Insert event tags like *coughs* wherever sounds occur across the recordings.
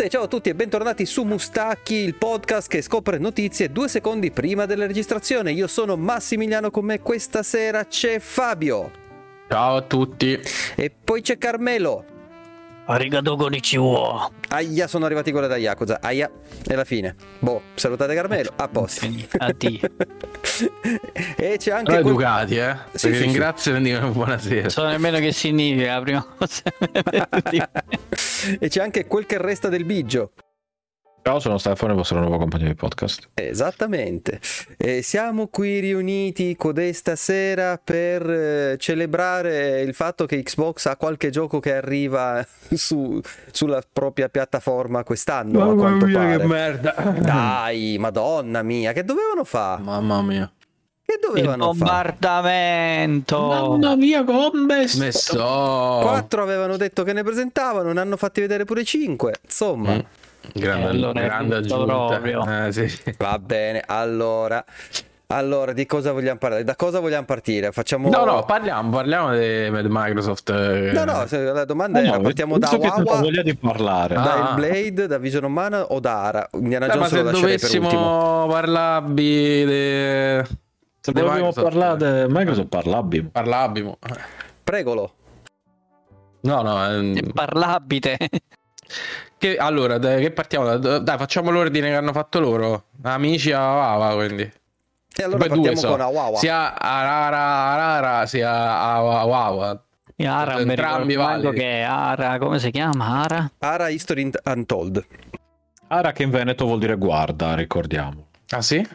tutte, ciao a tutti e bentornati su Mustacchi, il podcast che scopre notizie due secondi prima della registrazione. Io sono Massimiliano, con me questa sera c'è Fabio. Ciao a tutti. E poi c'è Carmelo. Arigato konnichiwa. Aia, sono arrivati quelli da Yakuza. Aia, è la fine. Boh, salutate Carmelo, a posto. Addio. *laughs* e c'è anche... Però quel- educati, eh. Sì, Perché sì, ringrazio e dicono buonasera. So nemmeno che significa la prima cosa. *laughs* e c'è anche quel che resta del bigio. Ciao, sono Stefano, il vostro nuovo compagno di podcast. Esattamente. E siamo qui riuniti codesta sera per eh, celebrare il fatto che Xbox ha qualche gioco che arriva *laughs* su- sulla propria piattaforma quest'anno. a quanto pare. merda. *clears throat* Dai, madonna mia, che dovevano fare? Mamma mia. Che Il dovevano fare? bombardamento. mia, come Messo. Quattro avevano detto che ne presentavano, ne hanno fatti vedere pure cinque. Insomma, Mm. Grande, Eh, allora è grande aggiunta. Eh, sì, va bene. Allora, allora, di cosa vogliamo parlare? Da cosa vogliamo partire? Facciamo... No, no, parliamo, parliamo di Microsoft. eh. No, no, se- la domanda era partiamo da che tanta Wawa, voglia di parlare. Ah. da Blade, da Vision of Mana o da Ara? Indiana Eh, ma Jones se per ultimo. dovessimo parlarvi de... Se vogliamo Microsoft, parlare di Microsoft, parlabimo. Parlabimo. Pregolo. No, no. ehm, Parlabile. *laughs* che, allora, dai, che partiamo? Da- Dai, facciamo l'ordine che hanno fatto loro. Amici a Wawa, quindi. E allora Poi due partiamo so. con Awawa. Sia Arara Arara sia Awawa. Ara, non mi Entrambi validi. che è Ara, come si chiama? Ara? Ara History Untold. Ara che in Veneto vuol dire guarda, ricordiamo. Ah sì?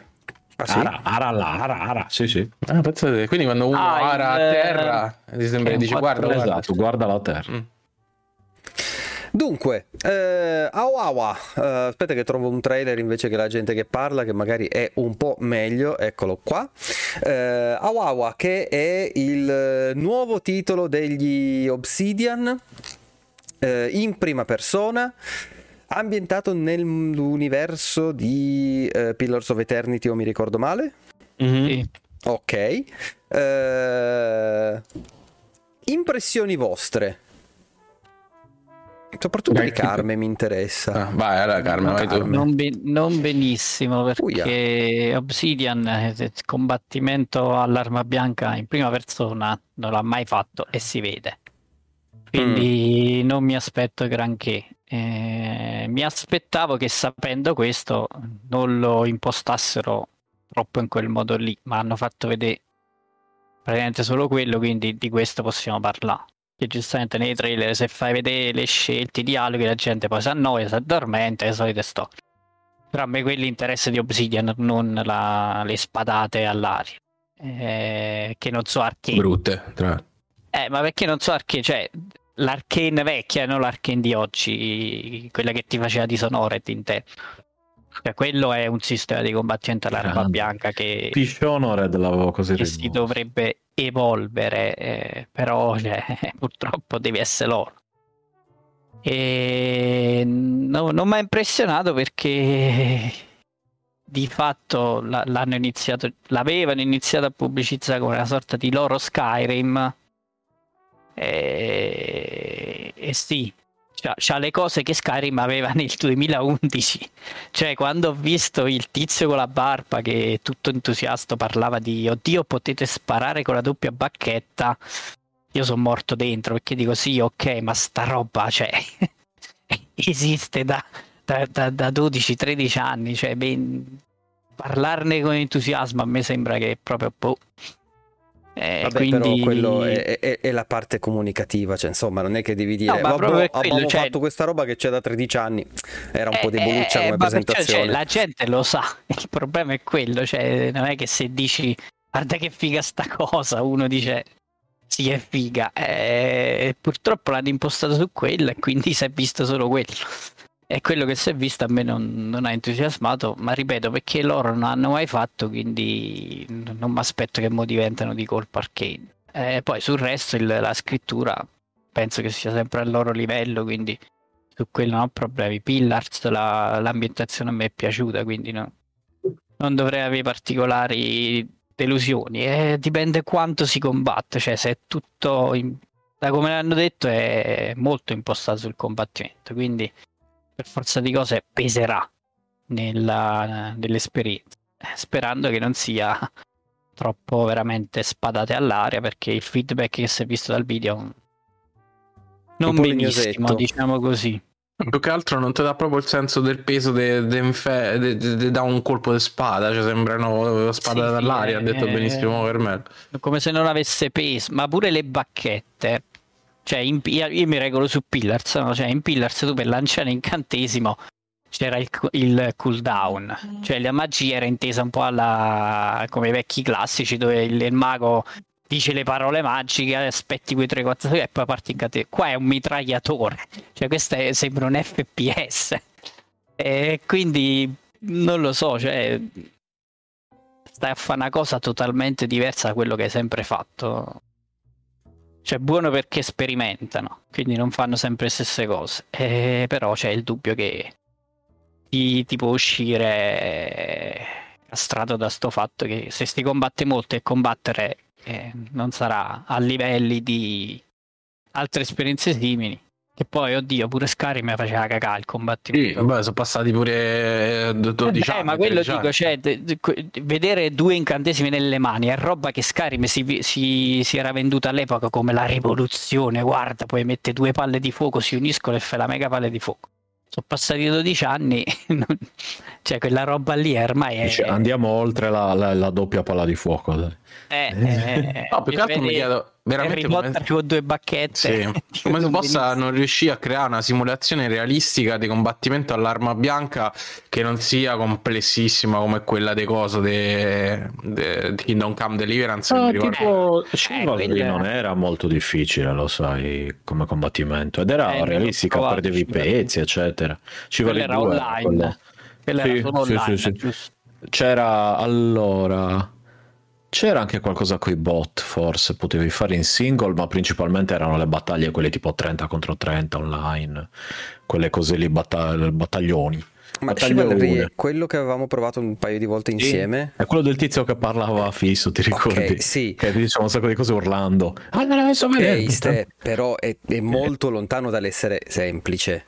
Ah, sì? Ara, ara, là, ara, ara, sì, sì. Ah, pensate, quindi quando uno Ah, ara a terra, ti sembra che dice guarda, guarda. Esatto, guarda la terra. Mm. Dunque, eh, Awawa. Eh, aspetta che trovo un trailer invece che la gente che parla, che magari è un po' meglio. Eccolo qua. Eh, Awawa, che è il nuovo titolo degli Obsidian eh, in prima persona. Ambientato nell'universo di eh, Pillars of Eternity, o mi ricordo male? Mhm. Sì. Ok. Eh, impressioni vostre. Soprattutto Dai, di Carme mi interessa. Ah, vai, allora Carmen, vai tu. Carmen. Non, be- non benissimo perché Obsidian, eh, il combattimento all'arma bianca in prima persona non l'ha mai fatto e si vede. Quindi non mi aspetto granché. Eh, mi aspettavo che sapendo questo non lo impostassero troppo in quel modo lì, ma hanno fatto vedere praticamente solo quello, quindi di questo possiamo parlare. Che giustamente nei trailer se fai vedere le scelte, i dialoghi, la gente poi si annoia, si addormenta, le solite storie. Però a me quelli interessa di Obsidian, non la- le spadate all'aria. Eh, che non so arcane. Brutte. Tra... Eh, ma perché non so arcane, cioè l'arcane vecchia, non l'arcane di oggi, quella che ti faceva Dishonored in te. Cioè, quello è un sistema di combattimento all'arma bianca che, Dishonored l'avevo così che si dovrebbe evolvere, eh, però *laughs* cioè, purtroppo devi essere loro. E no- non mi ha impressionato perché di fatto l'hanno iniziato, l'avevano iniziato a pubblicizzare come una sorta di loro Skyrim. E, e sì, c'ha, c'ha le cose che Skyrim aveva *laughs* nel 2011. Cioè, quando ho visto il tizio con la barba che tutto entusiasta parlava di oddio, potete sparare con la doppia bacchetta. Io sono morto dentro perché dico sì, ok, ma sta roba, cioè, *laughs* esiste da, da, da- da 12-13 anni. Cioè, ben- parlarne con entusiasmo a me sembra che proprio boh. Eh, Vabbè, quindi... però quello è, è- è la parte comunicativa, cioè insomma non è che devi dire No, ma "Vabbè, proprio per abbiamo quello, cioè- fatto questa roba che c'è da 13 anni, era un po' di Eh, eh, come perciò, presentazione. cioè, la gente lo sa, *laughs* il problema è quello, cioè, non è che se dici guarda che figa sta cosa, uno dice sì è figa, Eh, purtroppo l'hanno impostato su quello e quindi si è visto solo quello. E quello che si è visto a me non, non ha entusiasmato, ma ripeto perché loro non hanno mai fatto, quindi non mi aspetto che mo diventano di colpo arcane. Eh, poi sul resto il- la scrittura penso che sia sempre al loro livello, quindi su quello non ho problemi. Pillars, la- l'ambientazione a me è piaciuta, quindi no- non dovrei avere particolari delusioni. Eh, dipende quanto si combatte, cioè se è tutto, in- da come l'hanno detto, è molto impostato sul combattimento, quindi per forza di cose peserà nella, nell'esperienza, eh, sperando che non sia troppo veramente spadate all'aria perché il feedback che si è visto dal video non benissimo, diciamo così. Più che altro non ti dà proprio il senso del peso de, de de- de- de- da un colpo di spada, cioè sembrano spada Sì, dall'aria, ha eh, detto eh. benissimo per me. come se non avesse peso, ma pure le bacchette. Cioè, in- io, io mi regolo su Pillars, no? Cioè, in Pillars tu per lanciare incantesimo c'era il, il cooldown, cioè la magia era intesa un po' alla, come i vecchi classici dove il, il mago dice le parole magiche, aspetti quei 3-4 secondi e poi parti incantesimo. Qua è un mitragliatore, cioè questo è- sembra un FPS. E quindi non lo so, cioè stai a fare una cosa totalmente diversa da quello che hai sempre fatto. Cioè, buono perché sperimentano, quindi non fanno sempre le stesse cose. Eh, però c'è il dubbio che ti, ti può uscire castrato da sto fatto che se si combatte molto e combattere eh, non sarà a livelli di altre esperienze simili. Che poi, oddio, pure Skyrim mi faceva cagare il Sì, combattimento. beh, sono passati pure eh, 12 Eh, anni. ma quello 13 dico, anni. cioè, de- de- vedere due incantesimi nelle mani è roba che Skyrim si, si- si era venduta all'epoca come la rivoluzione. Guarda, poi mette due palle di fuoco, si uniscono e fai la mega palle di fuoco. Sono passati 12 anni, *laughs* non- cioè quella roba lì ormai è. Dice, andiamo oltre la, la- la doppia palla di fuoco. dai. è- è- No, più che altro mi chiedo veramente Harry come, Potter con due bacchette. sì, *laughs* come non possa benissimo. non riuscire a creare una simulazione realistica di combattimento all'arma bianca che non sia complessissima come quella dei coso de, de- di Kingdom Come Deliverance. Ah, tipo, Eh, Chivalry quella- non era molto difficile, lo sai, come combattimento. Ed era Eh, realistica, provato, perdevi i pezzi, eccetera. Quella era 2 online. quello- Quella Sì, era solo sì, online, sì? C'era allora. C'era anche qualcosa con i bot, forse potevi fare in single, ma principalmente erano le battaglie, quelle tipo 30 contro 30 online, quelle cose lì, batta- battaglioni. Ma. Chivalry è quello che avevamo provato un paio di volte insieme. È quello del tizio che parlava fisso, ti ricordi? Ok, sì. Che diceva un sacco di cose urlando. Ah, non adesso vedere. Ok, ste- *laughs* però è, è molto lontano dall'essere semplice.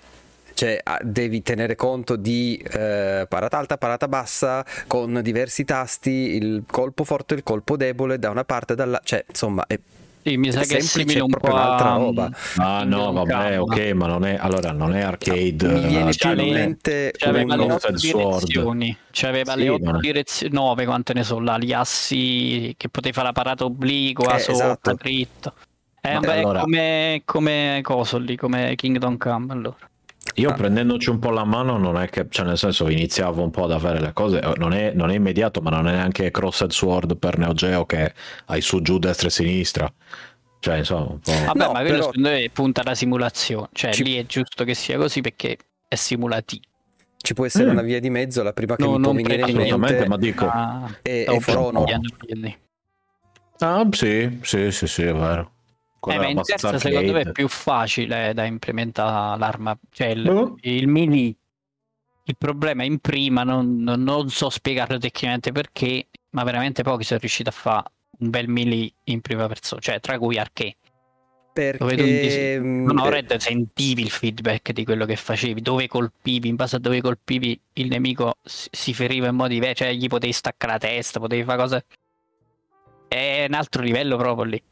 Cioè, ah, devi tenere conto di eh, parata alta, parata bassa, con diversi tasti, il colpo forte e il colpo debole da una parte e dall'altra. Cioè, insomma, è Sì, mi sa che è simile un proprio po' un'altra a roba. Ah no, vabbè, ok, ma non è allora non è arcade. mi viene eh, più in c'aveva- mente C'aveva le otto direzioni, c'aveva Sì, le otto è- direzioni, nove quante ne so, là, gli assi che potevi fare la parata obliqua, Eh, sopra, esatto. dritto. Eh, beh, è allora- come, come coso lì, come Kingdom Come allora. Io prendendoci un po' la mano non è che, cioè nel senso iniziavo un po' ad avere le cose, eh, non è, non è immediato, ma non è neanche Crossed Sword per Neo Geo che hai su giù destra e sinistra. Cioè, insomma, un po'... Vabbè, No, ma quello però- secondo me punta alla simulazione, cioè Ci- lì è giusto che sia così perché è simulativo. Ci può essere Mm. una via di mezzo, la prima che No, mi può non venire in assolutamente, mente ma dico... Ah, è, è quindi. Ah, sì, sì, sì, sì, è vero. Eh, ma era in terza secondo me è più facile da implementare l'arma, cioè il, Boh. il melee. Il problema in prima, non, non- non so spiegarlo tecnicamente perché, ma veramente pochi sono riusciti a fare un bel melee in prima persona, cioè tra cui. Dove tu Perché dici- mm, Non ho eh, Red sentivi il feedback di quello che facevi, dove colpivi, in base a dove colpivi il nemico si, si feriva in modi diversi, cioè gli potevi staccare la testa, potevi fare cose... È un altro livello proprio lì.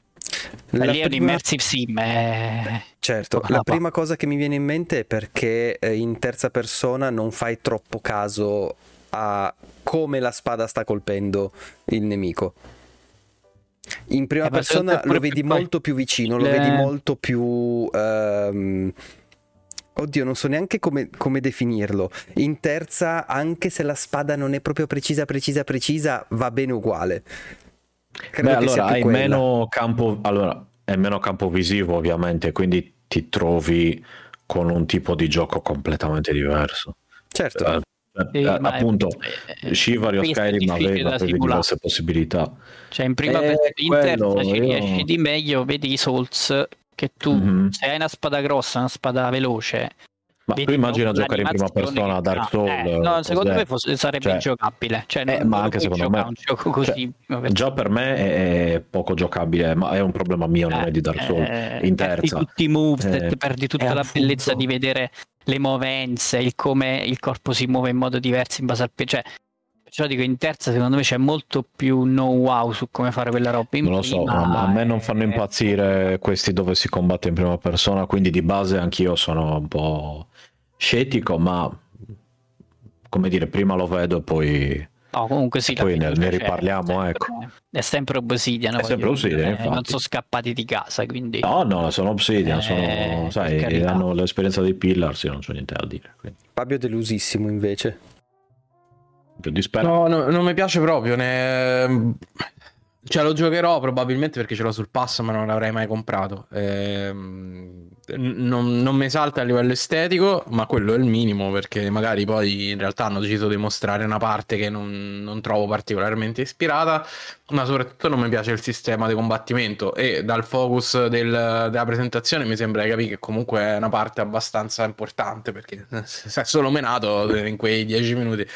La lì è un prima- immersive sim. È... Certo, la prima cosa che mi viene in mente è perché eh, in terza persona non fai troppo caso a come la spada sta colpendo il nemico. In prima Eh, persona lo vedi poi molto più vicino, lo le- vedi molto più... ehm, Oddio, non so neanche come, come definirlo. In terza, anche se la spada non è proprio precisa, precisa, precisa, va bene uguale. Credo Beh, che sia allora più hai quella. meno campo, allora è meno campo visivo ovviamente, quindi ti trovi con un tipo di gioco completamente diverso. Certo. Eh, eh, ma è- appunto, è- Chivalry o Skyrim aveva diverse possibilità. Cioè in prima Eh, persona, ci io- riesci di meglio, vedi i Souls che tu Mhm. se hai una spada grossa, una spada veloce, Ma tu immagina giocare in prima persona a Dark Souls? Eh, no, secondo me fosse, sarebbe cioè, giocabile. Cioè, eh, ma anche secondo me. Un gioco così, cioè, già per me è poco giocabile, ma è un problema mio, non è di Dark Souls. Eh, in terza. Perdi tutti i moveset, eh, perdi tutta la appunto... bellezza di vedere le movenze, il come il corpo si muove in modo diverso in base al... Cioè, Perciò dico in terza secondo me c'è molto più know-how su come fare quella roba. In non lo so, prima, a me non fanno impazzire questi dove si combatte in prima persona, quindi di base anch'io sono un po' scettico, ma come dire, prima lo vedo e poi... No, comunque sì, poi ne, ne riparliamo, è ecco. È sempre Obsidian. È sempre Obsidian, eh, non sono scappati di casa, quindi... No, no, sono Obsidian, sono, eh, sai, hanno l'esperienza dei Pillars, io non c'ho niente da dire. Quindi. Fabio delusissimo invece. No, no, non mi piace proprio. Ne... Cioè, lo giocherò probabilmente perché ce l'ho sul pass, ma non l'avrei mai comprato. Ehm, non, non, mi salta a livello estetico, ma quello è il minimo perché magari poi in realtà hanno deciso di mostrare una parte che non, non trovo particolarmente ispirata, ma soprattutto non mi piace il sistema di combattimento e dal focus del, della presentazione mi sembra di capire che comunque è una parte abbastanza importante perché *laughs* se è solo menato in quei dieci minuti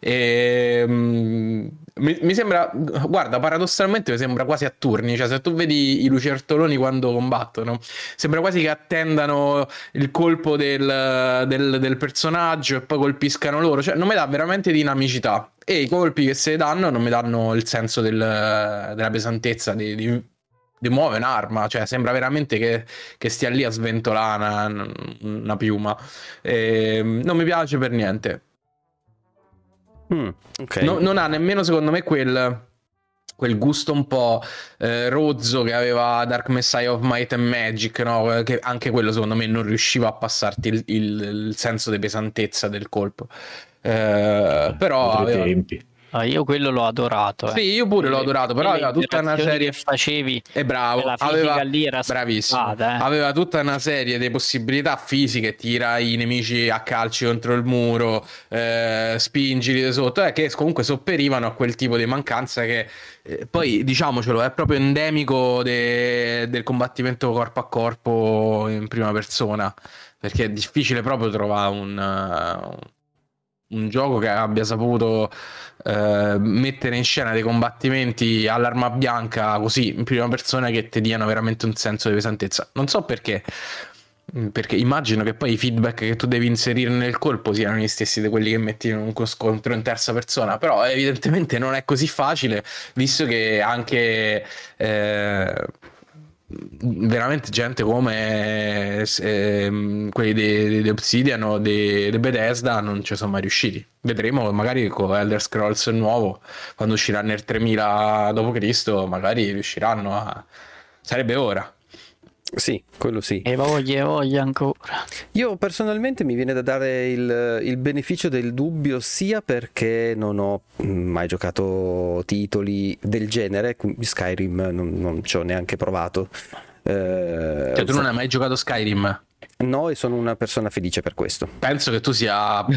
e, um, mi, mi, sembra, guarda, paradossalmente mi sembra quasi a turni. Cioè, se tu vedi i lucertoloni quando combattono, sembra quasi che attendano il colpo del, del, del personaggio e poi colpiscano loro. Cioè, non mi dà veramente dinamicità. E i colpi che se danno non mi danno il senso del, della pesantezza di, di, di muovere un'arma. Cioè, sembra veramente che, che stia lì a sventolare una, una piuma. E, non mi piace per niente. Mm, okay. no, non ha nemmeno secondo me quel, quel gusto un po' eh, rozzo che aveva Dark Messiah of Might and Magic, no? che anche quello secondo me non riusciva a passarti il, il, il senso di pesantezza del colpo. Eh, però aveva... tempi. Ah, io quello l'ho adorato. Eh. Sì, io pure l'ho adorato, però aveva tutta una serie che facevi. E bravo, aveva lì era bravissimo. Eh. Aveva tutta una serie di possibilità fisiche, tira i nemici a calci contro il muro, eh, spingili da sotto, eh, che comunque sopperivano a quel tipo di mancanza che eh, poi diciamocelo, è proprio endemico de- del combattimento corpo a corpo in prima persona, perché è difficile proprio trovare un, uh, un gioco che abbia saputo eh, mettere in scena dei combattimenti all'arma bianca così in prima persona che ti diano veramente un senso di pesantezza. Non so perché, mm, perché immagino che poi i feedback che tu devi inserire nel colpo siano gli stessi di quelli che metti in un scontro in terza persona, però evidentemente non è così facile, visto che anche... Eh, veramente gente come eh, quelli di, di Obsidian o di, di, Bethesda non ci sono mai riusciti. Vedremo magari con Elder Scrolls nuovo, quando uscirà nel 3000 d.C., magari riusciranno a... sarebbe ora. Sì, quello sì. E voglia, voglia ancora. Io personalmente mi viene da dare il, il, beneficio del dubbio sia perché non ho mai giocato titoli del genere, Skyrim non, non ci ho neanche provato. Eh, cioè tu non hai mai giocato Skyrim? No, e sono una persona felice per questo. Penso che tu sia... *laughs*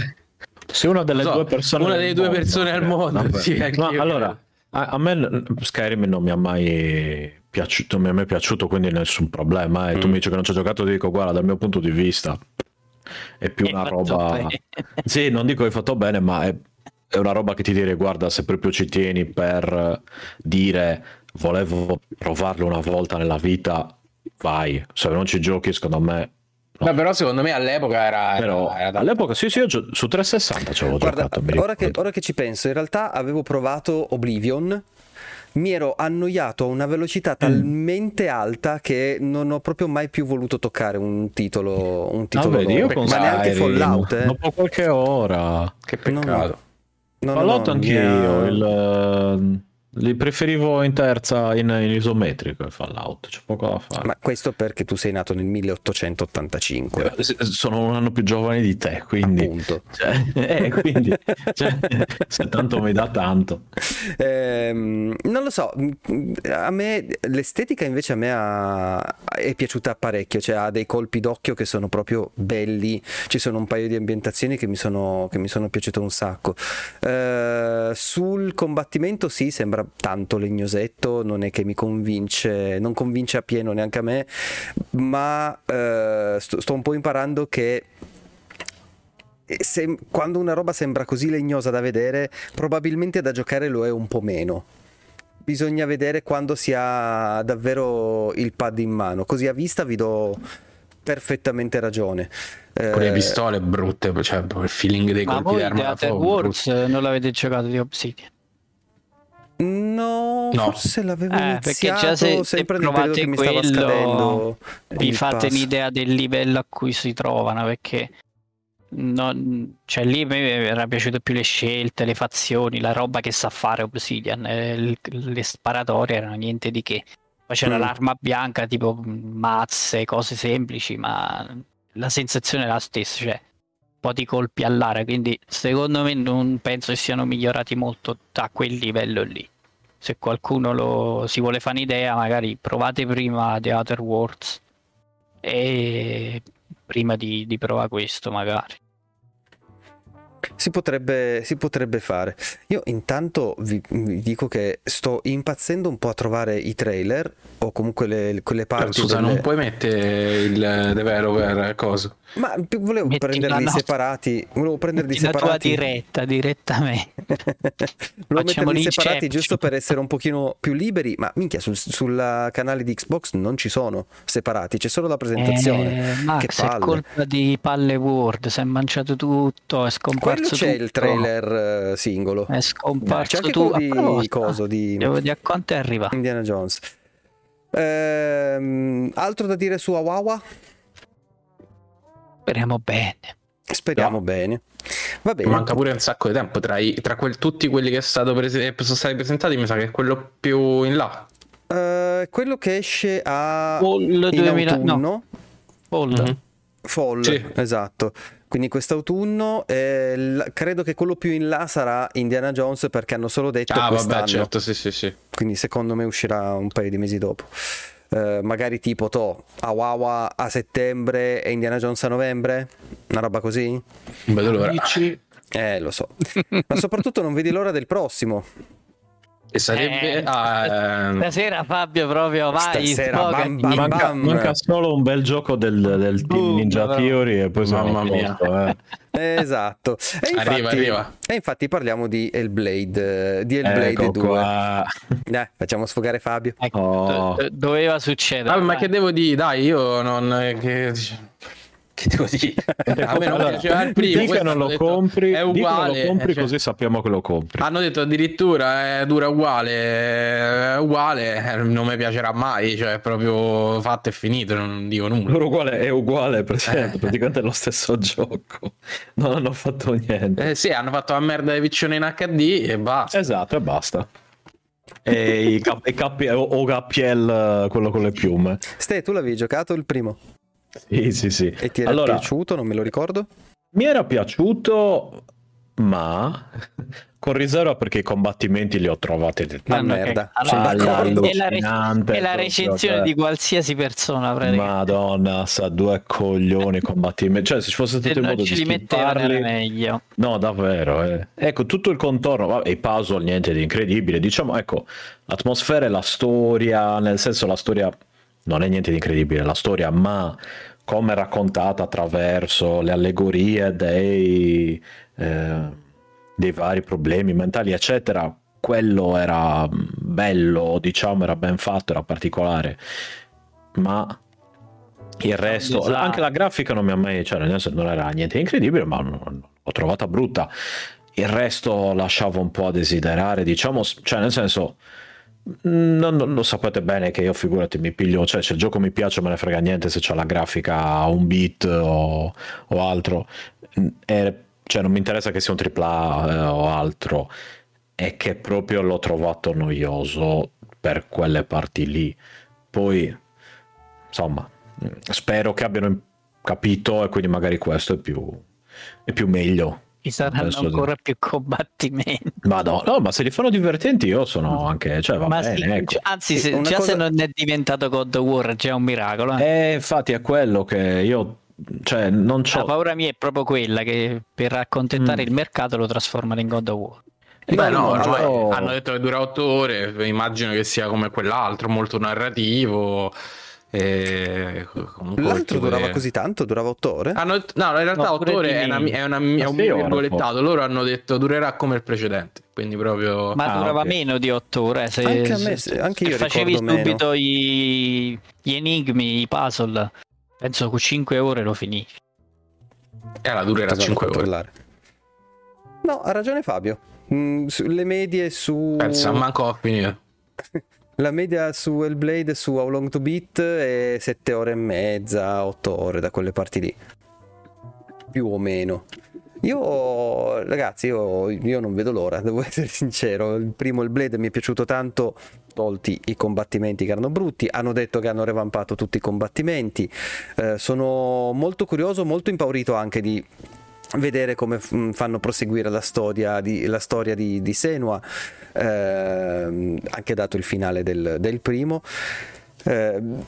Sei una delle so, due persone... Una delle due mondo. persone al mondo. *laughs* Sì, no, allora, a, a me Skyrim non mi ha mai piaciuto, mi è mai piaciuto, quindi nessun problema. E mm. tu mi dici che non ci ho giocato, ti dico, guarda, dal mio punto di vista è più hai una roba... Bene. *laughs* Sì, non dico che hai fatto bene, ma è, è una roba che ti direi, guarda, se proprio ci tieni per dire volevo provarlo una volta nella vita, vai. Se non ci giochi, secondo me No. Beh, però secondo me all'epoca era, però, era, era all'epoca sì sì io su 360 ci avevo Guarda, giocato ora che, ora che, ci penso in realtà avevo provato Oblivion mi ero annoiato a una velocità mm. talmente mm. alta che non ho proprio mai più voluto toccare un titolo, un titolo ah, vedi, io ma neanche Fallout. Eh. Dopo qualche ora. Che peccato. No, no. Fallout no, anch'io. Mia... Il li preferivo in terza in, in isometrico il Fallout, c'è poco da fare. Ma questo perché tu sei nato nel 1885. Eh, sono un anno più giovane di te, quindi... Appunto. *laughs* Cioè, eh, quindi cioè, *laughs* se tanto mi dà tanto. Eh, non lo so, a me l'estetica invece a me ha, è piaciuta parecchio, cioè ha dei colpi d'occhio che sono proprio belli, ci sono un paio di ambientazioni che mi sono, che mi sono piaciute un sacco. Eh, sul combattimento sì, sembra sembra tanto legnosetto, non è che mi convince, non convince a pieno neanche a me, ma eh, sto, sto un po' imparando che se- quando una roba sembra così legnosa da vedere, probabilmente da giocare lo è un po' meno. Bisogna vedere quando si ha davvero il pad in mano. Così a vista vi do perfettamente ragione. Con le Eh, pistole brutte, cioè il feeling dei Ma colpi d'arma da fuoco, Worlds non l'avete giocato di Obsidian? No, No. forse l'avevo Eh, perché iniziato già se- se sempre nel periodo che mi stava quello, scadendo. Vi fate pass. un'idea del livello a cui si trovano perché non- cioè lì me era piaciuto più le scelte, le fazioni, la roba che sa fare Obsidian. eh, il- le sparatorie erano niente di che. Poi c'era Mm. l'arma bianca, tipo mazze, cose semplici, ma la sensazione è la stessa, cioè un po' di colpi all'aria, quindi secondo me non penso che siano migliorati molto a quel livello lì. Se qualcuno lo, si vuole fare un'idea, magari provate prima The Outer Worlds e prima di, di provare questo magari. Si potrebbe, si potrebbe fare. Io intanto vi, vi dico che sto impazzendo un po' a trovare i trailer o comunque le, quelle Però, parti. Scusa, delle- non puoi mettere il developer cosa? Ma volevo Metti prenderli la separati. Volevo prenderli La tua separati. diretta direttamente. *laughs* Volevo metterli separati giusto per essere un pochino più liberi. Ma minchia, sul, sul canale di Xbox non ci sono separati, c'è solo la presentazione. Eh, Max, Che è palle. colpa di Palle World, si è mangiato tutto, è scomparso Quello c'è tutto. il trailer eh, singolo. È scomparso C'è anche quello di A proposito, coso di Devo dire a quanto è arrivato. Indiana Jones. Ehm, altro da dire su Awawa? Speriamo bene. Speriamo No. bene. Va bene. Manca pure un sacco di tempo tra, i- tra quel- tutti quelli che è stato prese- sono stati presentati. Mi sa che è quello più in là. Eh, quello che esce a Fall in 2000, no, autunno, Fall. Mhm. Fall, Sì. esatto. Quindi quest'autunno eh, l- credo che quello più in là sarà Indiana Jones perché hanno solo detto Ah, quest'anno. vabbè, certo, sì, sì, sì. Quindi secondo me uscirà un paio di mesi dopo. Eh, magari tipo to Awawa a settembre e Indiana Jones a novembre? Una roba così? Non vedo l'ora. Eh, lo so. Ma soprattutto non vedi l'ora del prossimo. E sarebbe. Eh, ah, ehm, Stasera Fabio proprio vai, Stasera, bam, bam, Manca, bam. manca solo un bel gioco del, del team Ninja però. Theory e poi siamo Mamma mia. posto, eh. *laughs* Esatto. E infatti, Arriva, arriva. E infatti parliamo di Hellblade, eh, di Hellblade Ecco 2. qua. Dai, facciamo sfogare Fabio. Ecco, Oh. do- doveva succedere. ah, ma vai. che devo dire? Dai, io non. eh, Che, che devo dire? A me non Allora, piaceva il primo. Di che questo non lo detto, compri, È uguale. lo compri cioè, così sappiamo che lo compri. Hanno detto addirittura è dura uguale, è uguale, eh, non mi piacerà mai, cioè è proprio fatto e finito, non dico nulla. Loro uguale è uguale Eh. *laughs* praticamente è lo stesso gioco. Non hanno fatto niente. Eh sì, hanno fatto la merda di piccione in HD e basta. Esatto, e basta. E i, cap- i capi- o, o KPL, quello con le piume. Ste, tu l'avevi giocato il primo Sì, sì, sì. e ti era Allora, piaciuto? Non me lo ricordo. mi era piaciuto, ma con riserva perché i combattimenti li ho trovati Ma Fanno che- merda, allora, sono d'accordo. è la, re- allucinante, è la recensione cioè. di qualsiasi persona. Madonna, sa due coglioni i *laughs* combattimenti. Cioè, se ci fosse Se tutto il modo ce di li mettevano era skipparli- meglio. No, davvero. eh. Ecco, tutto il contorno, vabbè, i puzzle, niente di incredibile. Diciamo, ecco, l'atmosfera e la storia, nel senso la storia non è niente di incredibile, la storia, ma come raccontata attraverso le allegorie dei, eh, dei vari problemi mentali, eccetera, quello era bello, diciamo, era ben fatto, era particolare. Ma il resto, Esatto. anche la grafica non mi ha mai, cioè nel senso non era niente di incredibile, ma l'ho trovata brutta. Il resto lasciava un po' a desiderare, diciamo, cioè nel senso, non, non lo sapete bene che io figurati mi piglio, cioè se il gioco mi piace me ne frega niente se c'è la grafica a un bit o, o altro, Mm, e- cioè non mi interessa che sia un AAA eh, o altro, è che proprio l'ho trovato noioso per quelle parti lì. Poi, insomma, mm, spero che abbiano capito e quindi magari questo è più, è più meglio. Ci saranno ancora più combattimenti. Ma no, no, ma se li fanno divertenti io sono anche, cioè va Ma bene, sì, ecco. cioè, anzi, se- già cosa- se non è diventato God of War, già è un miracolo. eh. E infatti è quello che io, cioè non La c'ho... paura mia è proprio quella che per accontentare Mm. il mercato lo trasformano in God of War. Beh, Ma no, no, cioè, no. hanno detto che dura otto ore, immagino che sia come quell'altro, molto narrativo. E comunque L'altro durava che- così tanto? Durava otto ore? Hanno detto- no, in realtà No, 8 pure ore è, una, è, una, è un ore, virgolettato. Loro hanno detto durerà come il precedente. Quindi proprio. Ma Ah, durava ok. meno di 8 ore. Se, Anche a me, se- se- anche io se facevi subito i- gli enigmi, i puzzle, penso con 5 ore lo finisci. E la durerà Cosa 5 ore. No, ha ragione Fabio. Mm, su- le medie su... Pensa, manco ho finito. *laughs* La media su Hellblade su How Long to Beat è 7 ore e mezza, 8 ore da quelle parti lì. Più o meno. Io, ragazzi, io, io non vedo l'ora, devo *laughs* essere sincero. Il primo Hellblade mi è piaciuto tanto, tolti i combattimenti che erano brutti. Hanno detto che hanno revampato tutti i combattimenti. Eh, sono molto curioso, molto impaurito anche di vedere come f- fanno proseguire la storia di, la storia di, di Senua, ehm, anche dato il finale del, del primo. Ehm,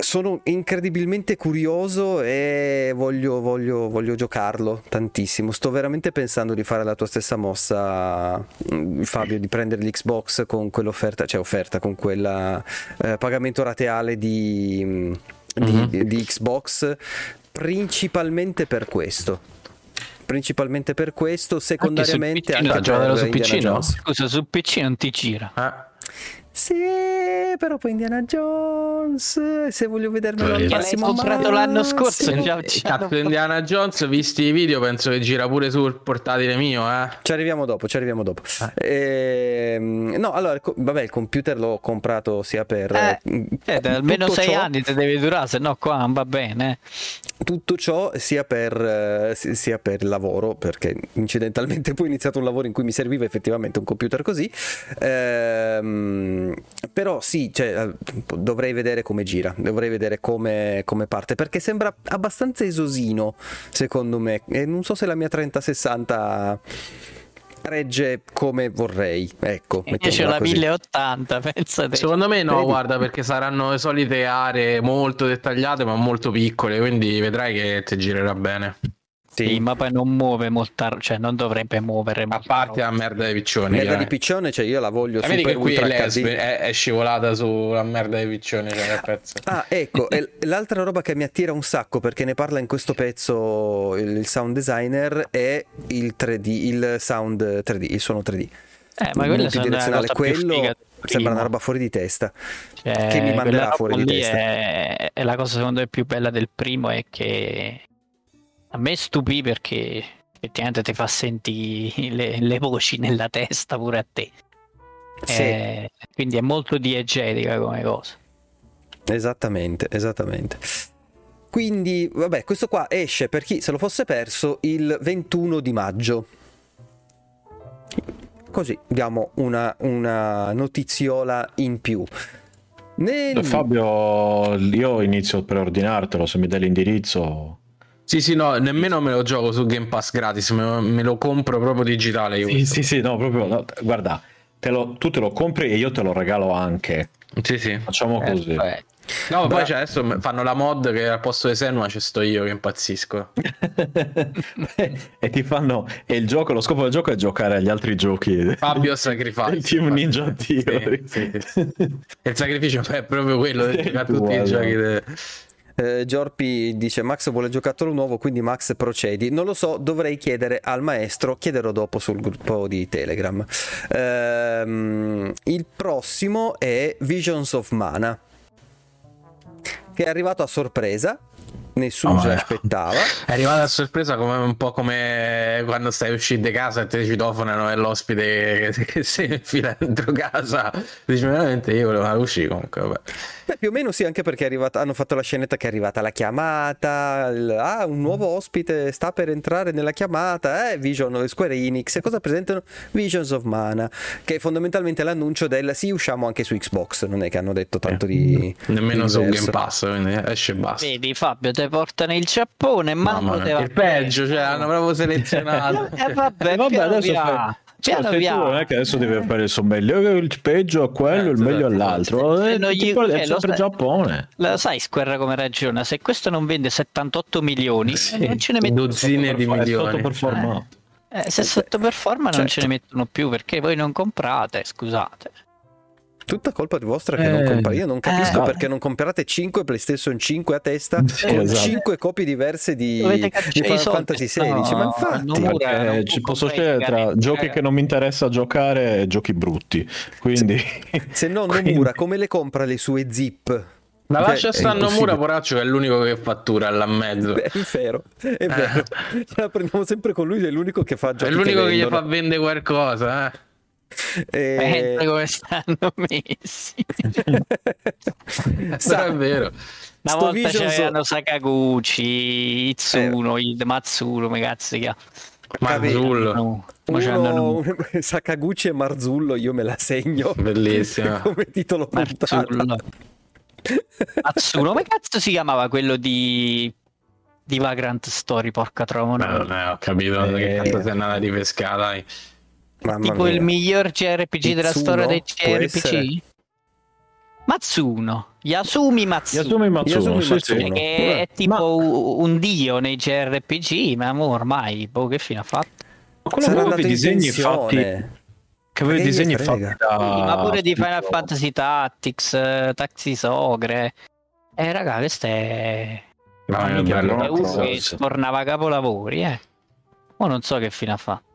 sono incredibilmente curioso e voglio, voglio, voglio giocarlo tantissimo. Sto veramente pensando di fare la tua stessa mossa, mm, Fabio, di prendere l'Xbox con quell'offerta, cioè offerta con quel pagamento rateale di, mm, di- Mhm. di Xbox, principalmente per questo. Principalmente per questo, secondariamente PC, anche, no, per giocarlo su Indiana PC, no? Jones. Scusa, su PC non ti gira. Eh? Sì, però poi Indiana Jones, se voglio vedermelo al Sì. Che l'hai comprato l'anno scorso, già- Cazzo, Indiana Jones, visti i video, penso che gira pure sul portatile mio, eh. Ci arriviamo dopo, ci arriviamo dopo. Ah. Ehm, no, allora, vabbè, il computer l'ho comprato sia per... Eh, mm, Eh, da almeno 6 ciò- anni te deve durare, se no qua non va bene. Tutto ciò sia per, eh, si- sia per lavoro, perché incidentalmente *laughs* poi ho iniziato un lavoro in cui mi serviva effettivamente un computer così. Ehm, però sì, cioè, eh, dovrei vedere come gira, dovrei vedere come, come parte, perché sembra abbastanza esosino, secondo me. E non so se la mia 3060 regge come vorrei. Ecco, mettiamola la così. 1080, *laughs* pensate. Secondo me no, Vedi? guarda, perché saranno le solite aree molto dettagliate, ma molto piccole, quindi vedrai che ti girerà bene. Sì, ma poi non muove molta, cioè non dovrebbe muovere A molta parte roba. la merda dei piccioni. Merda dai. di piccione, cioè io la voglio vedi super che qui è, è scivolata sulla merda dei piccioni, cioè, pezzo. Ah, ecco, l'altra roba che mi attira un sacco perché ne parla in questo pezzo il il sound designer è il 3D, il sound 3D, il suono 3D. Eh, ma una Multidirezionale, quello sembra una roba fuori di testa. Cioè, che mi manderà fuori di testa. È, è la cosa secondo me più bella del primo è che a me stupì perché effettivamente ti fa sentire le, le voci nella testa pure a te. Sì, Eh, quindi è molto diegetica come cosa. esattamente, esattamente. Quindi, vabbè, questo qua esce per chi se lo fosse perso il 21 di maggio. Così diamo una, una notiziola in più. Nel... Fabio, io inizio a preordinartelo, se mi dai l'indirizzo. Sì, sì, no, nemmeno me lo gioco su Game Pass gratis, me, me lo compro proprio digitale. Io Sì, sì, sì, no, proprio, no, guarda, te lo- tu te lo compri e io te lo regalo anche. sì. sì. Facciamo così. Eh, No, Beh. poi cioè, adesso fanno la mod che al posto di Senua ci sto io che impazzisco. *laughs* e ti fanno e il gioco, lo scopo del gioco è giocare agli altri giochi. Fabio *laughs* Sacrifice. Il team Ninja Sì, Theory. sì, sì. Il sacrificio è proprio quello *laughs* di giocare a tutti Guarda. i giochi. de- Eh, Giorpi dice Max vuole giocattolo nuovo, quindi Max procedi. Non lo so, dovrei chiedere al maestro, chiederò dopo sul gruppo di Telegram. Ehm, il prossimo è Visions of Mana, che è arrivato a sorpresa, nessuno Oh, se eh. l'aspettava. È arrivata a sorpresa come un po' come quando stai uscendo di casa e ti citofonano e l'ospite che, che si infila dentro casa. Dici veramente io volevo uscire comunque. Vabbè. Beh, più o meno sì, anche perché è arrivata- hanno fatto la scenetta che è arrivata la chiamata, il- ah, un nuovo ospite sta per entrare nella chiamata, eh, Vision, Square Enix, e cosa presentano? Visions of Mana, che è fondamentalmente l'annuncio del sì, usciamo anche su Xbox, non è che hanno detto tanto di... Nemmeno di su. Game Pass, quindi esce e basta. Vedi Fabio, te portano il Giappone, ma non il peggio, cioè hanno proprio selezionato. *laughs* Eh, vabbè, Eh, vabbè, adesso fai- Piano Cioè, se non è che adesso devi fare il sommelier, il peggio a quello, Eh, il meglio esatto. all'altro. Se Eh, non gli- eh, è sempre sai- Giappone. Lo sai Square come ragiona? Se questo non vende 78 milioni, Sì, non ce ne mettono dozzine di milioni. Eh, se sottoperforma non Certo. ce ne mettono più perché voi non comprate, scusate. Tutta colpa di vostra che non Eh, comprate. Io non capisco eh. perché non comprate 5 PlayStation 5 a testa Sì, con esatto. 5 copie diverse di, di Final soldi, Fantasy se no, 16. Ma infatti, non Perché non ci posso scegliere tra giochi che non mi interessa giocare e giochi brutti. Quindi, se no *laughs* Quindi- Nomura come le compra le sue zip? Ma Cioè, lascia è stare impossibile. Nomura, poraccio, che è l'unico che fattura là in mezzo. Beh, *laughs* È vero, è vero. Ce la prendiamo sempre con lui, è l'unico che fa È giochi l'unico che gli vendono. fa vendere qualcosa, eh. Eh, Pensa come stanno messi. Sa- è vero. Una Sto volta Vision so- c'erano Sakaguchi, Itsuno, Eh. il Matsuno, come cazzo si chiama? Marzullo. No, uno, un *laughs* Sakaguchi e Marzullo, io me la segno Bellissima. *laughs* come titolo puntata. Marzullo. Matsuno, come cazzo si chiamava quello di di Vagrant Story, porca trova. Ma non è, ho capito che Eh. cazzo sei andata di pesca, dai. Mamma tipo mia. il miglior JRPG della storia dei? JRPG? Matsuno, Yasumi Matsuno. Yasumi Matsuno, Yasumi sì, Matsuno. sì. Che è tipo un dio nei JRPG, ma mo ormai, boh, che fine ha fatto? Ma quello Sarà avevo andato i in disegni fatti che aveva disegni fatti da ma pure di Final Fantasy Tactics, eh, Tactics Ogre. Eh, raga, questo è. No, è bello. che tornava a capolavori, eh. Ma non so che fine ha fatto.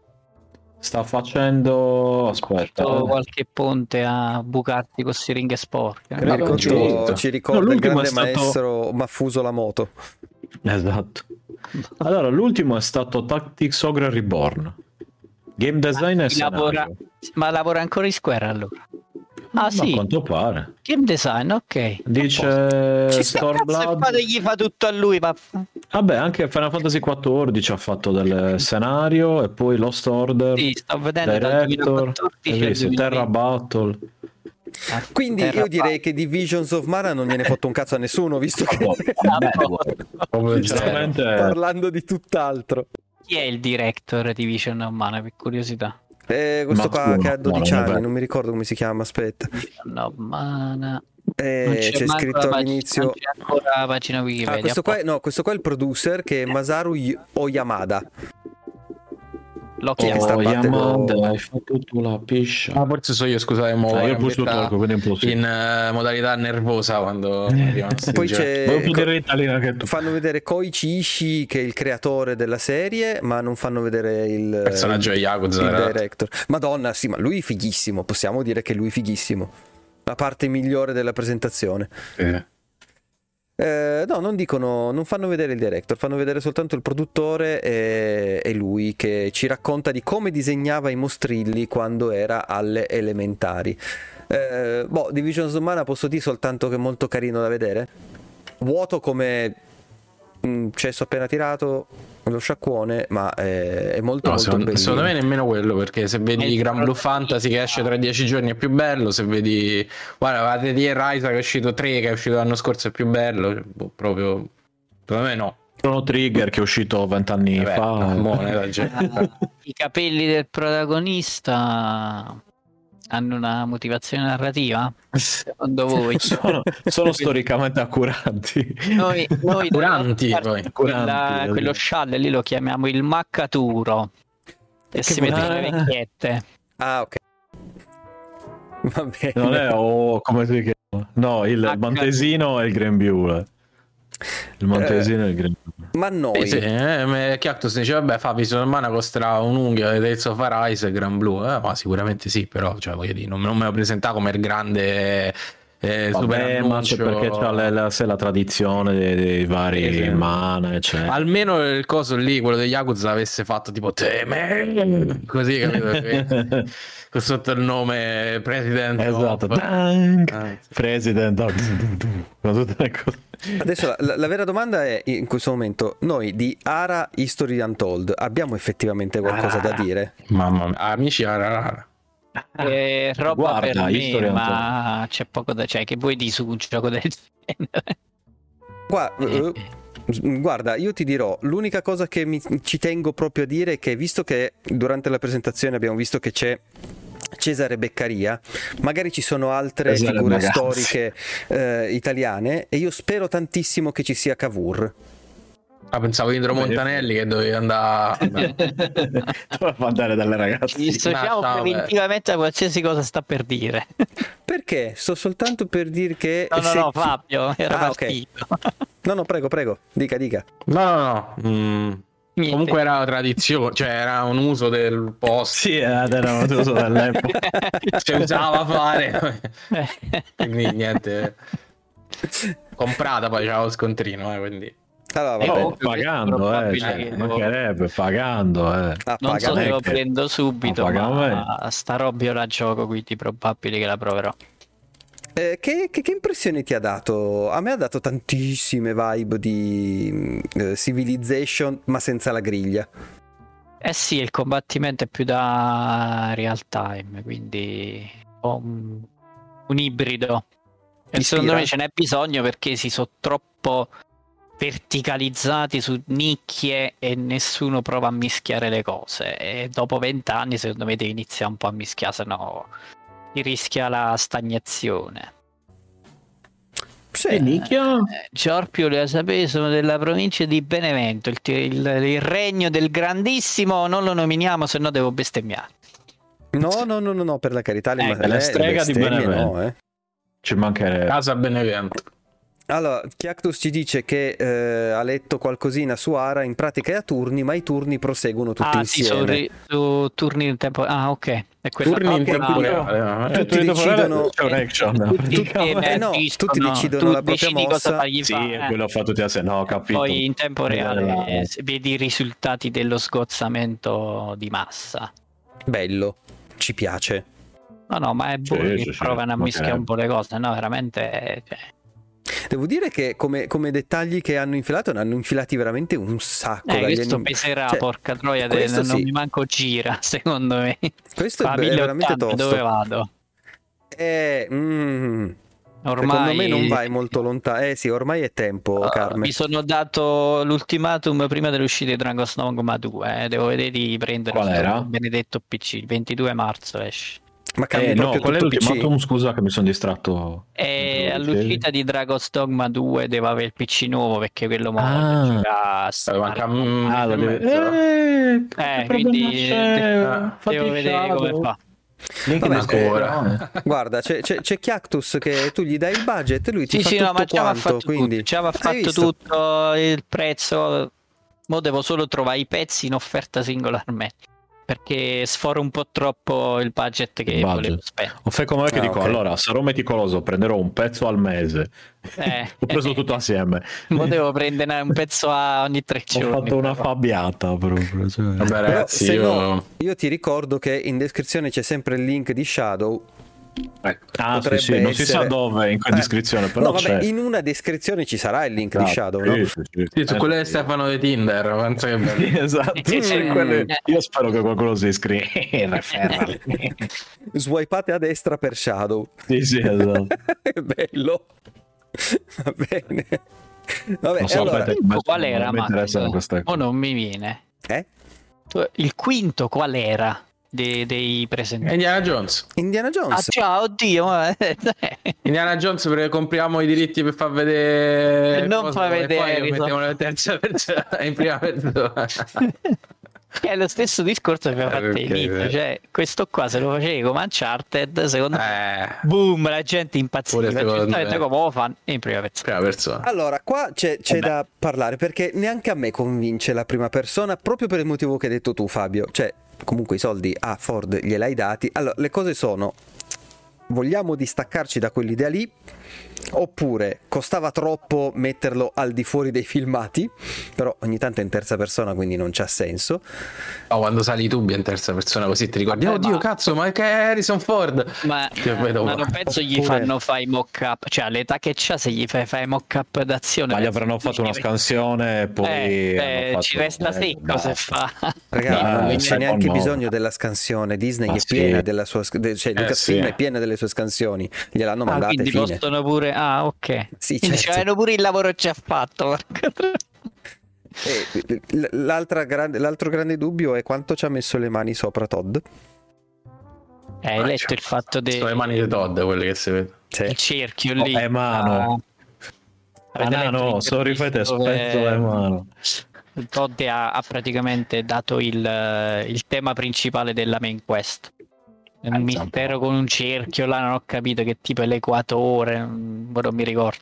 Sta facendo aspetta eh. qualche ponte a bucarti con siringhe sporche. Credo ricordo- giusto. ci ricorda No, il grande è stato- maestro Maffuso Lamoto. esatto allora l'ultimo è stato Tactics Ogre Reborn game design e Chi lavora- Ma lavora ancora in Square allora? Ah Ma a sì, quanto pare game design, ok. dice Stormblood fate gli fa tutto a lui, vaffa- vabbè anche Final Fantasy XIV ha fatto del scenario e poi Lost Order Sì, sto vedendo dal Director 2014 hai al visto? 2020. Terra Battle Quindi io direi che Divisions of Mana non gliene fotte un cazzo a nessuno, visto che zero. *laughs* sinceramente parlando di tutt'altro. Chi è il director di Vision of Mana, per curiosità? Eh, questo qua Matsuno, che ha no, 12 non è anni, non mi ricordo come si chiama, aspetta. Of Mana. Eh, Non c'è, manco scritto pagina- all'inizio... Non c'è ancora la pagina Wikipedia. Ah, questo qua, è- no, questo qua è il producer che è Masaru Oyamada. Che chiamato. sta oh battendo- Yamada hai fatto tu la piscia Ah, forse so io, scusate, mo Ah, io cambiato tolgo, quindi impossibile. in eh, modalità nervosa quando Poi c'è... Tu. Fanno vedere Koichi Ishii che è il creatore della serie, ma non fanno vedere il personaggio il, Yakuza, il esatto. director. Madonna, sì, ma lui è fighissimo, possiamo dire che lui è fighissimo. La parte migliore della presentazione. Sì. Eh, no, non dicono, non fanno vedere il director, fanno vedere soltanto il produttore e, e lui che ci racconta di come disegnava i mostrilli quando era alle elementari. Eh, boh, Divisions of Mana posso dire soltanto che è molto carino da vedere. Vuoto come mm, cesso appena tirato, lo sciacquone, ma è, è molto No, molto secondo, bellino. secondo me nemmeno quello, perché se vedi Eh, Gran Blue però- Fantasy che esce tra dieci giorni è più bello, se vedi guarda, guarda di Rise che è uscito 3 che è uscito l'anno scorso è più bello, cioè, boh, proprio secondo me no. Chrono Trigger che è uscito vent'anni fa. mo, eh, la gente- Ah, *laughs* I capelli del protagonista hanno una motivazione narrativa? Secondo voi? *laughs* sono, sono storicamente accurati. Noi, noi Curanti, dalla- poi. quella- Curanti, quello scialle lì lo chiamiamo il maccaturo. E Che si vede le vecchiette. Ah, ok. Va bene. Non è o come si chiama? No, il H- Montesino e il Grembiule. Il Montesino e il Grembiule. Ma noi, Sì, sì, eh, Cactus dice vabbè fa Vision Mana costerà un'unghia di Tales of Arise e Gran Blue eh, ma sicuramente sì però cioè, voglio dire, non, non me lo presentava come il grande eh, super Vabbè, ma c'è perché c'ha la, la, se la tradizione dei, dei vari Sì, sì. mana, eccetera. almeno il coso lì quello degli Yakuza l'avesse fatto tipo teme così capito *laughs* sotto il nome President Esatto, of-! Ah, sì. President, cose. Adesso la, la- la vera domanda è in questo momento, noi di Ara History Untold abbiamo effettivamente qualcosa da dire? mamma mia amici ah, rara È roba Guarda, per History me, Untold. ma c'è poco da... Cioè, che vuoi di su un gioco del genere? Gua- eh, Guarda, io ti dirò, l'unica cosa che mi- ci tengo proprio a dire è che visto che durante la presentazione abbiamo visto che c'è Cesare Beccaria, magari ci sono altre Cesare figure Ragazzi. storiche eh, italiane e io spero tantissimo che ci sia Cavour. Ah, pensavo Indro Montanelli che doveva andare. Doveva *laughs* andare dalle ragazze. Ci dissociamo Ma ciao, preventivamente da qualsiasi cosa sta per dire. Perché? Sto soltanto per dire che... No, no, se no, Fabio, era Ah, ok. partito. *laughs* No, no, prego, prego. Dica, dica. No, no, no. mm, Niente. Comunque era una tradizione, cioè era un uso del post. Sì, era un uso dell'epoca. *laughs* Si usava fare. Quindi niente. Comprata poi c'era lo scontrino, eh, quindi. Allora, vabbè. Oh, pagando, eh. Cioè, che- mancherebbe, pagando, eh. Ah, non so se lo prendo subito, Ma paga ma sta roba io la gioco, quindi probabile che la proverò. Eh, che, che- che impressione ti ha dato? A me ha dato tantissime vibe di mm, eh, Civilization, ma senza la griglia. Eh sì, il combattimento è più da real time, quindi ho un, un ibrido. E secondo me ce n'è bisogno perché si sono troppo verticalizzati su nicchie e nessuno prova a mischiare le cose. E dopo vent'anni secondo me devi iniziare un po' a mischiare, se no si rischia la stagnazione. Sì. nicchia? Eh, Giorpio le sapere sono della provincia di Benevento, il, il- il regno del grandissimo, non lo nominiamo se no devo bestemmiare. No, no, no, no, no, per la carità, le, Eh, ma- la le- strega le di Benevento. no, eh. Ci mancherebbe. Casa Benevento. Allora, Chiactus ci dice che eh, ha letto qualcosina su Ara, in pratica è a turni, ma i turni proseguono tutti ah sì, su, insieme. ri- su turni in tempo... Ah ok, è quella Turni in tempo reale. eh. tutti decidono- insieme Eh no, agiscono, tutti decidono la propria mossa. Sì, quello fa tutti a se no, ho capito. poi in tempo reale eh, vedi i risultati dello sgozzamento di massa. Bello, ci piace. No, no, ma è Sì, buono sì, che sì, provano a mischiare un po' le cose, no, veramente... cioè, Devo dire che come, come dettagli che hanno infilato, ne hanno infilati veramente un sacco. Eh, questo anim- peserà, cioè, porca troia, de- questo non sì. mi manco gira, *laughs* secondo me. Questo Fa è, è veramente 1080, tosto. dove vado? Eh, mm, Ormai Secondo me non vai molto lontano. Eh sì, ormai è tempo, Uh, Carmen. mi sono dato l'ultimatum prima dell'uscita di Dragon's Dogma 2. eh, Devo vedere di prendere Qual era? benedetto PC. Il 22 marzo esce. Ma cambi Eh, no, qual è l'ultimatum? Scusa che mi sono distratto. E Mentre lo all'uscita di Dragon's Dogma 2 devo avere il PC nuovo perché quello Ah. voglio giocare a Eh, manca un Ah, deve... Eh, che Eh, quindi eh, Fatti Devo vedere come fa. Vabbè, descrizione. Guarda, c'è, c'è, c'è Chiactus che tu gli dai il budget e lui ti Sì, fa sì, tutto no, ma già mi ha quanto. fatto quindi... tutto. Ha Hai fatto tutto il prezzo. Mo devo solo trovare i pezzi in offerta singolarmente. Perché sforo un po' troppo il budget che budget. volevo spendere. O fai come me che Ah, dico, ok. allora sarò meticoloso, prenderò un pezzo al mese. Eh, *laughs* Ho preso tutto assieme. *laughs* Mo devo prendere un pezzo a ogni tre Ho giorni. fatto una però. fabbiata proprio. cioè. Vabbè, ragazzi, se io. no, io ti ricordo che in descrizione c'è sempre il link di Shadow. Ah, sì, potrebbe sì, non si sa essere- dove in quella Eh, descrizione, però no, vabbè, c'è. in una descrizione ci sarà il link Ah, di Shadow, sì, no? sì, sì. Sì, su Eh, quello di sì. Stefano di Tinder. Penso che. Sì, esatto. Eh. Io spero che qualcuno si iscriva. *laughs* Swipate a destra per Shadow. sì, sì, esatto. *laughs* È bello. Va bene. Vabbè, Non so, allora, aspetta, qual era? non mi O non mi viene. eh? Il quinto qual era dei, dei presentatori? Indiana Jones. Indiana Ah, Jones. ciao, oddio. *laughs* Indiana Jones perché compriamo i diritti per far vedere. Non cosa, fa poi vedere, lo mettiamo in terza persona, in prima persona. *laughs* È lo stesso discorso che abbiamo Eh, fatto all'inizio. eh. Cioè, questo qua se lo facevi come Uncharted, secondo me, Eh, boom, la gente impazziva. Me. come lo fanno in prima persona. prima persona. Allora, qua c'è, c'è Vabbè. da parlare perché neanche a me convince la prima persona proprio per il motivo che hai detto tu, Fabio. Cioè, comunque i soldi a Ford gliel'hai dati. Allora, le cose sono: vogliamo distaccarci da quell'idea lì? Oppure costava troppo metterlo al di fuori dei filmati, però ogni tanto è in terza persona, quindi non c'ha senso. Oh, quando sali tu in terza persona così ti ricordi, Vabbè, oddio ma- cazzo, ma che è Harrison Ford? Ma, *laughs* dopo- ma non penso gli Oppure- fanno fare i mock-up. Cioè, all'età che c'ha, se gli fai fare i mock-up d'azione. Ma gli penso avranno fatto una scansione e poi. Eh, eh, fatto- ci resta eh, secco se fa. Ragazzi, Ah, non c'è neanche no. bisogno della scansione. Disney Ah, è sì. piena della sua. Cioè, Eh, Lucasfilm sì. è piena delle sue scansioni. Gliel'hanno Ah, mandate quindi fine. possono pure. Ah, ok. Sì, certo. c'avevano pure il lavoro già fatto. porca troia. E l- l'altra grande- l'altro grande dubbio è quanto ci ha messo le mani sopra Todd. Eh, hai Ah, letto cioè, il fatto del Sono le mani di Todd quelle che si vede. Il cerchio Oh, lì. è mano. Ah, letto no, l'intervista fate dove spezzo le mano. Todd ha, ha praticamente dato il, eh, il tema principale della main quest. È un mistero con un cerchio, là non ho capito che tipo è l'equatore, non non mi ricordo.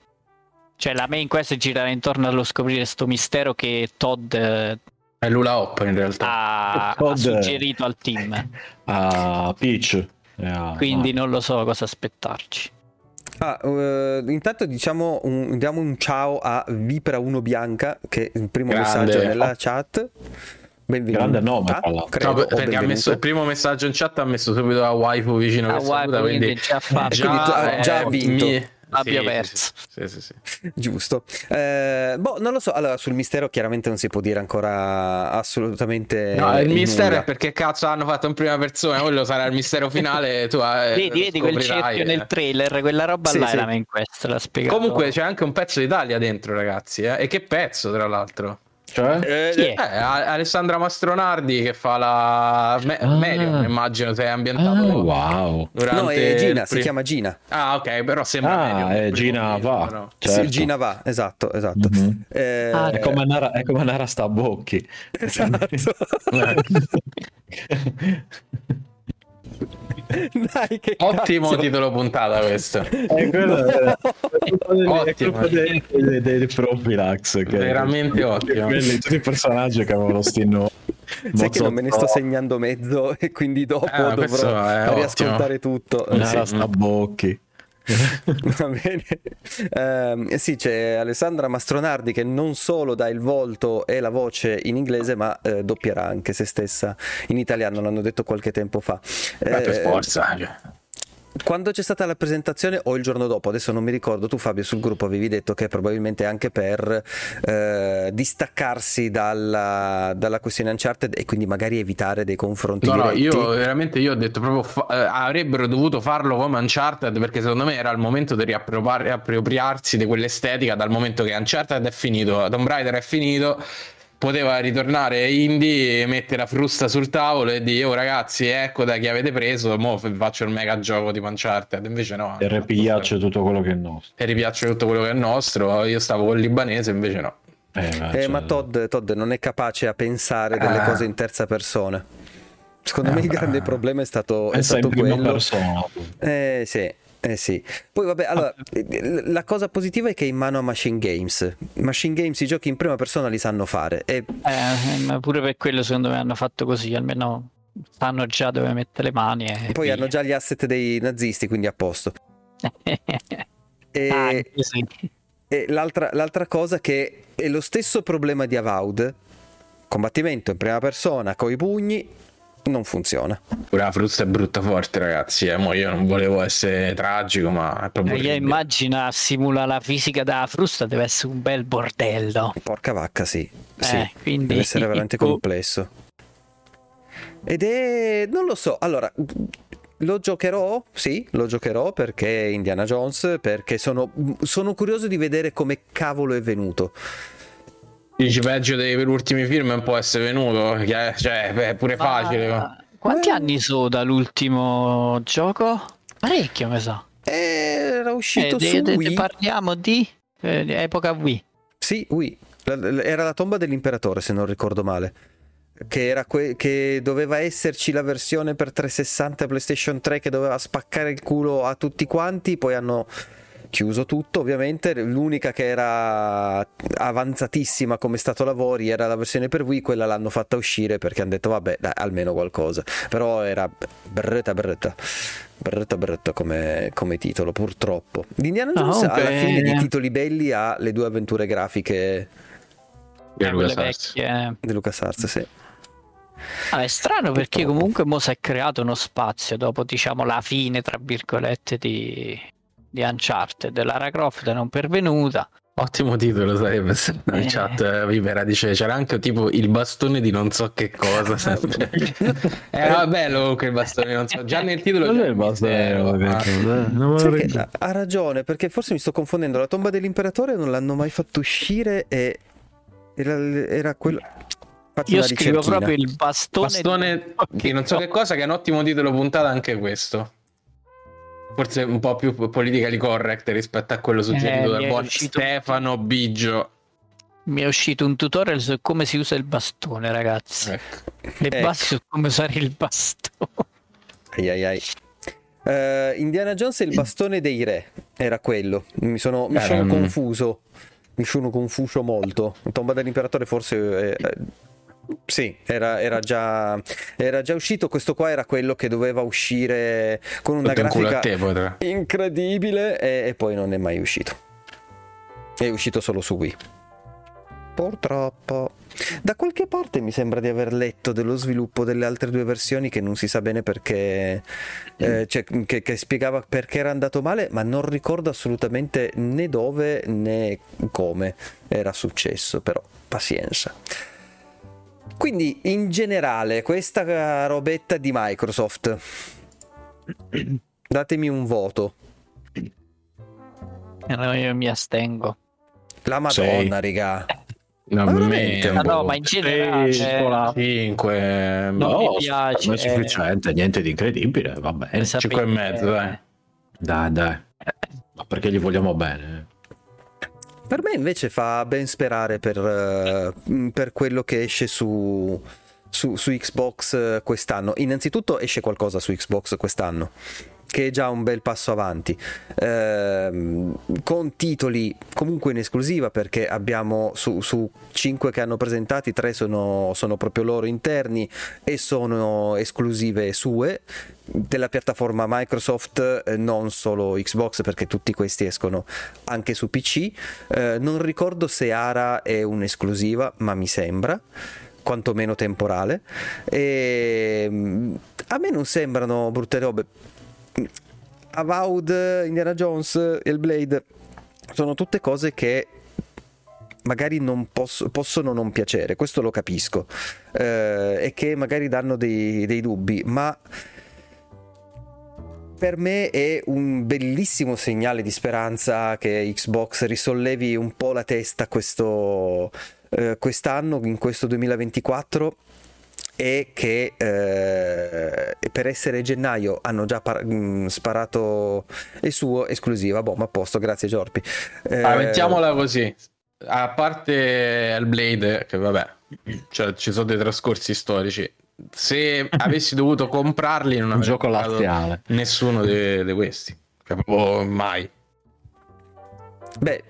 Cioè la main quest girerà intorno allo scoprire sto mistero che Todd eh, È l'Ula Hop in realtà. ha, ha Todd- suggerito al team. *laughs* A Peach. e a- Quindi non lo so cosa aspettarci. Ah, eh, intanto diciamo un, diamo un ciao a Vipera1 Bianca che è il primo Grande. messaggio nella chat. Benvenuto. Grande nome, tra l'altro. credo, No, perché ha messo il primo messaggio in chat ha messo subito la waifu vicino saluta, waifu, quindi già fatto. Già- già ha vinto. mi- Abbia sì, perso. Sì, sì, sì. Giusto. Eh, boh, non lo so. Allora, sul mistero chiaramente non si può dire ancora assolutamente. No, il mistero nulla. è perché cazzo hanno fatto in prima persona, quello sarà il mistero finale. *laughs* Tu eh, Vedi, vedi quel cerchio eh. nel trailer, quella roba Sì, là sì. è la main quest, l'ha spiegato. Comunque c'è anche un pezzo d'Italia dentro, ragazzi. eh. E che pezzo, tra l'altro? Cioè? Eh, Chi è? Eh, A- Alessandra Mastronardi che fa la Me- Ah. Marion, immagino se è ambientato Ah, wow. durante no, è Gina, si chiama Gina. Ah, ok, però sembra Ah, il primo Gina film, va. no? Certo. Sì, Gina va, esatto, esatto. Mhm. Eh, Ah, È come Nara, è come Nara sta a bocchi. esatto. *laughs* *laughs* *laughs* Dai, che Ottimo cazzo. titolo puntata questo. *laughs* È quello è Ottimo. è colpa dei, dei, dei Profilax. Che, Veramente ottimo. Quelli, tutti i personaggi che avevano sti nomi. *laughs* Sai che non me ne sto segnando mezzo e quindi dopo Ah, dovrò è riascoltare tutto. Eh, Nara sì. sta a bocchi. *laughs* Va bene. Eh sì, c'è Alessandra Mastronardi che non solo dà il volto e la voce in inglese, ma eh, doppierà anche se stessa in italiano, l'hanno detto qualche tempo fa. Eh, per Eh, forza. Quando c'è stata la presentazione o il giorno dopo, adesso non mi ricordo, tu Fabio sul gruppo avevi detto che probabilmente anche per eh, distaccarsi dalla, dalla questione Uncharted e quindi magari evitare dei confronti No, no, diretti. io veramente io ho detto proprio fa- eh, avrebbero dovuto farlo come Uncharted perché secondo me era il momento di riappropriarsi di quell'estetica dal momento che Uncharted è finito, Tomb Raider è finito, poteva ritornare indie, mettere la frusta sul tavolo e dire oh ragazzi ecco da chi avete preso, mo faccio il mega gioco di Uncharted, invece no. E ripiace tutto quello che è nostro. E ripiace tutto quello che è nostro, io stavo con il libanese invece no. Eh, Eh, cioè, ma Todd, Todd non è capace a pensare delle Ah. cose in terza persona. Secondo me il grande problema è stato, è in stato quello. persona. Eh sì, eh sì. Poi vabbè, allora, eh, la cosa positiva è che è in mano a Machine Games. Machine Games i giochi in prima persona li sanno fare. E Eh, ma pure per quello secondo me hanno fatto così, almeno sanno già dove mettere le mani. E poi via. hanno già gli asset dei nazisti, quindi a posto. *laughs* E, Anche sì. e l'altra, l'altra cosa che è lo stesso problema di Avowed, combattimento in prima persona, coi pugni, non funziona. Pure la frusta è brutta forte ragazzi, eh. mo io non volevo essere tragico ma è proprio... Eh, Io immagina simula la fisica della frusta, deve essere un bel bordello. Porca vacca, sì. sì. Eh, quindi- Deve essere veramente complesso. Ed è... non lo so. Allora, lo giocherò? Sì, lo giocherò perché Indiana Jones, perché sono, sono curioso di vedere come cavolo è venuto. Dici peggio dei per ultimi film non può essere venuto, che- cioè è pure facile. ma- Ma quanti Eh. anni sono dall'ultimo gioco? Parecchio, mi sa. Era uscito Eh, su de- de- Wii. parliamo di eh, epoca Wii. Sì, Wii. La- la- Era la tomba dell'imperatore, se non ricordo male. Che, era que- che doveva esserci la versione per 360 e PlayStation 3 che doveva spaccare il culo a tutti quanti. Poi hanno chiuso tutto, ovviamente. L'unica che era avanzatissima come stato lavori era la versione per Wii. Quella l'hanno fatta uscire perché hanno detto, vabbè, dai, almeno qualcosa. Però era berretta, berretta. Berretta, berretta come, come titolo, purtroppo. L'Indiana Ah, Jones ok. alla fine di titoli belli ha le due avventure grafiche di LucasArts. vecchie. di LucasArts, sì. Ah, è strano perché comunque mo si è creato uno spazio dopo diciamo la fine tra virgolette di, di Uncharted Lara Croft non pervenuta Ottimo titolo sarebbe se in Eh. chat eh, Vipera dice c'era anche tipo il bastone di non so che cosa *laughs* sempre. Era bello comunque il bastone di non so già nel titolo Non è il bastone, che ricordo. ha ragione, perché forse mi sto confondendo. La tomba dell'imperatore non l'hanno mai fatto uscire e era, era quello. Faccio io scrivo ricerchina. proprio il bastone, bastone di non so che cosa che è un ottimo titolo puntata anche questo forse un po' più politically correct rispetto a quello suggerito Eh, dal è buon uscito- Stefano Biggio. Mi è uscito un tutorial su come si usa il bastone, ragazzi. Ecco. Le Ecco. basi su come usare il bastone. Ai ai ai. Eh, Indiana Jones e il bastone dei re era quello. Mi sono, mi sono confuso. Mi sono confuso molto. Tomba dell'imperatore forse. eh, eh, sì, era, era già, era già uscito. Questo qua era quello che doveva uscire con una Tutto grafica te, incredibile e, e poi non è mai uscito. È uscito solo su Wii. Purtroppo. Da qualche parte mi sembra di aver letto dello sviluppo delle altre due versioni che non si sa bene perché, eh, cioè, che, che spiegava perché era andato male, ma non ricordo assolutamente né dove né come era successo, però pazienza. Quindi in generale questa robetta di Microsoft, *clears throat* datemi un voto. Eh, no, io mi astengo. La Madonna, Sei. riga. No, Ma veramente? me Ah, no, ma in generale, Sì, eh, voilà. 5 Non mi piace, me è sufficiente, niente di incredibile, va bene. per sapere- 5 e mezzo, dai. Dai, dai. Ma perché gli vogliamo bene? Per me invece fa ben sperare per, eh, per quello che esce su, su, su Xbox eh, quest'anno. Innanzitutto esce qualcosa su Xbox quest'anno, che è già un bel passo avanti, Ehm, con titoli comunque in esclusiva perché abbiamo su, su 5 che hanno presentati, 3 sono, sono proprio loro interni e sono esclusive sue della piattaforma Microsoft, eh, non solo Xbox perché tutti questi escono anche su PC. Eh, non ricordo se Ara è un'esclusiva, ma mi sembra quantomeno temporale. E mm, a me non sembrano brutte robe. Avowed, Indiana Jones, Hellblade sono tutte cose che magari non posso- possono non piacere, questo lo capisco, eh, e che magari danno dei, dei dubbi, ma per me è un bellissimo segnale di speranza che Xbox risollevi un po' la testa questo, eh, quest'anno, in questo 2024 e che eh, per essere gennaio hanno già par- mh, sparato il suo esclusiva. Boh, ma a posto, grazie Giorpi. Eh, Ah, mettiamola così. A parte il Blade, che vabbè, cioè, ci sono dei trascorsi storici. Se *laughs* avessi dovuto comprarli, non Un avrei gioco laziale. nessuno di, di questi. Cioè, proprio mai. Beh,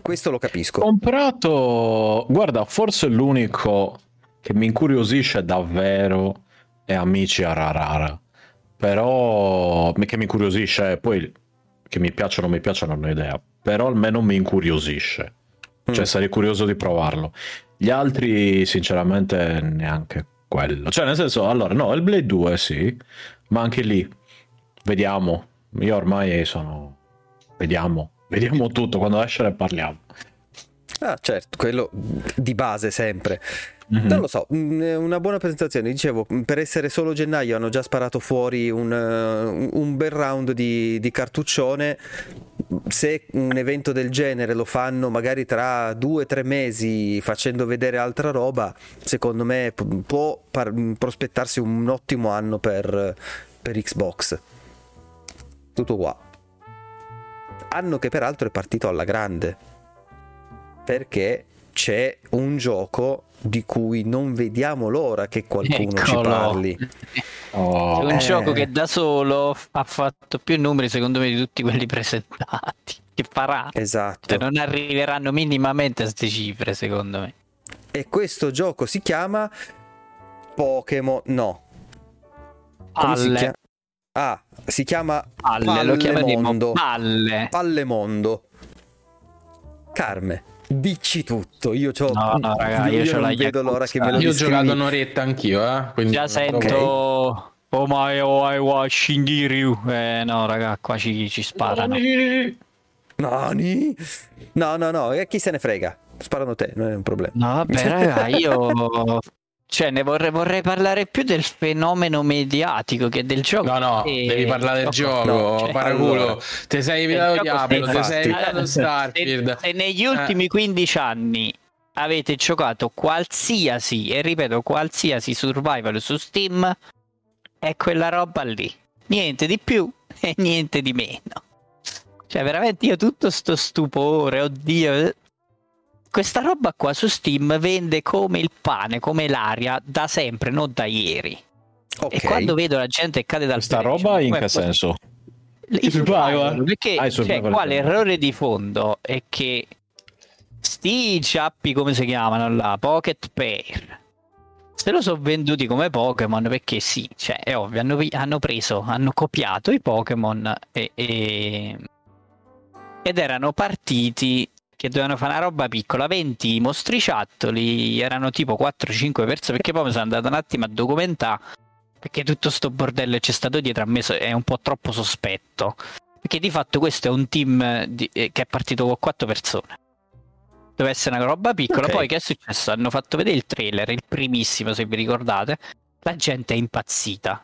questo lo capisco. Comprato, guarda, forse l'unico che mi incuriosisce davvero è Amici Ararara. Però che mi incuriosisce, poi che mi piacciono o non mi piacciono non ho idea. Però almeno mi incuriosisce. Cioè Mm. sarei curioso di provarlo. Gli altri, sinceramente, neanche quello. Cioè, nel senso, allora, no, il Blade 2 sì, ma anche lì, vediamo. Io ormai sono... Vediamo, vediamo tutto, quando esce ne parliamo. Ah, certo, quello di base sempre. Mhm. Non lo so, è una buona presentazione. Dicevo, mh, per essere solo gennaio hanno già sparato fuori un, eh, un bel round di, di cartuccione. Se un evento del genere lo fanno magari tra due o tre mesi facendo vedere altra roba, secondo me può par- prospettarsi un ottimo anno per, per Xbox. Tutto qua. Anno che peraltro è partito alla grande perché c'è un gioco di cui non vediamo l'ora che qualcuno ci Eccolo. parli. *laughs* Oh, È un Eh. gioco che da solo ha fatto più numeri secondo me di tutti quelli *laughs* presentati. Che farà? Esatto. Cioè, non arriveranno minimamente a queste cifre secondo me. E questo gioco si chiama Pokémon. No. Come si Palle, chiama? Ah, si chiama palle, lo chiameremo Pallemondo. palle. Pallemondo. Carme, dici tutto. Io, c'ho, No, no, raga, io c'ho non la vedo l'ora che me lo Io ho giocato un'oretta anch'io, eh. Quindi Già sento... Oh my oh I watching you. Eh no raga, qua ci, ci sparano. Nani? No, no, no, e chi se ne frega? Sparano te, non è un problema. No vabbè raga, io... *laughs* Cioè ne vorrei, vorrei parlare più del fenomeno mediatico che del gioco. No, no, Eh, devi parlare del gioco, no, cioè, paraculo. allora. Te sei evitato Diablo, te sei evitato Starfield. Se, se negli Eh. ultimi 15 anni avete giocato qualsiasi, e ripeto, qualsiasi survival su Steam, è quella roba lì. Niente di più, e niente di meno. Cioè, veramente io tutto sto stupore, oddio. Questa roba qua su Steam vende come il pane, come l'aria, da sempre, non da ieri. Ok. E quando vedo la gente che cade dal Sta telecino, roba in che possibile? senso? Il survival, perché Ah, cioè, qua l'errore di fondo è che sti ciappi come si chiamano là, Pocket Pair se lo sono venduti come Pokémon perché sì, cioè è ovvio, hanno, hanno preso, hanno copiato i Pokémon e, e- ed erano partiti che dovevano fare una roba piccola, 20 mostriciattoli, erano tipo 4-5 persone, perché poi mi sono andato un attimo a documentare perché tutto sto bordello che c'è stato dietro a me è un po' troppo sospetto. Perché di fatto questo è un team di- eh, che è partito con quattro persone. Deve essere una roba piccola. Ok. Poi che è successo? Hanno fatto vedere il trailer, il primissimo, se vi ricordate. La gente è impazzita.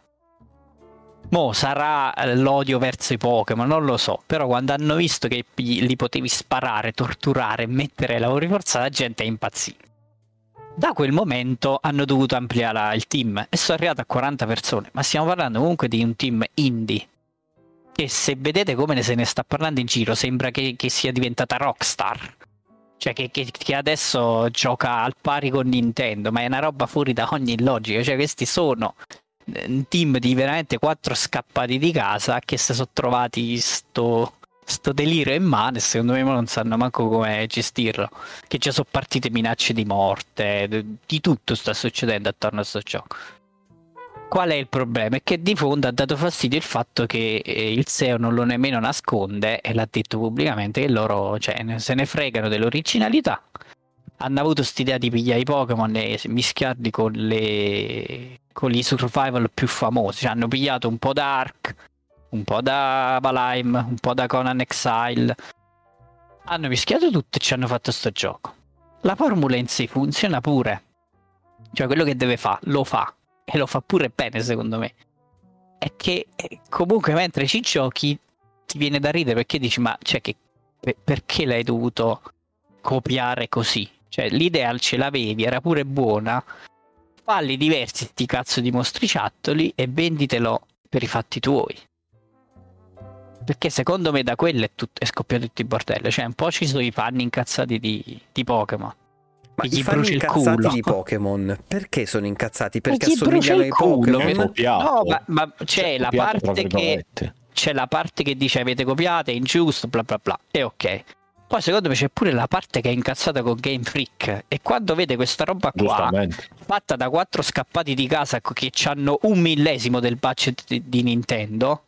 Mo sarà eh, l'odio verso i Pokémon, non lo so. Però quando hanno visto che li potevi sparare, torturare mettere ai lavori forzati, la gente è impazzita. Da quel momento hanno dovuto ampliare la- il team e sono arrivato a 40 persone. Ma stiamo parlando comunque di un team indie. Che se vedete come se ne sta parlando in giro, sembra che, che sia diventata Rockstar. Cioè che, che- che adesso gioca al pari con Nintendo, ma è una roba fuori da ogni logica. Cioè questi sono un team di veramente quattro scappati di casa che si sono trovati sto, sto delirio in mano e secondo me non sanno manco come gestirlo. Che già sono partite minacce di morte, di tutto sta succedendo attorno a questo gioco. Qual è il problema? È che di fondo ha dato fastidio il fatto che eh, il SEO non lo nemmeno nasconde e l'ha detto pubblicamente che loro cioè, se ne fregano dell'originalità. Hanno avuto quest'idea di pigliare i Pokémon e mischiarli con, le... con i survival più famosi. Cioè, hanno pigliato un po' da Ark, un po' da Valheim, un po' da Conan Exile. Hanno mischiato tutto e ci hanno fatto sto gioco. La formula in sé funziona pure. Cioè, quello che deve fare, lo fa. E lo fa pure bene, secondo me. È che eh, comunque mentre ci giochi ti viene da ridere perché dici, ma cioè, che, per- perché l'hai dovuto copiare così? Cioè, l'idea ce l'avevi, era pure buona. Falli diversi sti cazzo di mostriciattoli e venditelo per i fatti tuoi. Perché secondo me da quello è, tut- è scoppiato tutto il bordello. Cioè, un po' ci sono i fan incazzati di, di Pokémon. Ma Gli i fan incazzati culo. di Pokémon, perché sono incazzati? Perché assomigliano il ai culo, Pokémon? No, ma, ma c'è Cioè, la copiato, tra parte che c'è la parte che dice avete copiato, è ingiusto, bla bla bla. E ok. Poi secondo me c'è pure la parte che è incazzata con Game Freak. E quando vede questa roba qua, fatta da quattro scappati di casa che hanno un millesimo del budget di, di Nintendo,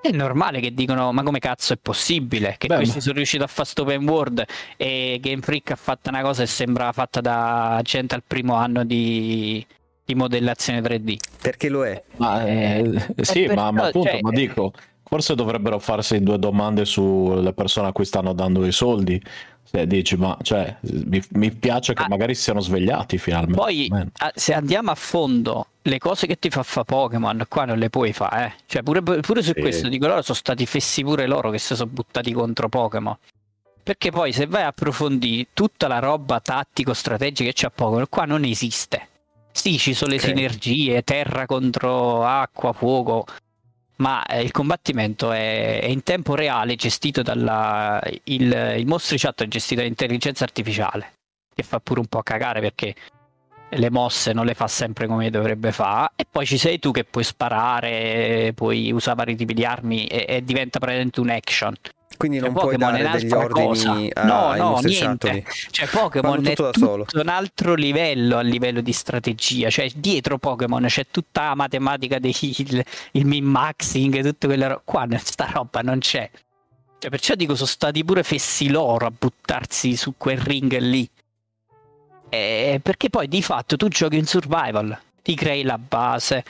è normale che dicono: Ma come cazzo è possibile? Che Beh, questi ma- sono riusciti a fare sto open world e Game Freak ha fatto una cosa che sembra fatta da gente al primo anno di, di modellazione 3D. Perché lo è. Ma, eh, sì, per- ma, ma no, appunto, cioè- ma dico, forse dovrebbero farsi due domande sulle persone a cui stanno dando i soldi. Se dici, ma cioè, mi, mi piace che Ah. magari si siano svegliati finalmente. Poi, ah, se andiamo a fondo, le cose che ti fa fa Pokémon, qua non le puoi fare. Eh. Cioè, pure, pure su Sì. questo dico loro sono stati fessi pure loro che si sono buttati contro Pokémon. Perché poi, se vai a approfondire tutta la roba tattico-strategica che c'ha Pokémon, qua non esiste. Sì, ci sono le Ok. sinergie, terra contro acqua, fuoco, ma eh, il combattimento è, è in tempo reale gestito dalla... Il, il mostriciatto è gestito dall'intelligenza artificiale, che fa pure un po' cagare perché le mosse non le fa sempre come dovrebbe fare e poi ci sei tu che puoi sparare, puoi usare vari tipi di armi e, e diventa praticamente un action. Quindi non Cioè, puoi Pokémon è dare degli un'altra cosa. ordini a, No, ai no, niente. Cioè Pokémon è tutto un altro livello a livello di strategia, cioè dietro Pokémon c'è tutta la matematica del *laughs* il, il min-maxing, tutte quelle robe. Qua sta roba non c'è. Cioè, perciò dico, sono stati pure fessi loro a buttarsi su quel ring lì. Eh, perché poi di fatto tu giochi in survival, ti crei la base,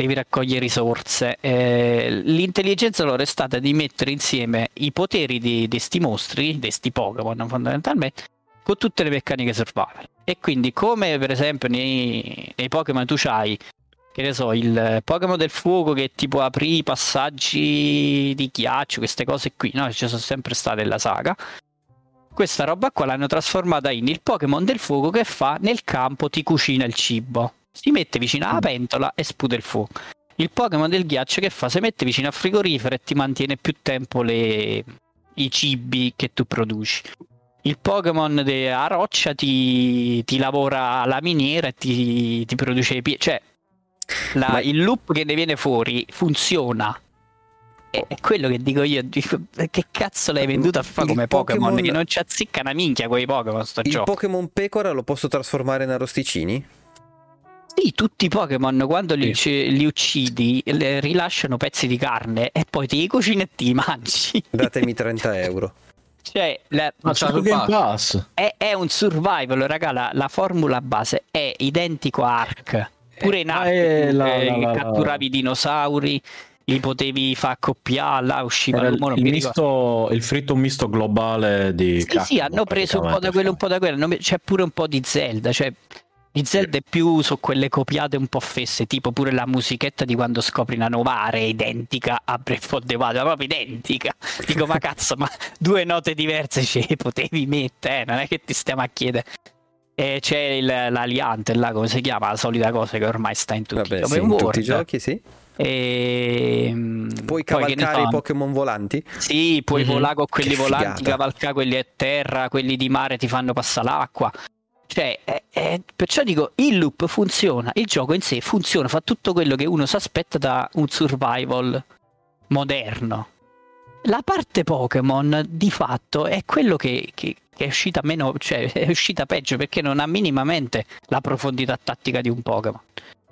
devi raccogliere risorse. Eh, l'intelligenza loro è stata di mettere insieme i poteri di questi mostri, di questi Pokémon fondamentalmente, con tutte le meccaniche survival. E quindi, come per esempio nei, nei Pokémon tu c'hai, che ne so, il Pokémon del fuoco che ti può aprire i passaggi di ghiaccio, queste cose qui, no? Ci sono sempre state nella saga. Questa roba qua l'hanno trasformata in il Pokémon del fuoco che fa nel campo ti cucina il cibo. Si mette vicino alla pentola e sputa il fuoco. Il Pokémon del ghiaccio che fa? Si mette vicino al frigorifero e ti mantiene più tempo le... i cibi che tu produci. Il Pokémon a roccia ti, ti lavora la miniera e ti, ti produce i piedi. Cioè, la, Ma- il loop che ne viene fuori funziona. È quello che dico io. dico, che cazzo l'hai venduto a fare come Pokémon? Pokémon- Che non ci azzicca una minchia quei Pokémon sto Il gioco. Pokémon pecora lo posso trasformare in arrosticini? Sì, tutti i Pokémon quando li, ci- li uccidi le- rilasciano pezzi di carne e poi ti cucini e ti mangi. *laughs* Datemi 30 euro. Cioè, la- Ma c'è Game pass. È, è un survival, raga. La, la formula base è identico a Ark. Pure in Ark eh, la- eh, la- la- catturavi i dinosauri, li potevi far accoppiare, là usciva il, il misto, il fritto misto globale di Sì, Cactus, sì, hanno preso un po' da quello, un po' da quello. C'è pure un po' di Zelda. Cioè, di Zelda è più su quelle copiate un po' fesse, tipo pure la musichetta di quando scopri una nuova area identica a Breath of the Wild, ma proprio identica. Dico, ma cazzo, ma due note diverse ce le potevi mettere, eh, non è che ti stiamo a chiedere. E c'è il, l'Aliante, là, come si chiama? La solita cosa che ormai sta in tutti Vabbè, i sì, in tutti i giochi, sì. E, mm, Puoi cavalcare i Pokémon volanti? sì, puoi Mhm. volare con quelli Che volanti, cavalcare quelli a terra, quelli di mare ti fanno passare l'acqua. Cioè, è- è- perciò dico, il loop funziona, il gioco in sé funziona, fa tutto quello che uno si aspetta da un survival moderno. La parte Pokémon di fatto è quello che, che- che è uscita meno, cioè è uscita peggio perché non ha minimamente la profondità tattica di un Pokémon.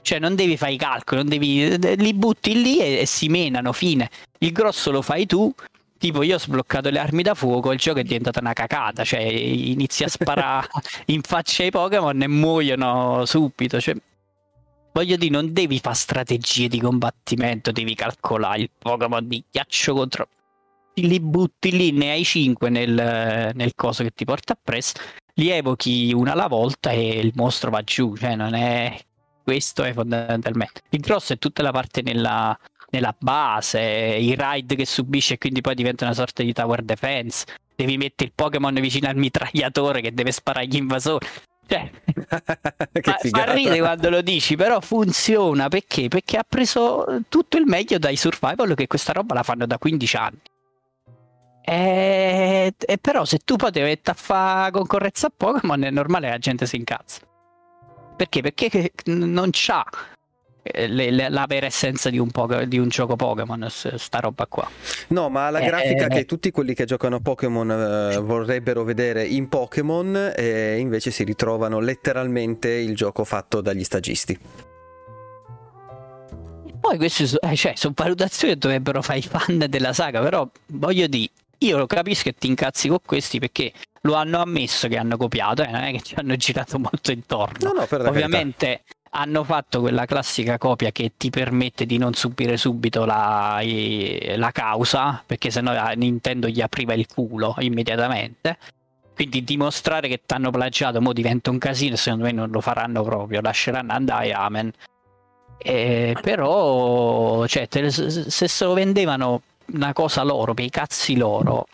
Cioè non devi fare i calcoli, non devi, li butti lì e, e si menano, fine. Il grosso lo fai tu, tipo io ho sbloccato le armi da fuoco, il gioco è diventato una cacata, cioè inizi a sparare *laughs* in faccia ai Pokémon e muoiono subito. Cioè, voglio dire, non devi fare strategie di combattimento, devi calcolare il Pokémon di ghiaccio contro... Li butti lì, ne hai 5 nel, nel coso che ti porta appresso, li evochi una alla volta e il mostro va giù, cioè non è... Questo è fondamentalmente. Il grosso è tutta la parte nella, nella base, i raid che subisce e quindi poi diventa una sorta di tower defense. Devi mettere il Pokémon vicino al mitragliatore che deve sparare agli invasori. Cioè, *laughs* fa, fa ridere quando lo dici, però funziona perché? Perché ha preso tutto il meglio dai survival che questa roba la fanno da 15 anni. E, e però se tu poi devi a fare concorrenza a Pokémon è normale che la gente si incazza. Perché? Perché non c'ha eh, le- le- la vera essenza di un, Poké- di un gioco Pokémon, sta roba qua. No, ma la Eh, grafica eh, che tutti quelli che giocano a Pokémon eh, vorrebbero vedere in Pokémon e invece si ritrovano letteralmente il gioco fatto dagli stagisti. Poi queste eh, cioè, sono valutazioni che dovrebbero fare i fan della saga, però voglio dire, io lo capisco che ti incazzi con questi perché lo hanno ammesso che hanno copiato, eh, non è che ci hanno girato molto intorno. No, no, Ovviamente hanno fatto quella classica copia che ti permette di non subire subito la, la causa, perché sennò a Nintendo gli apriva il culo immediatamente. Quindi dimostrare che ti hanno plagiato mo diventa un casino, secondo me non lo faranno proprio, lasceranno andare Amen. Eh, però, cioè, se se lo vendevano una cosa loro, per i cazzi loro,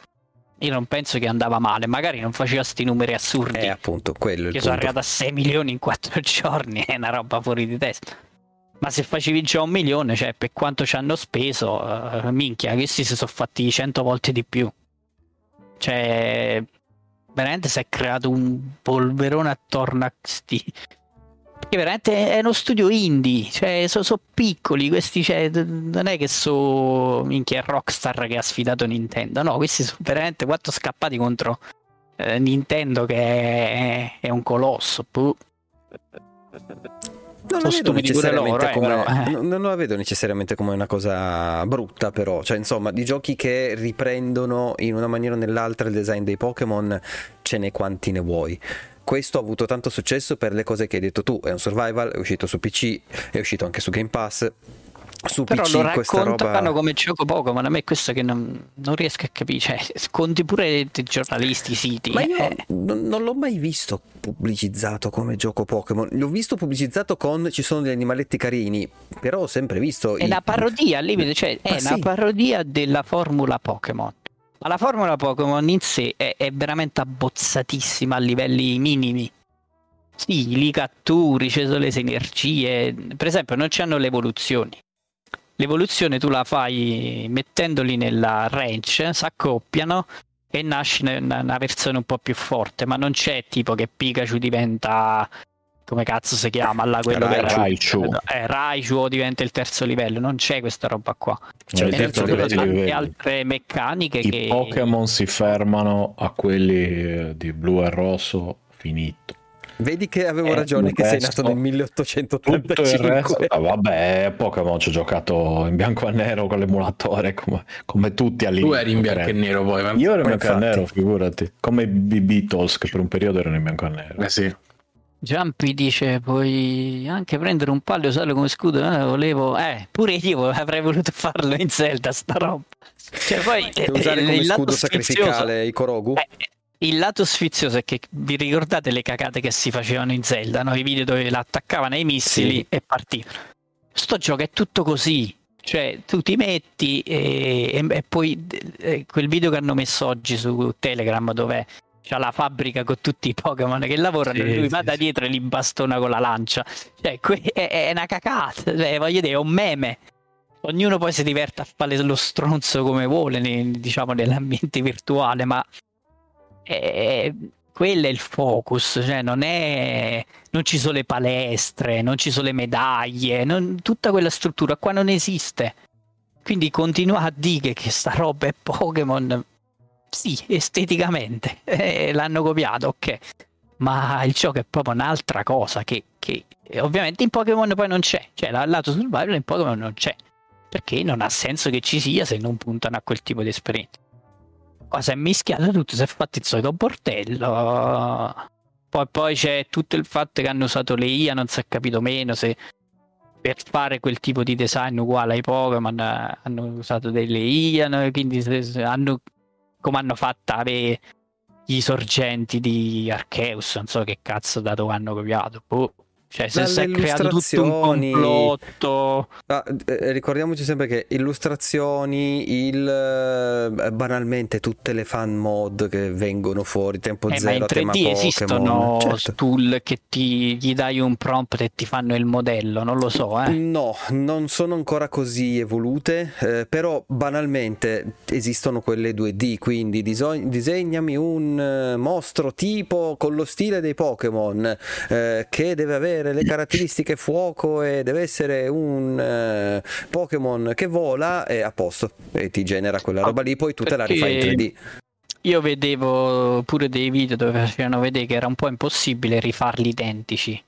io non penso che andava male. Magari non faceva sti numeri assurdi. Eh, appunto, quello Io sono arrivato a 6 milioni in 4 *laughs* giorni, è una roba fuori di testa. Ma se facevi già un milione, cioè per quanto ci hanno speso, eh, minchia, questi si sono fatti 100 volte di più. Cioè, veramente si è creato un polverone attorno a sti. Perché veramente è uno studio indie, cioè sono piccoli, questi cioè, non è che so minchia è Rockstar che ha sfidato Nintendo, no, questi sono veramente quattro scappati contro eh, Nintendo che è, è un colosso. puh. Non Sono la, loro, eh, come, però, eh. non- la vedo necessariamente come una cosa brutta, però, cioè, insomma, di giochi che riprendono in una maniera o nell'altra il design dei Pokémon, ce n'è quanti ne vuoi. Questo ha avuto tanto successo per le cose che hai detto tu, è un survival, è uscito su PC, è uscito anche su Game Pass. Su Però PC lo raccontano roba come gioco Pokémon. A me è questo che non, non riesco a capire. Cioè, conti pure i giornalisti, i siti. Ma io eh. non, non l'ho mai visto pubblicizzato come gioco Pokémon. L'ho visto pubblicizzato con ci sono degli animaletti carini, però ho sempre visto È i- una parodia al limite, cioè è Ma una sì. parodia della formula Pokémon. Ma la formula Pokémon in sé è, è veramente abbozzatissima a livelli minimi. Sì, li catturi, ci sono le sinergie. Per esempio, non c'hanno le evoluzioni. l'evoluzione tu la fai mettendoli nella range, si accoppiano e nasce una, una versione un po' più forte, ma non c'è tipo che Pikachu diventa come cazzo si chiama là quello che Raichu. eh, Raichu o diventa il terzo livello non c'è questa roba qua Cioè, il terzo ci sono livello tante altre meccaniche I che Pokémon si fermano a quelli eh, di blu e rosso, finito. Vedi che avevo Eh, ragione che sei resto- nato nel Tutto il resto, 1885. ah, vabbè, Pokémon ci ho giocato in bianco e nero con l'emulatore come, come tutti all'inizio. Tu eri in bianco e nero poi. Io ero in bianco e nero, figurati. Come i Beatles che per un periodo erano in bianco e nero. Eh sì. Jumpy dice puoi anche prendere un palo e usarlo come scudo eh, volevo eh pure io avrei voluto farlo in Zelda sta roba cioè poi E usare il come lato scudo sacrificale i Korogu. Eh, il lato sfizioso è che vi ricordate le cagate che si facevano in Zelda, no? i video dove l'attaccavano ai missili Sì. e partivano. Sto gioco è tutto così, cioè tu ti metti e, e- e poi eh, quel video che hanno messo oggi su Telegram dove c'ha la fabbrica con tutti i Pokémon che lavorano Sì, e lui sì, va da dietro e li bastona con la lancia. Cioè, è, è una cacata, cioè, voglio dire, è un meme. Ognuno poi si diverte a fare lo stronzo come vuole, nei- diciamo, nell'ambiente virtuale, ma eh, quello è il focus, cioè non è non ci sono le palestre, non ci sono le medaglie, non- tutta quella struttura qua non esiste. Quindi continua a dire che sta roba è Pokémon. Sì, esteticamente *laughs* eh, l'hanno copiato, ok. Ma il gioco è proprio un'altra cosa che, che, eh, ovviamente in Pokémon poi non c'è. Cioè, la- lato survival in Pokémon non c'è. Perché non ha senso che ci sia se non puntano a quel tipo di esperienza. Qua si è mischiato tutto, si è fatto il solito bordello. Poi, poi c'è tutto il fatto che hanno usato le IA, non si è capito meno se per fare quel tipo di design uguale ai Pokémon eh, hanno usato delle IA, quindi hanno, come hanno fatto avere i sorgenti di Arceus, non so che cazzo da dove hanno copiato. Boh. Cioè, se si è creato tutto un complotto. Ah, eh, ricordiamoci sempre che illustrazioni, il, eh, banalmente tutte le fan mod che vengono fuori, tempo Eh, ma zero, in a tema 3D Pokémon. esistono Certo. tool che ti gli dai un prompt e ti fanno il modello, non lo so, eh. No, non sono ancora così evolute, eh, però banalmente esistono quelle 2D, quindi diso- disegnami un eh, mostro tipo con lo stile dei Pokémon che deve avere le caratteristiche fuoco e deve essere un eh, Pokémon che vola e a posto e ti genera quella roba lì, poi tu te la rifai in Perché 3D. Io vedevo pure dei video dove facevano vedere che era un po' impossibile rifarli identici.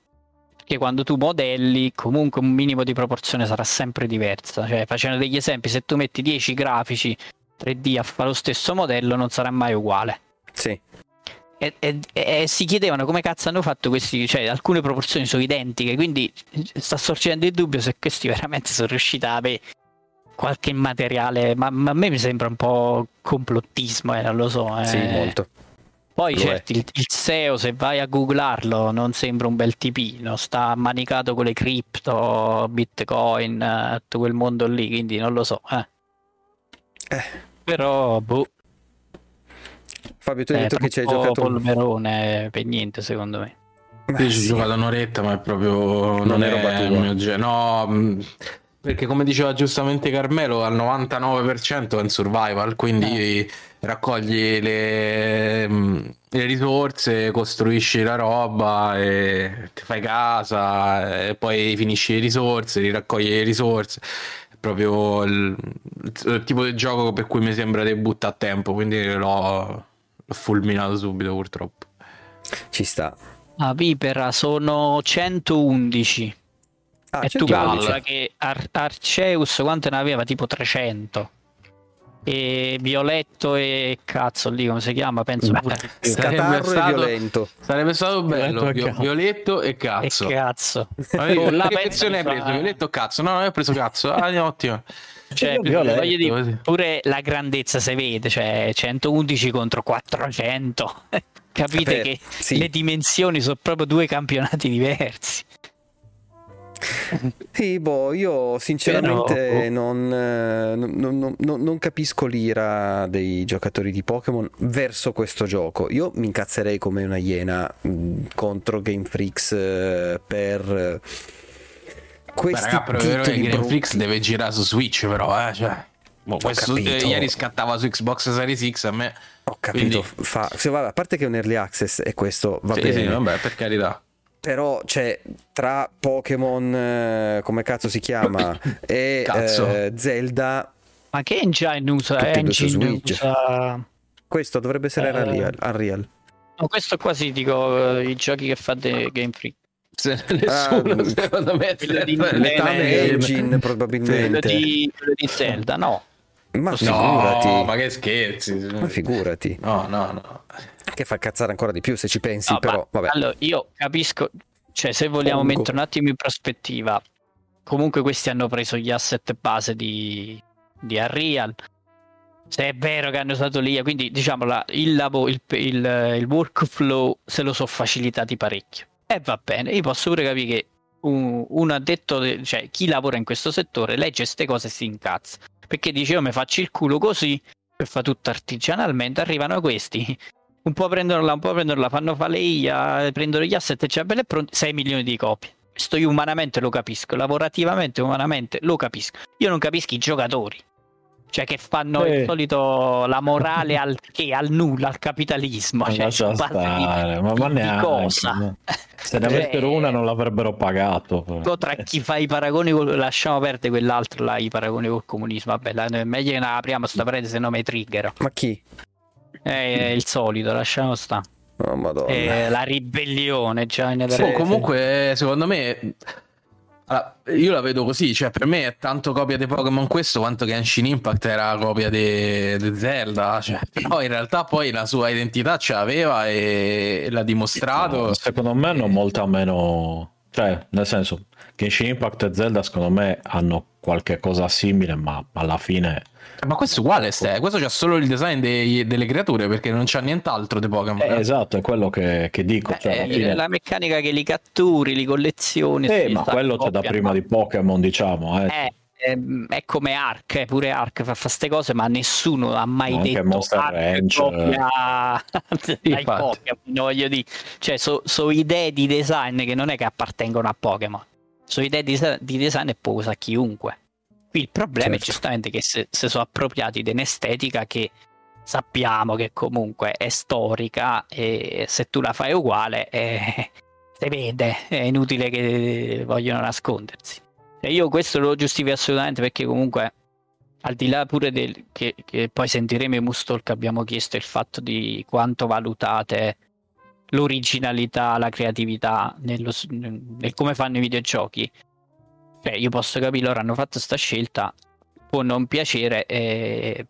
Perché quando tu modelli, comunque un minimo di proporzione sarà sempre diversa. Cioè, facendo degli esempi, se tu metti 10 grafici 3D a fare lo stesso modello, non sarà mai uguale. Sì. E, e- e si chiedevano come cazzo hanno fatto questi, cioè alcune proporzioni sono identiche, quindi sta sorgendo il dubbio se questi *laughs* veramente sono riusciti a avere qualche materiale, ma, ma a me mi sembra un po' complottismo, eh, non lo so. eh. Sì, molto. Poi Lo certo, il, il SEO se vai a googlarlo non sembra un bel tipino, sta manicato con le cripto, bitcoin, eh, tutto quel mondo lì, quindi non lo so. Eh. Eh. Però, boh, Fabio, tu hai è detto che ci hai giocato un- polverone per niente secondo me. Ma Io ci ho sì. giocato un'oretta, ma è proprio. Non è roba il tua. mio genere. No, mh, perché come diceva giustamente Carmelo, al 99% è in survival, quindi Eh. raccogli le, mh, le risorse, costruisci la roba e ti fai casa, e poi finisci le risorse, riraccogli le risorse. È proprio il, il tipo di gioco per cui mi sembra di buttare a tempo, quindi l'ho, l'ho fulminato subito purtroppo. Ci sta. A Vipera sono 111 Ah, e tu 111. calcola che Ar- Arceus quante ne aveva? Tipo 300 e Violetto e cazzo lì come si chiama? Penso Beh, pure Sarebbe stato- violento. Sarebbe stato bello. Violetto e cazzo. Violetto e cazzo. Oh, penso versione hai preso? Violetto cazzo? No, non ho preso cazzo. Ah, ottimo. Cioè, Io Violetto, voglio dire, pure la grandezza si vede cioè 111 contro 400 *laughs* capite Beh, che sì. le dimensioni sono proprio due campionati diversi *laughs* Sì, boh, io sinceramente Però- non, eh, non- non- non- non capisco l'ira dei giocatori di Pokémon verso questo gioco. Io mi incazzerei come una iena mh, contro Game Freaks eh, per... questi Beh, raga, però titoli Game. Freaks deve girare su Switch, però, eh, cioè. boh, questo, eh, ieri scattava su Xbox Series X a me. Ho capito, Quindi- fa... sì, vabbè, a parte che è un early access e questo va Sì, bene, sì, vabbè, per carità. però c'è tra Pokémon, eh, come cazzo si chiama, *coughs* e Cazzo. eh, Zelda, Ma che engine usa? Tutti Engine Switch. usa... questo dovrebbe essere Eh. Unreal. Unreal. No, questo qua sì, dico eh, i giochi che fa The Game Freak. Se *laughs* nessuno, Ah, secondo me, quello di- Letame tame- Engine Quello probabilmente. di, quello di *laughs* Zelda, no. Ma No, figurati, ma che scherzi. ma figurati, No, no, no. che fa cazzare ancora di più se ci pensi, No, però ma- vabbè. Allora, io capisco, cioè se vogliamo Pongo. mettere un attimo in prospettiva, comunque questi hanno preso gli asset base di, di Unreal. Se è vero che hanno usato l'IA, quindi diciamo la- il, lavo- il, il- il workflow se lo sono facilitati parecchio. E va bene, io posso pure capire che un, un addetto, de- cioè chi lavora in questo settore, legge queste cose e si incazza. Perché dice io mi faccio il culo così, e fa tutto artigianalmente, arrivano questi, un po' prendono là, un po' prendono là, fanno fare le IA, prendono gli asset c'è bello e pronto, 6 milioni di copie. Questo io umanamente lo capisco, lavorativamente, umanamente lo capisco. Io non capisco i giocatori. Cioè che fanno Eh. il solito la morale al che al nulla, al capitalismo. Ma cioè, lascia su base di- stare, ma, ma neanche, cosa? no. Se ne Cioè, avessero una non l'avrebbero pagato. Poi tra chi fa i paragoni col... lasciamo perdere quell'altro là, i paragoni col comunismo. Vabbè, la- meglio che ne apriamo sta parete se no mi trigger. Ma chi? È il solito, lasciamo sta. Oh la ribellione già in Sì, Oh, sì. comunque, secondo me, allora, io la vedo così. Cioè, per me è tanto copia di Pokémon questo quanto che Genshin Impact era copia di Zelda. Cioè, *laughs* però in realtà poi la sua identità ce l'aveva e l'ha dimostrato. Secondo me hanno molta meno. Cioè, nel senso, Genshin Impact e Zelda, secondo me, hanno qualche cosa simile, ma alla fine. Ma questo è uguale, Ste. Questo c'ha solo il design dei- delle creature perché non c'ha nient'altro di Pokémon. Eh, esatto, è quello che, che dico. Cioè, Eh, fine- la meccanica che li catturi, li collezioni. Eh, ma quello c'è da prima di Pokémon, diciamo. Eh. Eh, ehm, è come Ark, eh, pure Ark fa queste cose, ma nessuno ha mai Anche detto Monster Ark Ranch, copia *laughs* dai. Pokémon, voglio dire. Cioè, sono idee di design che non è che appartengono a Pokémon. Sono idee di, di design e può usare chiunque. Il problema è Certo. giustamente che se, se sono appropriati di un'estetica che sappiamo che comunque è storica e se tu la fai uguale eh, *laughs* si vede, è inutile che vogliono nascondersi. E io questo lo giustifico assolutamente perché comunque al di là pure del che, che poi sentiremo i Mustalk abbiamo chiesto il fatto di quanto valutate l'originalità, la creatività nello, nel come fanno i videogiochi. Cioè, io posso capire, loro hanno fatto sta scelta, può non piacere e,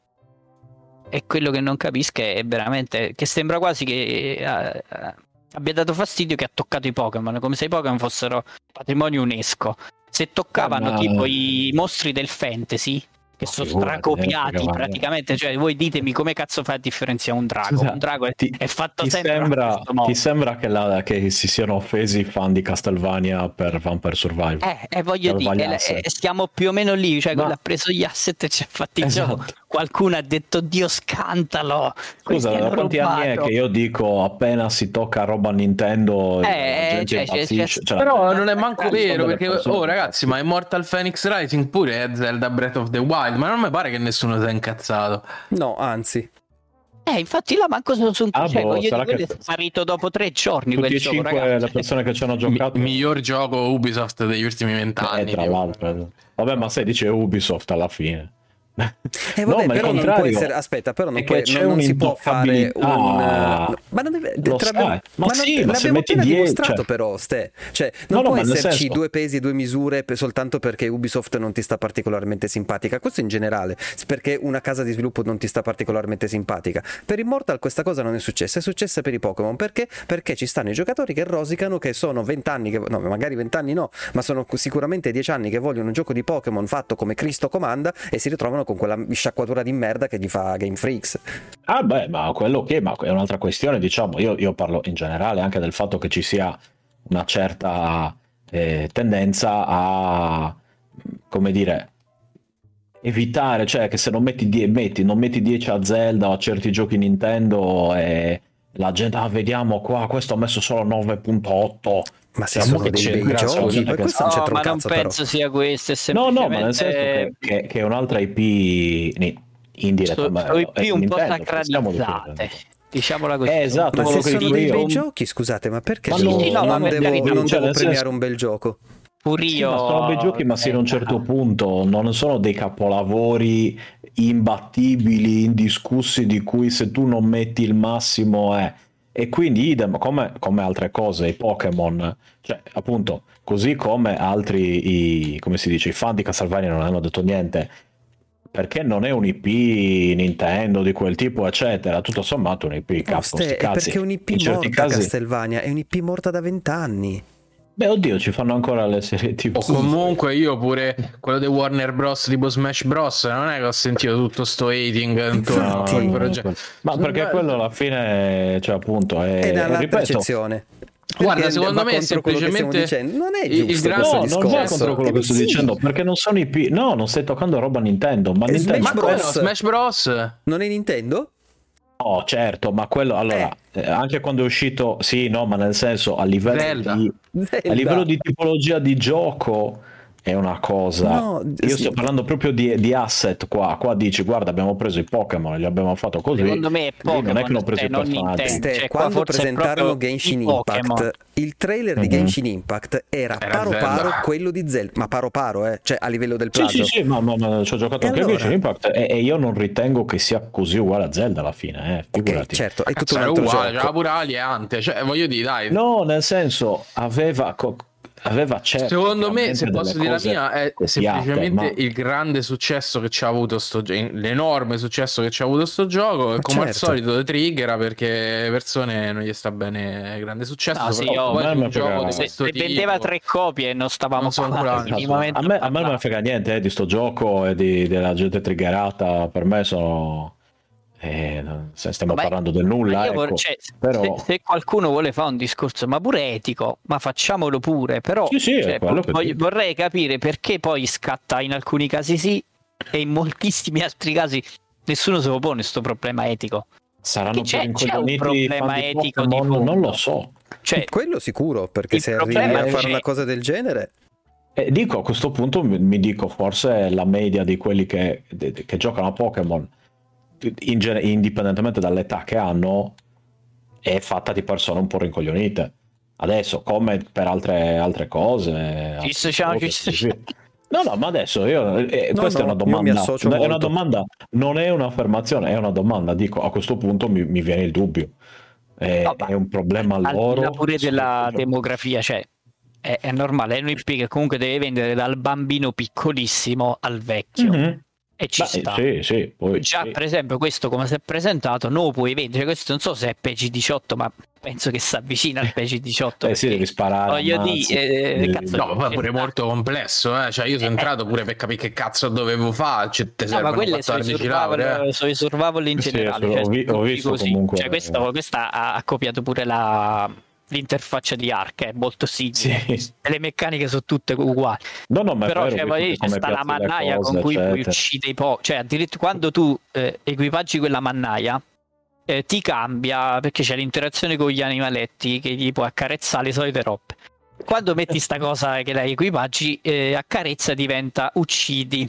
e quello che non capisco è veramente che sembra quasi che eh, eh, abbia dato fastidio che ha toccato i Pokémon, come se i Pokémon fossero patrimonio UNESCO. Se toccavano Ah, ma- tipo i mostri del fantasy, che Ma sono stracopiati eh, praticamente, cioè voi ditemi come cazzo fa a differenziare un drago? Scusa, un drago è, ti- è fatto Ti sempre sembra, ti sembra che, la- che si siano offesi i fan di Castlevania per Vampire Survival? Eh, eh, voglio Per dire, eh, eh, stiamo più o meno lì, cioè Ma- quello ha preso gli asset e ci ha fatti Esatto. gioco. Qualcuno ha detto Dio scantalo. Scusa, da quanti anni è rubato." che io dico appena si tocca roba Nintendo Eh, gente cioè, c'è- impazzisce? c'è- Cioè, Però non è manco Sono vero perché, oh ragazzi, ma Immortal Phoenix Rising pure è Zelda Breath of the Wild, ma non mi pare che nessuno si è incazzato. No, anzi, Eh, infatti là manco sono su Ah, cioè, boh, sarà che- è sparito dopo tre giorni tutti quel e gioco, cinque ragazzi. le persone che ci hanno Mi- giocato miglior gioco Ubisoft degli ultimi eh, vent'anni. tra tipo. l'altro vabbè ma sai dice Ubisoft alla fine Eh, No, vabbè, ma il però non può essere. Aspetta, però non, puoi- non- non si può fare un. un'intoccabilità. eh, Ma non deve. L'abbiamo- Ma non- sì, ma se l'abbiamo appena die- dimostrato, cioè- però, Ste. Cioè, No, non no, può ma esserci senso- due pesi e due misure per- soltanto perché Ubisoft non ti sta particolarmente simpatica. Questo in generale, perché una casa di sviluppo non ti sta particolarmente simpatica. Per Immortal questa cosa non è successa, è successa per i Pokémon. Perché? Perché ci stanno i giocatori che rosicano, che sono 20 anni, che, no, magari 20 anni no, ma sono sicuramente 10 anni che vogliono un gioco di Pokémon fatto come Cristo comanda e si ritrovano con quella sciacquatura di merda che gli fa Game Freaks. Ah beh, ma quello che ma è un'altra questione, diciamo, io, io parlo in generale anche del fatto che ci sia una certa eh, tendenza a, come dire, evitare, cioè che se non metti, die- metti, non metti 10 a Zelda o a certi giochi Nintendo e la gente, ah vediamo qua, questo ha messo solo 9.8, Ma se Siamo sono che dei c'è, bei giochi, che- questo non No, c'entra ma non cazzo però. penso sia questo. È No, no, ma nel semplicemente- senso che, che- che è un'altra IP indiretta. sono ma- IP un po' Nintendo, stiamo sacralizzate. Diciamola così. Eh, esatto, Ma se sono dei bei giochi, scusate, ma perché Ma devo- no, sì, no, non devo, magari- non cioè, devo premiare senso- un bel gioco? Pure Sì, io. ma sono bei giochi, ma sino a un certo punto non sono dei capolavori imbattibili, indiscussi, di cui se tu non metti il massimo è. E quindi idem, come, come altre cose, i Pokémon, cioè appunto, così come altri, i, come si dice, i fan di Castlevania non hanno detto niente, perché non è un IP Nintendo di quel tipo, eccetera. Tutto sommato un IP No, Capcom, Ste, perché In certi morta casi- Castlevania, è un'IP morta da vent'anni. Beh, oddio, ci fanno ancora le serie TV. O comunque io pure quello di Warner Bros. tipo Smash Bros. Non è che ho sentito tutto sto hating intorno al progetto. Ma perché Ma- quello alla fine, cioè appunto, è, È ripeto, percezione. Guarda, secondo me che semplicemente dicendo. Non è il- il giusto grande- questo No, non va contro quello che Eh, sto sì. dicendo, perché non sono IP. No, non stai toccando roba Nintendo, ma E Nintendo. Smash Ma come no? Bros. Smash Bros. Non è Nintendo? No, certo, ma quello allora, eh, anche quando è uscito, sì, no, ma nel senso a livello, di, a livello di tipologia di gioco è una cosa. No, Io sì. sto parlando proprio di, di asset qua. Qua dici, guarda, abbiamo preso i Pokémon, li abbiamo fatto così. Secondo me è Lì non è che Pokémon, hanno preso cioè, i non personaggi. Cioè, qua quando presentarono Genshin i Pokémon. Impact, il trailer di Mhm. Genshin Impact era, Era paro Zelda. paro quello di Zelda, ma paro paro, eh, cioè a livello del Sì, plagio. sì, sì, ma, ma- ma ci ho giocato E anche a allora? Genshin Impact e, e io non ritengo che sia così uguale a Zelda alla fine, eh, figurati. certo, è tutto Cazzo, un altro uguale, gioco. c'era pure Aliante, cioè voglio dire, dai. No, nel senso, aveva, co- aveva certo. Secondo me, se posso dire la mia, è copiate, semplicemente ma- il grande successo che ci ha avuto sto gioco, l'enorme successo che ci ha avuto sto gioco. E Ma come al certo. solito lo triggera perché le persone non gli sta bene grande successo. No, sì, me un gioco di Se, se tipo. vendeva tre copie e non stavamo Non qua minimamente A me, a me non me frega niente eh, di sto gioco e di- della gente triggerata. Per me sono. Eh, stiamo Ma- parlando del nulla. ecco. vor- cioè, però- se, se qualcuno vuole fare un discorso, ma pure etico, ma facciamolo pure, però Sì, sì, cioè, quello voglio- vorrei capire perché poi scatta in alcuni casi sì e in moltissimi *laughs* altri casi nessuno se lo pone questo problema etico. Saranno C'è- c'è un problema etico di Pokémon? Non lo so. Cioè, Quello sicuro, perché se arrivi a fare che- una cosa del genere, E dico a questo punto mi, mi dico forse la media di quelli che, de- che giocano a Pokémon, in indipendentemente dall'età che hanno, è fatta di persone un po' rincoglionite. Adesso, come per altre, altre cose, altre dissociamo, cose, ci sì. No, no, ma adesso io, eh, No, questa no, è una io mi domanda. È una molto. domanda, non è un'affermazione, è una domanda. Dico, a questo punto mi, mi viene il dubbio. È, No, è un problema al loro. là pure della Sì, demografia, cioè è, è normale, è un IP che comunque deve vendere dal bambino piccolissimo al vecchio Mhm. E ci Beh, sta. sì, sì, poi, Già, sì. per esempio, questo come si è presentato, non lo puoi vendere. Questo non so se è PG18, ma penso che si avvicina al PG18. Eh sì, devi sparare. voglio dire, eh, Devi- cazzo, No, ma poi pure molto complesso, eh. Cioè, io sono entrato pure per capire che cazzo dovevo fare. Cioè, te No, ma quelle sono i 14 lauree. eh. survival, sono i survival in Sì, generale. ho cioè, vi- ho visto così. comunque- Cioè, questa, questa ha, ha copiato pure la, l'interfaccia di Ark, è molto simile. Sì. E le meccaniche sono tutte uguali. No, no, Però vero, cioè, c'è come sta la mannaia cose, con cui puoi eccetera. uccidere i po'. Cioè, addirittura quando tu eh, equipaggi quella mannaia, eh, ti cambia perché c'è l'interazione con gli animaletti che gli puoi accarezzare le solite robe. Quando metti sta cosa che la equipaggi, eh, accarezza diventa uccidi.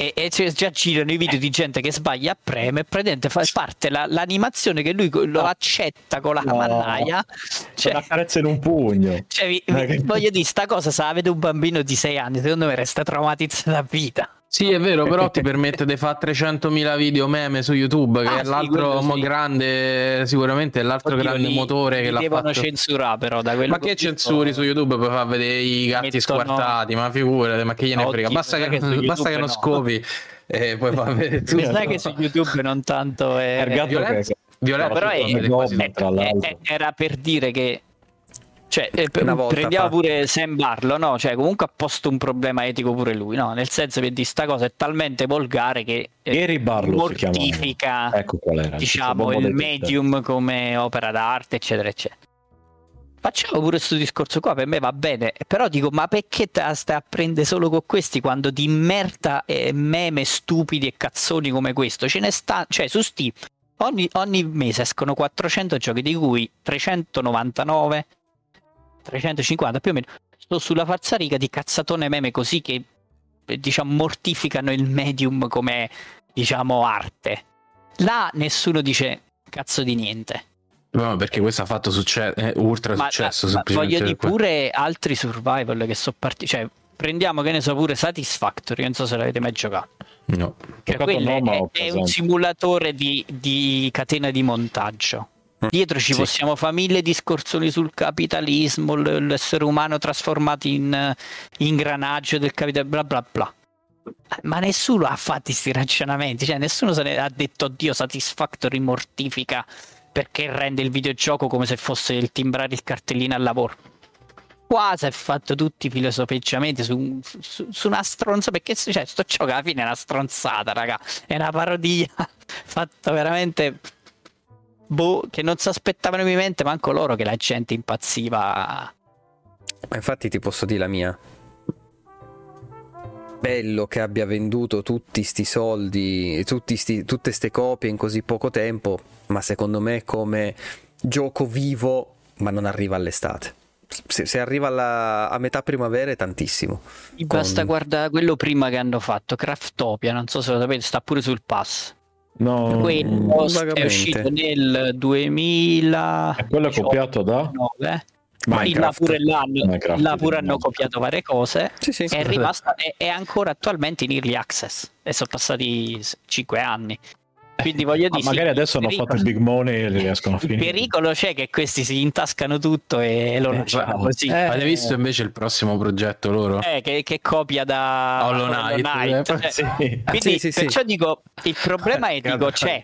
E, e c'è- già girano i video di gente che sbaglia a preme e praticamente fa parte la- l'animazione che lui lo accetta con la No. mannaia. Cioè, una carezza in un pugno. cioè, vi- vi- voglio dire, sta cosa se la vede un bambino di 6 anni, secondo me resta traumatizzata a vita. Sì, è vero, però ti *laughs* permette di fare 300.000 video meme su YouTube, che Ah, è sì, l'altro sì. grande, sicuramente è l'altro Oddio, grande li- motore li che l'ha devono fatto. censurare però da quello Ma che censuri su YouTube per far vedere i gatti squartati? Ma figurati, ma che gliene No, frega? Basta che, che *laughs* basta che non no. scopi e poi fa vedere *laughs* Tu tutto. sai che su YouTube non tanto è... Violenza- violenza- però è, l'altro. è- era per dire che cioè, eh, per- Una volta prendiamo fa. pure Sam Barlow, no? Cioè, comunque ha posto un problema etico pure lui, no? Nel senso che di sta cosa è talmente volgare che eh, Gary Barlow mortifica Ecco qual era. diciamo il medium come opera d'arte, eccetera, eccetera. Facciamo pure questo discorso qua, per me va bene, però dico, ma perché stai a prendere solo con questi quando di merda e meme stupidi e cazzoni come questo? Ce ne sta, cioè su Steam ogni, ogni mese escono 400 giochi, di cui 399 350 più o meno, sto sulla falsariga di cazzatone meme così che eh, diciamo mortificano il medium come diciamo arte. Là nessuno dice cazzo di niente. No, perché questo ha fatto succe- eh, ultra Ma, successo. ma voglio di pure altri survival che sono partiti. Cioè, prendiamo che ne so pure Satisfactory, non so se l'avete mai giocato. No. Cioè, quello no, è, è un simulatore di, di catena di montaggio. Dietro ci Sì. possiamo fare mille discorsoni sul capitalismo, l- l'essere umano trasformato in eh, ingranaggio del capitalismo, bla bla bla. Ma nessuno ha fatto questi ragionamenti, cioè nessuno se ne ha detto Dio Satisfactory mortifica perché rende il videogioco come se fosse il timbrare il cartellino al lavoro. Qua si è fatto tutti i filosofeggiamenti su, su- su una stronza perché cioè, sto gioco alla fine è una stronzata, raga. È una parodia *laughs* fatta veramente boh, che non si aspettavano in mente manco loro che la gente impazziva. Ma infatti ti posso dire la mia. Bello che abbia venduto tutti sti soldi, tutti sti- tutte ste copie in così poco tempo, ma secondo me come gioco vivo, ma non arriva all'estate. Se, se arriva alla- a metà primavera è tantissimo. Mi Con- basta guardare quello prima che hanno fatto, Craftopia, non so se lo sapete, sta pure sul pass. No, Quello è uscito nel 2000. e quello è copiato da Là Minecraft. pure, l'hanno- Minecraft, là pure hanno no. copiato varie cose. Sì, sì. È rimasta, è, è ancora attualmente in early access e sono passati 5 anni. Quindi voglio Ma dire, magari sì, adesso hanno il fatto il big money e li riescono a Il finire. pericolo c'è che questi si intascano tutto e lo Eh, lasciano bravo. così. Eh, Avete visto invece il prossimo progetto loro? Eh, che, che copia da Hollow Knight, eh, Cioè, Sì. Quindi Sì, sì, sì. perciò dico, il problema è, dico, c'è.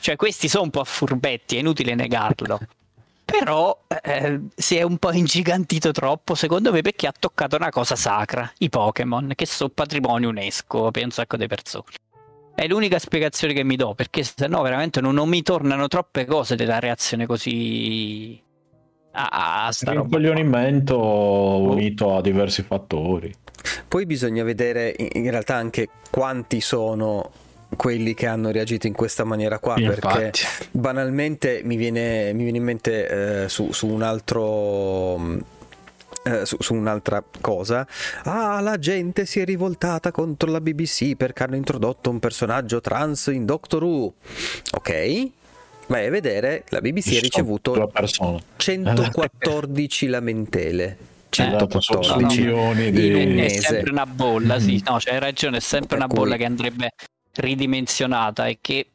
Cioè, questi sono un po' furbetti, è inutile negarlo. *laughs* Però eh, si è un po' ingigantito troppo, secondo me, perché ha toccato una cosa sacra, i Pokémon, che sono patrimonio UNESCO per un sacco di persone. È l'unica spiegazione che mi do, perché se no veramente non, non mi tornano troppe cose della reazione così a, a sta Un roba. coglionimento unito a diversi fattori. Poi bisogna vedere in realtà anche quanti sono quelli che hanno reagito in questa maniera qua, perché Infatti. banalmente mi viene, mi viene in mente eh, su, su un altro mh, eh, su, su un'altra cosa. Ah la gente si è rivoltata contro la BBC perché hanno introdotto un personaggio trans in Doctor Who. Ok vai a vedere la BBC ha ricevuto due persone. 114 lamentele. Esatto, sono 114 milioni in di... è sempre una bolla, sì, no, c'hai ragione, è sempre Per una cui- bolla che andrebbe ridimensionata e che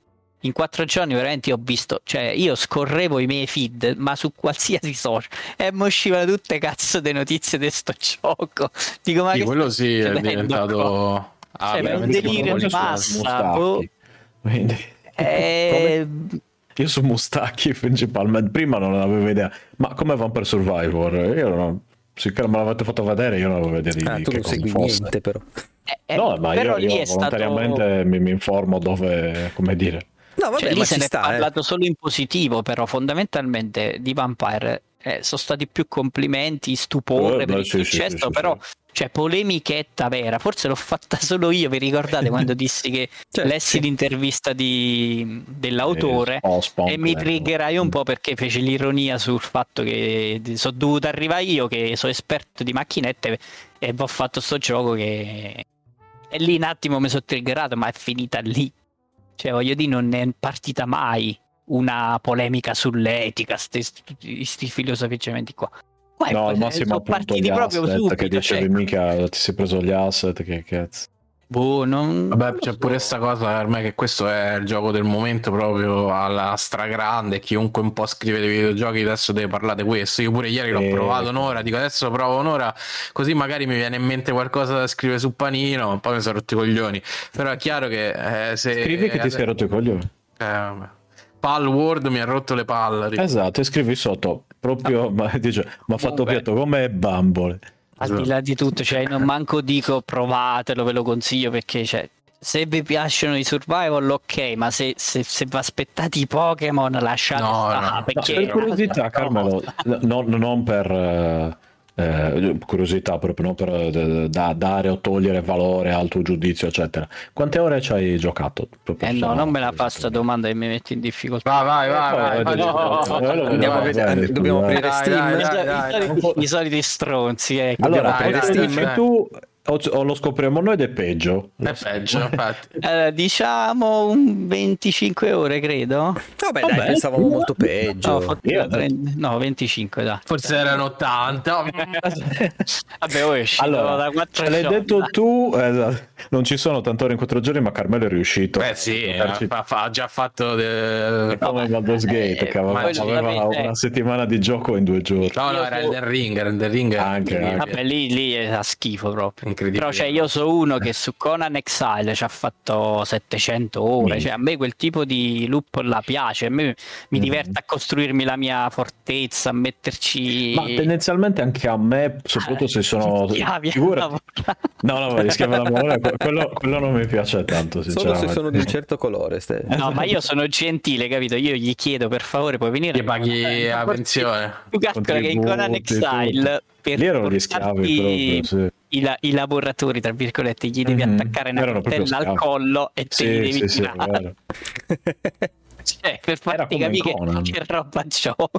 in quattro giorni veramente ho visto, cioè io scorrevo i miei feed, ma su qualsiasi social e mi uscivano tutte cazzo di notizie di sto gioco. Dico, ma Sì, che quello sì, è qua? diventato... ah, Cioè, ma è un delirio di massa, boh. Quindi- Eh, Io su Mustacchi principalmente, prima non avevo idea, ma come van per Survivor? Io non... Sicché me l'avete fatto vedere, io non avevo idea di, ah, di tu che non cosa segui fosse. niente però eh, eh, No, ma però io, lì io è stato... volontariamente mi, mi informo dove, come dire. No vabbè Cioè, lì se ne è sta eh. parlato solo in positivo, però fondamentalmente di Vampire eh, sono stati più complimenti, stupore Eh, per il sì, successo, sì, sì, però sì. cioè polemichetta vera, forse l'ho fatta *laughs* solo io, vi ricordate *laughs* quando dissi che Cioè, lessi sì. l'intervista di- dell'autore Eh, oh, e mi triggerai un po' perché fece l'ironia sul fatto che sono dovuto arrivare io che sono esperto di macchinette e ho fatto sto gioco che e lì un attimo mi sono triggerato ma è finita lì cioè voglio dire non è partita mai una polemica sull'etica sti, sti, sti filosofeggiamenti qua Qua No, al massimo sono partiti proprio subito che dicevi cioè, mica ti sei preso gli asset, che cazzo. Boh, non, Vabbè, c'è so. pure sta cosa per me che questo è il gioco del momento proprio alla stragrande. Chiunque un po' scrive dei videogiochi adesso deve parlare di questo. Io pure ieri l'ho Eh. provato un'ora, dico adesso lo provo un'ora, così magari mi viene in mente qualcosa da scrivere su panino, poi mi sono rotto i coglioni. Però è chiaro che eh, se... Scrivi che ti sei rotto i coglioni. Eh, vabbè. Pal Word mi ha rotto le palle. Esatto, e scrivi sotto proprio, ma dice, mi ha fatto piatto come bambole. Al di là di tutto, cioè, non manco dico provatelo, ve lo consiglio perché cioè, se vi piacciono i survival, ok, ma se, se, se vi aspettate i Pokémon, lasciate No, stare, no. No, perché per curiosità, Carmelo, no- non per, eh, Eh, curiosità proprio, non per eh, da, dare o togliere valore al tuo giudizio, eccetera. Quante ore ci hai giocato? Proprio Eh no, non me la fa sta domanda e mi metti in difficoltà. Vai, vai, vai, Eh, vai. Andiamo a vedere- dobbiamo aprire Steam. I, soliti- stronzi, ecco. Allora, Steam. tu o, o lo scopriamo noi ed è peggio. È peggio, infatti. *laughs* Eh, diciamo un 25 ore, credo. Vabbè, Vabbè, dai, pensavamo tu- molto peggio. No, forse Io- 30 no, 25, dai. Forse erano 80. *laughs* Vabbè, oh, è Allora, da 4 ce l'hai detto tu, esatto. non ci sono tante ore in quattro giorni, ma Carmelo è riuscito. Beh sì, darci- fa- fa- ha già fatto... de- come Baldur's Gate, eh, che aveva, aveva una settimana di gioco in due giorni. No, no, era Elden Ring, era Elden Ring. Anche, anche. Vabbè, lì, lì è a schifo proprio. Incredibile. Però cioè, io so uno che su Conan Exile ci ha fatto 700 ore. Mm. Cioè, a me quel tipo di loop la piace. A me mi Mm. diverte a costruirmi la mia fortezza, a metterci. Ma tendenzialmente anche a me, soprattutto se sono... *laughs* Chiavi figurati-. No, no, ma rischiamo l'amore, quello, quello non mi piace tanto, Solo se sono di un certo colore. ste- No, ma io sono gentile, capito? Io gli chiedo per favore, puoi venire Gli paghi Eh, la pensione. Tu calcola che in Conan Exile per Lì erano gli portarti schiavi proprio, sì. I, la- i lavoratori, tra virgolette, gli devi Mhm. attaccare una cartella al collo e te Sì, li devi sì, sì, tirare. vero. *laughs* Cioè, per farti capire che, che roba gioco.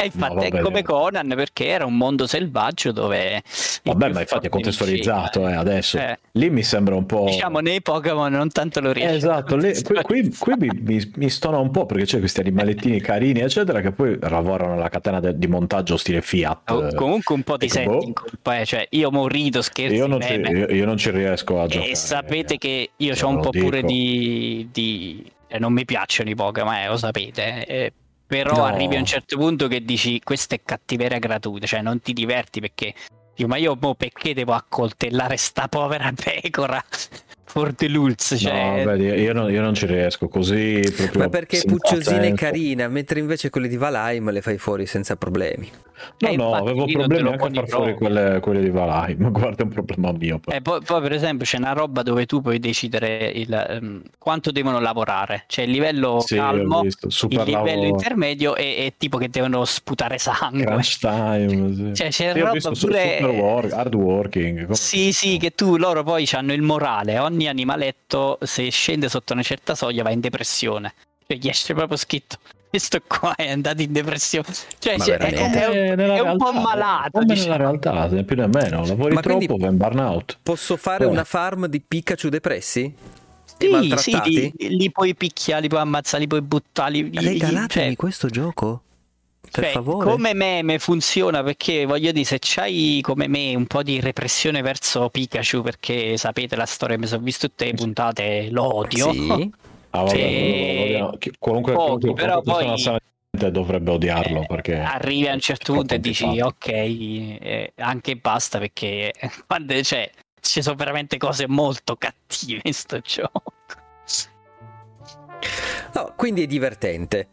E infatti No, è come Conan perché era un mondo selvaggio dove... Vabbè, ma infatti è contestualizzato eh, adesso. Eh. Lì mi sembra un po'... Diciamo nei Pokémon non tanto lo riesce. Esatto, lì- qui, qui- qui mi, mi- mi stona un po' perché c'è questi animalettini *laughs* carini, eccetera, che poi lavorano nella catena de- di montaggio stile Fiat. O- Comunque un po' ti Ecco, senti boh. in colpa, eh, cioè io morito, scherzi, io, non ci, meme. io, io non ci riesco a giocare. E sapete che io ho un po' pure dico. di, di- eh, non mi piacciono i Pokémon, eh, lo sapete. eh, però No. arrivi a un certo punto che dici questa è cattiveria gratuita, cioè non ti diverti perché dico, ma io mo perché devo accoltellare sta povera pecora? For the lulz, cioè, No, vedi, io non, io non ci riesco così proprio Ma perché è pucciosina e carina, mentre invece quelle di Valheim le fai fuori senza problemi. No, Eh, no, avevo problemi anche a far fuori quelle, quelle di Valheim. *laughs* Guarda, è un problema mio. però. Eh, poi, poi, per esempio c'è una roba dove tu puoi decidere il, ehm, quanto devono lavorare, c'è il livello Sì, calmo, visto, il livello lavoro. intermedio e, e tipo che devono sputare sangue. Crunch *laughs* time. Sì. Cioè, c'è Sì, ho roba pure- super work, hard working. come- Sì, sì, che tu loro poi hanno il morale, ogni animaletto se scende sotto una certa soglia va in depressione. Cioè gli esce proprio scritto questo qua è andato in depressione. Cioè, Ma cioè, è, è un, Eh, è un po' malato. Come diciamo. nella realtà, né più nemmeno. Lavori Ma troppo, vai in burnout. Posso fare Eh. una farm di Pikachu depressi? Sì, sì, li, li puoi picchiare, li puoi ammazzare, li puoi buttare. Li, li- Regalatemi cioè, questo gioco? Per cioè, favore. come meme funziona perché voglio dire, se c'hai come me un po' di repressione verso Pikachu, perché sapete la storia, mi sono visto tutte le puntate, lo odio. Sì. *laughs* Ah, vabbè, Sì. lo- qualunque, Pochi, qualunque, però poi- dovrebbe odiarlo perché arrivi a un certo punto e dici antipatico. ok eh, anche basta perché *laughs* quando cioè, ci sono veramente cose molto cattive in sto gioco No, quindi è divertente.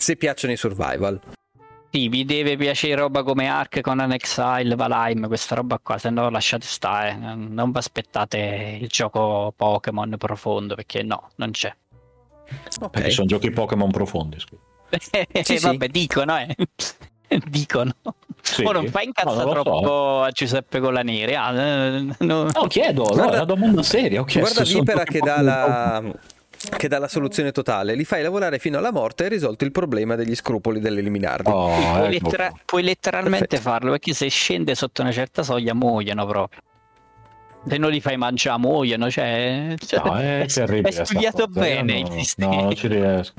Se piacciono i survival. sì vi deve piacere roba come Ark Conan Exile Valheim questa roba qua se no lasciate stare non vi aspettate il gioco Pokémon profondo perché no non c'è Ok. perché sono giochi Pokémon profondi. scusa. *laughs* Sì, sì. vabbè dicono eh *laughs* dicono Sì. Ora non fai incazza No, lo so. troppo a Giuseppe Collaneri ah, eh, no. No, chiedo, no, Guarda- è una domanda seria. Ho chiesto, Guarda tutti che dà, la, che dà la soluzione totale. Li fai lavorare fino alla morte e hai risolto il problema degli scrupoli dell'eliminarli. Oh, Sì, puoi, ecco. lettera- puoi letteralmente Perfetto. farlo perché se scende sotto una certa soglia muoiono proprio. Se non li fai mangiare muoiono, cioè, cioè, No, è, *laughs* terribile. è studiato bene no, il sistema. No, non ci riesco.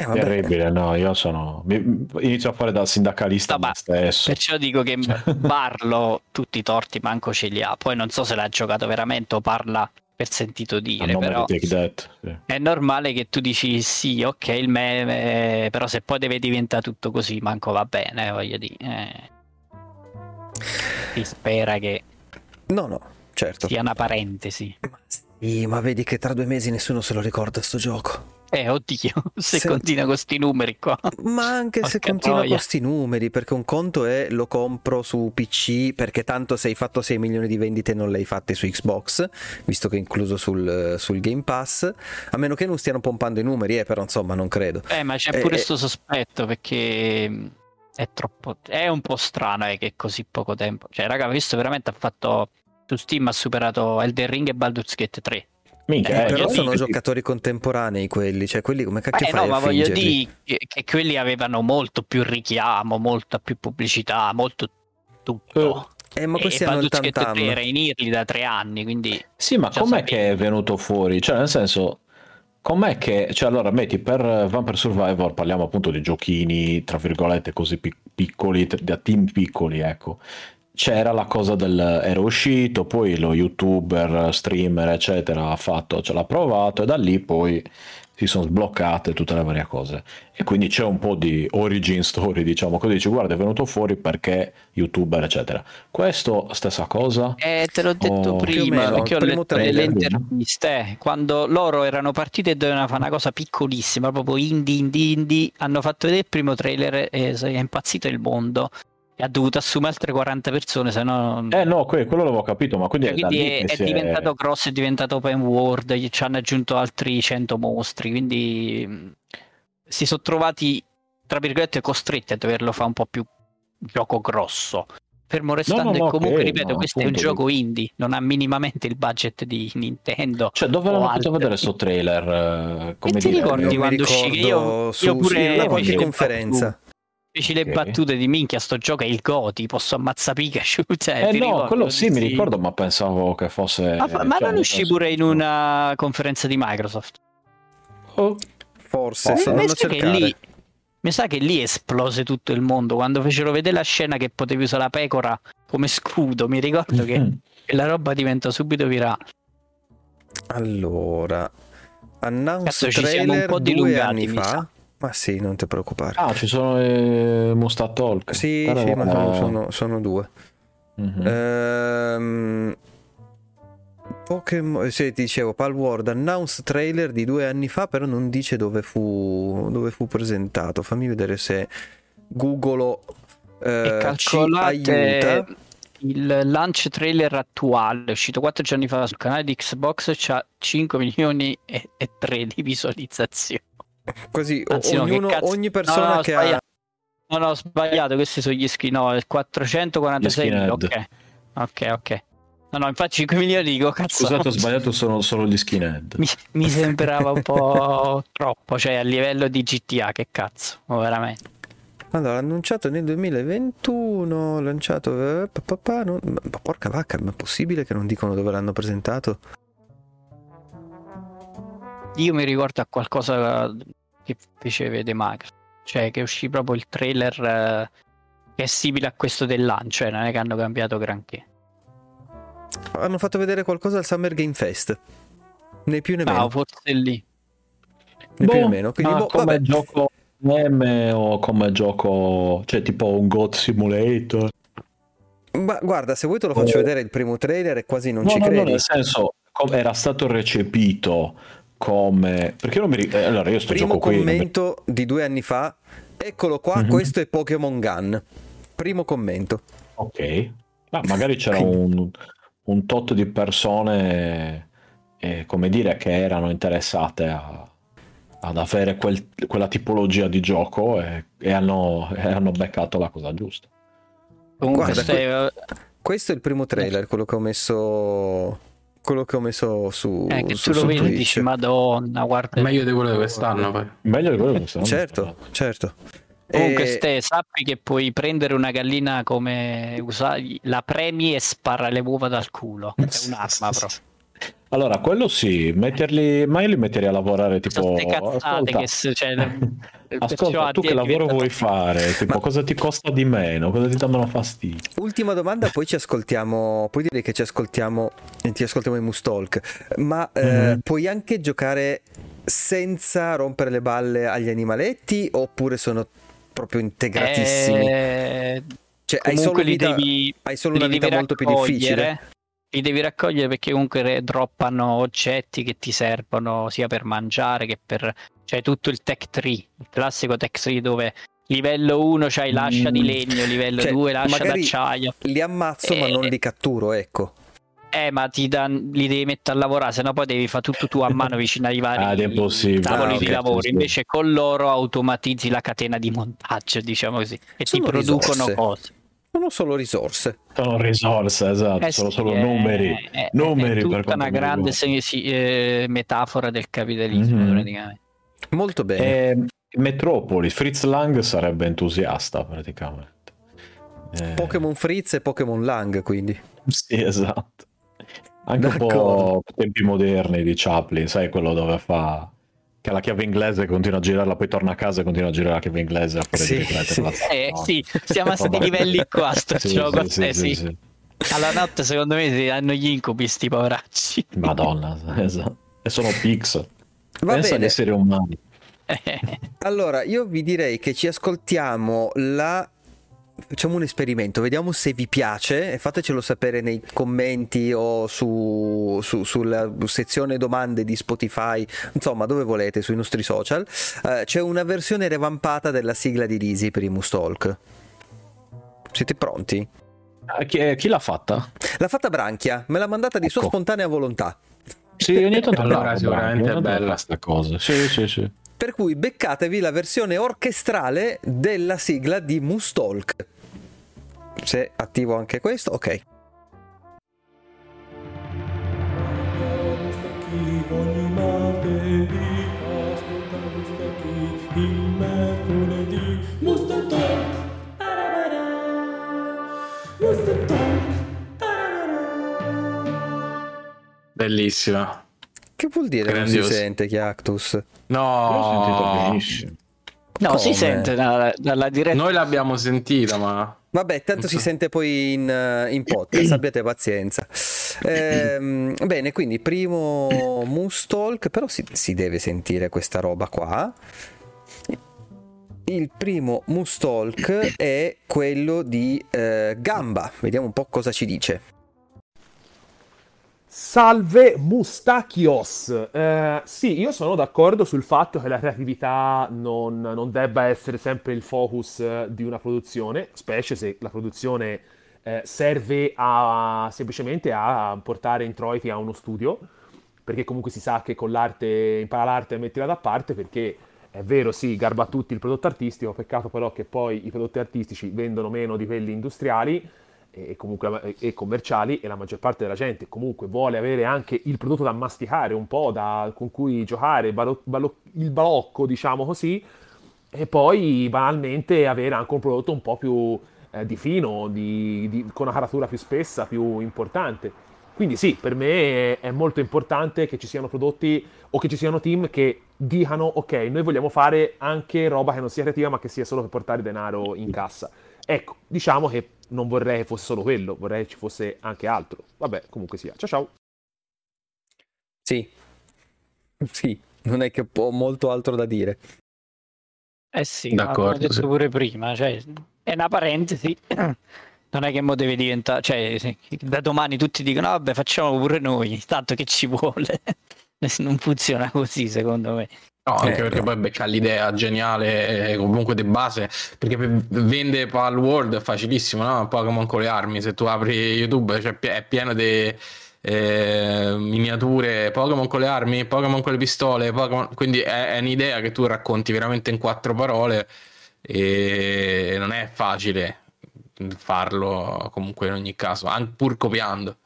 Eh, vabbè. Terribile, no, io sono... mi- Inizio a fare da sindacalista No, stesso. Perciò dico che parlo tutti i torti, manco ce li ha. Poi non so se l'ha giocato veramente o parla per sentito dire, però That. sì. è normale che tu dici sì, ok, il meme, però se poi deve diventare tutto così, manco va bene, voglio dire. eh. Si spera che No, no, certo. sia una parentesi. Ma sì, ma vedi che tra due mesi nessuno se lo ricorda sto gioco. Eh, oddio, *laughs* se Se- continua con sti numeri qua. Ma anche se Porca continua troia. con sti numeri, perché un conto è lo compro su PC perché tanto se hai fatto 6 milioni di vendite non le hai fatte su Xbox, visto che è incluso sul, sul Game Pass, a meno che non stiano pompando i numeri, eh, però insomma non credo. Eh, ma c'è Eh, pure eh. sto sospetto perché mh, è troppo. È un po' strano eh, che così poco tempo. Cioè, raga, visto veramente ha fatto. Su Steam ha superato Elden Ring e Baldur's Gate 3. Minchia, Eh, eh, però sono giocatori contemporanei quelli, cioè quelli come cacchio Eh fai no, ma a voglio fingerli? dire che, che quelli avevano molto più richiamo, molta più pubblicità, molto tutto. Eh, ma e questi hanno il Baldur's Gate 3 tantam. era in Early da tre anni, quindi Sì, ma com'è sapevi. che è venuto fuori? Cioè, nel senso, com'è che... Cioè, allora, metti, per Vampire Survivor parliamo appunto di giochini, tra virgolette, così pic- piccoli, da team piccoli, ecco. C'era la cosa del... era uscito, poi lo youtuber, streamer, eccetera, ha fatto, ce l'ha provato e da lì poi si sono sbloccate tutte le varie cose. E quindi c'è un po' di origin story, diciamo così, dici guarda è venuto fuori perché youtuber, eccetera. Questo, stessa cosa? Eh, te l'ho detto Oh. Prima, meno, perché ho letto le trailer. interviste. eh, Quando loro erano partiti e dovevano fare una cosa piccolissima, proprio indie, indie, indie, hanno fatto vedere il primo trailer e è impazzito il mondo. E ha dovuto assumere altre 40 persone, se no... Eh no, que- quello l'avevo capito, ma quindi, è da quindi è, è è- diventato grosso, è diventato open world, gli- ci hanno aggiunto altri 100 mostri, quindi mh, si sono trovati, tra virgolette, costretti a doverlo fare un po' più gioco grosso. Fermo restando no, che comunque, ok, ripeto, questo è un gioco indie, non ha minimamente il budget di Nintendo. Cioè, dove l'hanno fatto vedere sto trailer? eh, Come E ti dire, ricordi quando uscì? Io- su, io pure in una qualche conferenza. Feci le Ok. battute di minchia, sto gioco è il Goti, posso ammazzare Pikachu. *laughs* Cioè, Eh no, quello sì, mi ricordo, ma pensavo che fosse... Ma, fa- ma cioè, non uscì pure in una conferenza di Microsoft? Oh, Forse, Oh, sto mi, sa che lì, mi sa che lì esplose tutto il mondo quando fecero vedere la scena che potevi usare la pecora come scudo. Mi ricordo che mm. la roba diventò subito virale. Allora, announce Cazzo, ci siamo un trailer po' due dilungati, anni fa. Ma sì, non ti preoccupare. Ah, ci sono i Musta Talk. sì, Però- sì, ma sono, sono- sono due. Mhm. Ehm, Pokémon, sì, ti dicevo, Palworld announce trailer di due anni fa, però non dice dove fu, dove fu presentato. Fammi vedere se Google e eh, ci aiuta. il launch trailer attuale, è uscito 4 giorni fa sul canale di Xbox, c'ha 5 milioni e, e 3 di visualizzazioni. Così Anzi, no, ognuno- cazzo- ogni persona No, no, che sbagliato. ha No, no, ho sbagliato, questi sono gli screen, no, il 446 Gli ok. Ok, ok. No, no, infatti 5 milioni dico, cazzo. Scusate, ho sbagliato, sono solo gli skinhead. Mi, mi sembrava un po' *laughs* troppo, cioè a livello di GTA, che cazzo, ma veramente. Allora, annunciato nel 2021, lanciato... eh, pa, pa, pa, non- ma porca vacca, ma è possibile che non dicono dove l'hanno presentato? Io mi ricordo a qualcosa che fece vedere Microsoft, cioè che uscì proprio il trailer eh, che è simile a questo del lancio, cioè non è che hanno cambiato granché. Hanno fatto vedere qualcosa al Summer Game Fest. Né più né No, meno. forse lì. Né più né Boh, meno. Quindi, ma boh, come vabbè. gioco M o come gioco, cioè tipo un God Simulator? Ma guarda, se vuoi te lo faccio Oh. vedere il primo trailer e quasi non no, ci no, no, credi. nel senso, era stato recepito come... Perché non mi ricordo... Allora, io sto Primo gioco qui... non mi- commento di due anni fa. Eccolo qua, Mhm. questo è Pokémon Gun. Primo commento. Ok. Ma magari c'era un, un tot di persone, eh, come dire, che erano interessate a- ad avere quel- quella tipologia di gioco e, e hanno, e hanno beccato la cosa giusta. Comunque Guarda, Questo è il primo trailer, quello che ho messo. Quello che ho messo su, eh, che su, tu lo su vedi Twitch. dici, madonna, guarda. Meglio di quello di quest'anno poi. Meglio di quello che stiamo Certo, certo. Comunque, E- Ste, sappi che puoi prendere una gallina come usare, la premi e spara le uova dal culo. È un'arma proprio. Allora, quello sì, metterli, ma io li metterei a lavorare tipo... Ascolta, che cioè, *laughs* ascolta, tu che lavoro diventato- vuoi fare? *laughs* Tipo, Ma- cosa ti costa di meno? Cosa ti danno fastidio? Ultima domanda, poi ci ascoltiamo. Puoi dire che ci ascoltiamo e ti ascoltiamo in Mustalk. Ma eh, Mhm. puoi anche giocare senza rompere le balle agli animaletti? Oppure sono proprio integratissimi? Eh, cioè, hai solo, vita, devi, hai solo li una vita molto più difficile. Li devi raccogliere perché comunque droppano oggetti che ti servono sia per mangiare che per... Cioè tutto il tech tree, il classico tech tree dove livello 1 c'hai l'ascia di Mm. legno, livello Cioè, 2 l'ascia d'acciaio. Li ammazzo, ma Eh. non li catturo, ecco. Eh, ma ti dan- li devi mettere a lavorare, sennò poi devi fare tutto tu a mano vicino ai vari Ah, tavoli Ah, di ok, lavoro. sì. Invece con loro automatizzi la catena di montaggio, diciamo così, e Sono ti producono risorse. cose. Sono solo risorse. Sono risorse, esatto, Eh sono sì, solo è- numeri. È, è- numeri è per tutta quanto una grande se- eh, metafora del capitalismo, Mhm. praticamente. Molto bene. Eh, Metropolis, Fritz Lang sarebbe entusiasta praticamente. Eh, Pokémon Fritz e Pokémon Lang, quindi. Sì, esatto. Anche un D'accordo. po' tempi moderni di Chaplin, sai quello dove fa che la chiave inglese continua a girarla, poi torna a casa e continua a girare la chiave inglese Sì, sì. la Eh, no. sì, siamo a Vabbè. livelli qua, sto *laughs* Sì, gioco. sì, eh, sì, sì. sì. Alla notte, secondo me, si hanno gli incubi, sti poveracci. Madonna, *laughs* *laughs* esatto. E sono pix. Va Pensa bene. esseri umani. Allora, io vi direi che ci ascoltiamo la. Facciamo un esperimento, vediamo se vi piace e fatecelo sapere nei commenti o su, su- sulla sezione domande di Spotify, insomma dove volete, sui nostri social. Eh, c'è una versione revampata della sigla di Risi per i Mustalk. Siete pronti? Ah, Chi, chi l'ha fatta? L'ha fatta Branchia, me l'ha mandata di sua Ecco. spontanea volontà. Sì, ogni tanto Allora, sicuramente è bella. sta cosa. Sì, sì, sì. Per cui beccatevi la versione orchestrale della sigla di Mustalk. Se attivo anche questo, ok. Bellissima. Che vuol dire non Grandioso. si sente Chiactus? No. No, si sente dalla, dalla diretta. noi l'abbiamo sentita, ma Vabbè, tanto si sente poi in, eh, in podcast, abbiate pazienza. Ehm, bene, quindi primo Mustalk, però si, si deve sentire questa roba qua. Il primo Mustalk è quello di eh, Gamba, vediamo un po' cosa ci dice. Salve Mustachios. Eh, sì, io sono d'accordo sul fatto che la creatività non, non debba essere sempre il focus eh, di una produzione, specie se la produzione eh, serve a, semplicemente a portare introiti a uno studio, perché comunque si sa che con l'arte, impara l'arte e mettila da parte, perché è vero, sì, garba tutti il prodotto artistico, peccato però che poi i prodotti artistici vendono meno di quelli industriali e, comunque, e commerciali e la maggior parte della gente comunque vuole avere anche il prodotto da masticare un po', da- con cui giocare, balo- balo- il balocco, diciamo così, e poi banalmente avere anche un prodotto un po' più eh, di fino, di- di- con una caratura più spessa, più importante. Quindi sì, per me è molto importante che ci siano prodotti o che ci siano team che dicano ok, noi vogliamo fare anche roba che non sia creativa ma che sia solo per portare denaro in cassa. Ecco, diciamo che non vorrei che fosse solo quello, vorrei che ci fosse anche altro. Vabbè, comunque sia. Ciao ciao. Sì, *laughs* sì, non è che ho molto altro da dire. Eh sì, D'accordo, detto sì. pure prima, cioè, è una parentesi. *clears throat* Non è che mo deve diventare, cioè, da domani tutti dicono, vabbè, facciamo pure noi, tanto che ci vuole. *laughs* *laughs* Non funziona così, secondo me. No, anche Eh, perché no. poi becca l'idea geniale, eh, comunque di base, perché per vende Pal World è facilissimo, no? Pokémon con le armi, se tu apri YouTube cioè, è pieno di eh, miniature, Pokémon con le armi, Pokémon con le pistole, Pokémon... quindi è, è un'idea che tu racconti veramente in quattro parole e non è facile farlo comunque in ogni caso, anche pur copiando.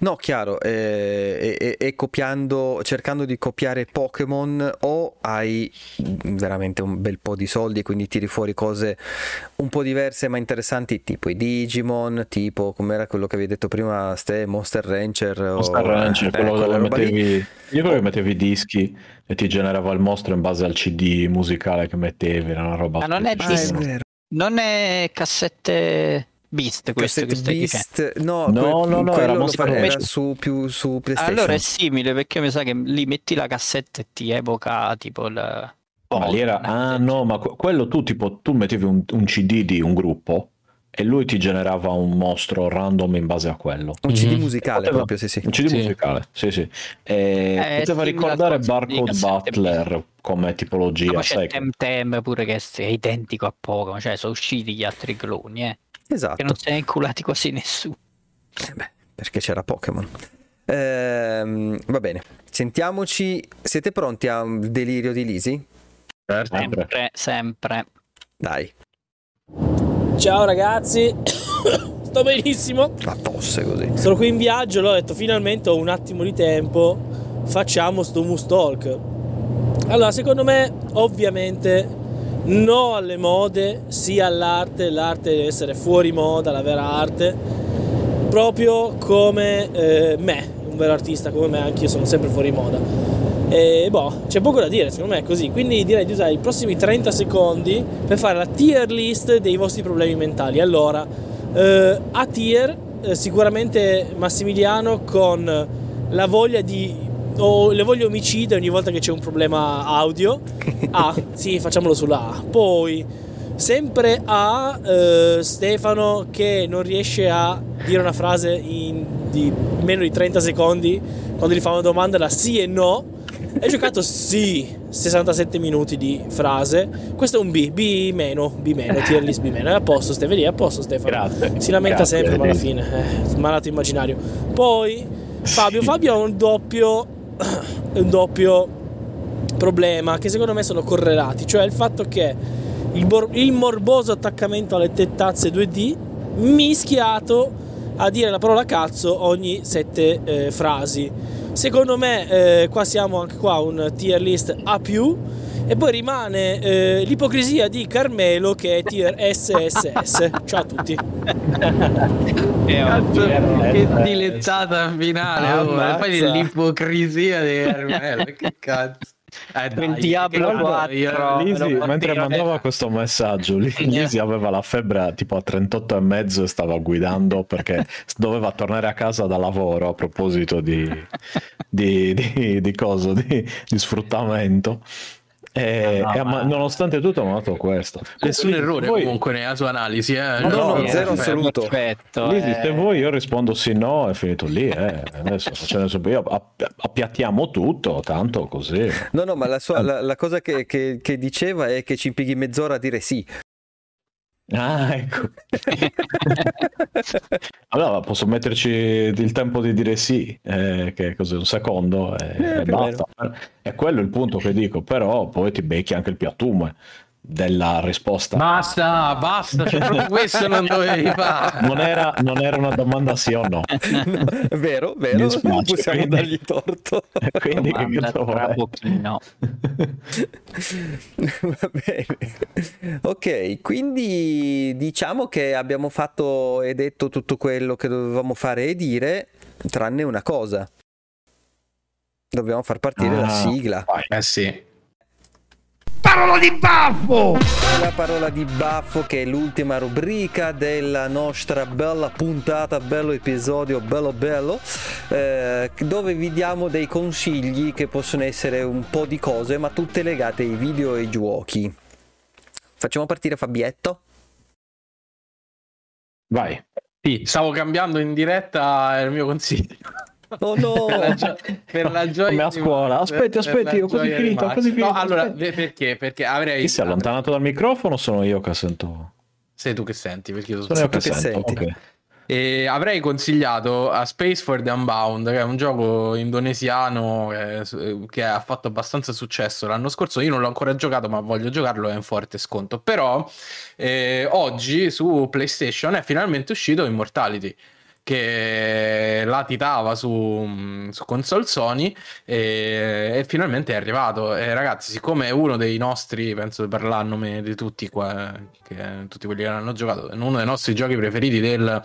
No, chiaro, eh, e, e- e copiando, cercando di copiare Pokémon o hai veramente un bel po' di soldi, quindi tiri fuori cose un po' diverse ma interessanti, tipo i Digimon, tipo com'era quello che avevi detto prima, Ste, Monster Rancher. o- Monster Rancher, eh, quello lì. mettevi, io quello che mettevi i dischi e ti generava il mostro in base al CD musicale che mettevi, era una roba Ma non è. Non è cassette Beast questo che Cassette stai dicendo. Beast, no, No, que- no, no, quello era lo Monster fa- era su, più su PlayStation. Allora è simile perché mi sa che lì metti la cassetta e ti evoca tipo il... Oh, ma lì era... Ah no, ma que- quello tu tipo, tu mettevi un, un CD di un gruppo e lui ti generava un mostro random in base a quello. un CD Mhm. musicale Poteva- proprio, sì sì. Un CD Sì. musicale, sì sì. E Eh, poteva ricordare Barcode cassette Butler come tipologia, sai? c'è Temtem pure che è identico a Pokémon, cioè sono usciti gli altri cloni, eh, che Esatto. non se ne è inculati quasi nessuno. Eh beh, perché c'era Pokémon. Ehm, va bene, sentiamoci. Siete pronti a un delirio di Lisi? Certo. Sempre, sempre. Dai, Ciao ragazzi, *coughs* sto benissimo. la tosse così. Sono qui in viaggio, l'ho detto finalmente ho un attimo di tempo, facciamo sto Moose Talk. Allora, secondo me, ovviamente, no alle mode, sì all'arte, l'arte deve essere fuori moda, la vera arte, proprio come eh, me, un vero artista come me, anch'io sono sempre fuori moda. E boh, c'è poco da dire, secondo me è così. Quindi direi di usare i prossimi 30 secondi per fare la tier list dei vostri problemi mentali. Allora, eh, a tier, eh, sicuramente Massimiliano con la voglia di. O le voglie omicide ogni volta che c'è un problema audio. A, sì, facciamolo sulla A. Poi, sempre a eh, Stefano che non riesce a dire una frase in di meno di 30 secondi quando gli fa una domanda da sì e no. Hai giocato sì 67 minuti di frase. Questo è un B, B meno, B meno, *laughs* tier list B meno. È a posto, Stefano, lì, è a posto Stefano. Grazie. Si lamenta Grazie. sempre, ma alla fine, eh, malato immaginario. Poi Fabio, Fabio ha un doppio, *coughs* un doppio problema che secondo me sono correlati, cioè il fatto che il, bor- il morboso attaccamento alle tettazze 2D mischiato a dire la parola cazzo ogni sette eh, frasi. Secondo me eh, qua siamo anche qua un tier list A+, e poi rimane eh, l'ipocrisia di Carmelo che è tier SSS. Ciao a tutti. Cazzo, che dilettata finale. oh, poi l'ipocrisia di Carmelo. che cazzo. Eh, dai, Diablo che- 4. io- Lisi, mentre mandava questo messaggio, Li- Lisi aveva la febbre tipo a 38 e mezzo e stava guidando perché *laughs* doveva tornare a casa da lavoro a proposito di, di, di, di cosa, di, di sfruttamento. E, No, e ha- ma- nonostante tutto ha mandato questo. Nessun errore voi- comunque nella sua analisi. Eh. No, no, No, zero assoluto. Perfetto. Lisi, eh. se vuoi io rispondo sì no è finito lì eh. adesso io app- appiattiamo tutto tanto così No, no, ma la, sua- la- la cosa che, che- che diceva è che ci impieghi mezz'ora a dire sì. Ah ecco. *laughs* Allora posso metterci il tempo di dire sì eh, che cos'è un secondo e, Eh, e o basta è quello il punto che dico però poi ti becchi anche il piattume della risposta Basta, basta, cioè, proprio questo non dovevi *laughs* fare. non era, non era una domanda sì o no *laughs* No, vero, Mi vero, dispiace, non possiamo quindi- dargli torto. *laughs* quindi che Domanda cazzo tra pochino. Va bene. Ok, quindi diciamo che abbiamo fatto e detto tutto quello che dovevamo fare e dire, tranne una cosa. Dobbiamo far partire la Ah, sigla. Eh sì. La parola di baffo che è l'ultima rubrica della nostra bella puntata, bello episodio, bello bello, eh, dove vi diamo dei consigli che possono essere un po' di cose, ma tutte legate ai video e ai giochi. Facciamo partire Fabietto. vai Sì, stavo cambiando in diretta il mio consiglio. *laughs* Oh no! per la, gio- per la gioia Come a di scuola. Max, Aspetti, aspetti, ho quasi di finito, ho quasi finito, No, allora, aspetti. perché? Perché avrei chi si è allontanato dal microfono sono io che sento Sei tu che senti, perché io sono sono io che, che sento senti. ok. E avrei consigliato a Space for the Unbound, che è un gioco indonesiano eh, che ha fatto abbastanza successo l'anno scorso. Io non l'ho ancora giocato, ma voglio giocarlo, è in forte sconto. Però eh, oggi su PlayStation è finalmente uscito Immortality, che latitava su, su console Sony e, e finalmente è arrivato. E ragazzi, siccome è uno dei nostri, penso a nome di tutti qua, che, tutti quelli che l'hanno giocato, è uno dei nostri giochi preferiti del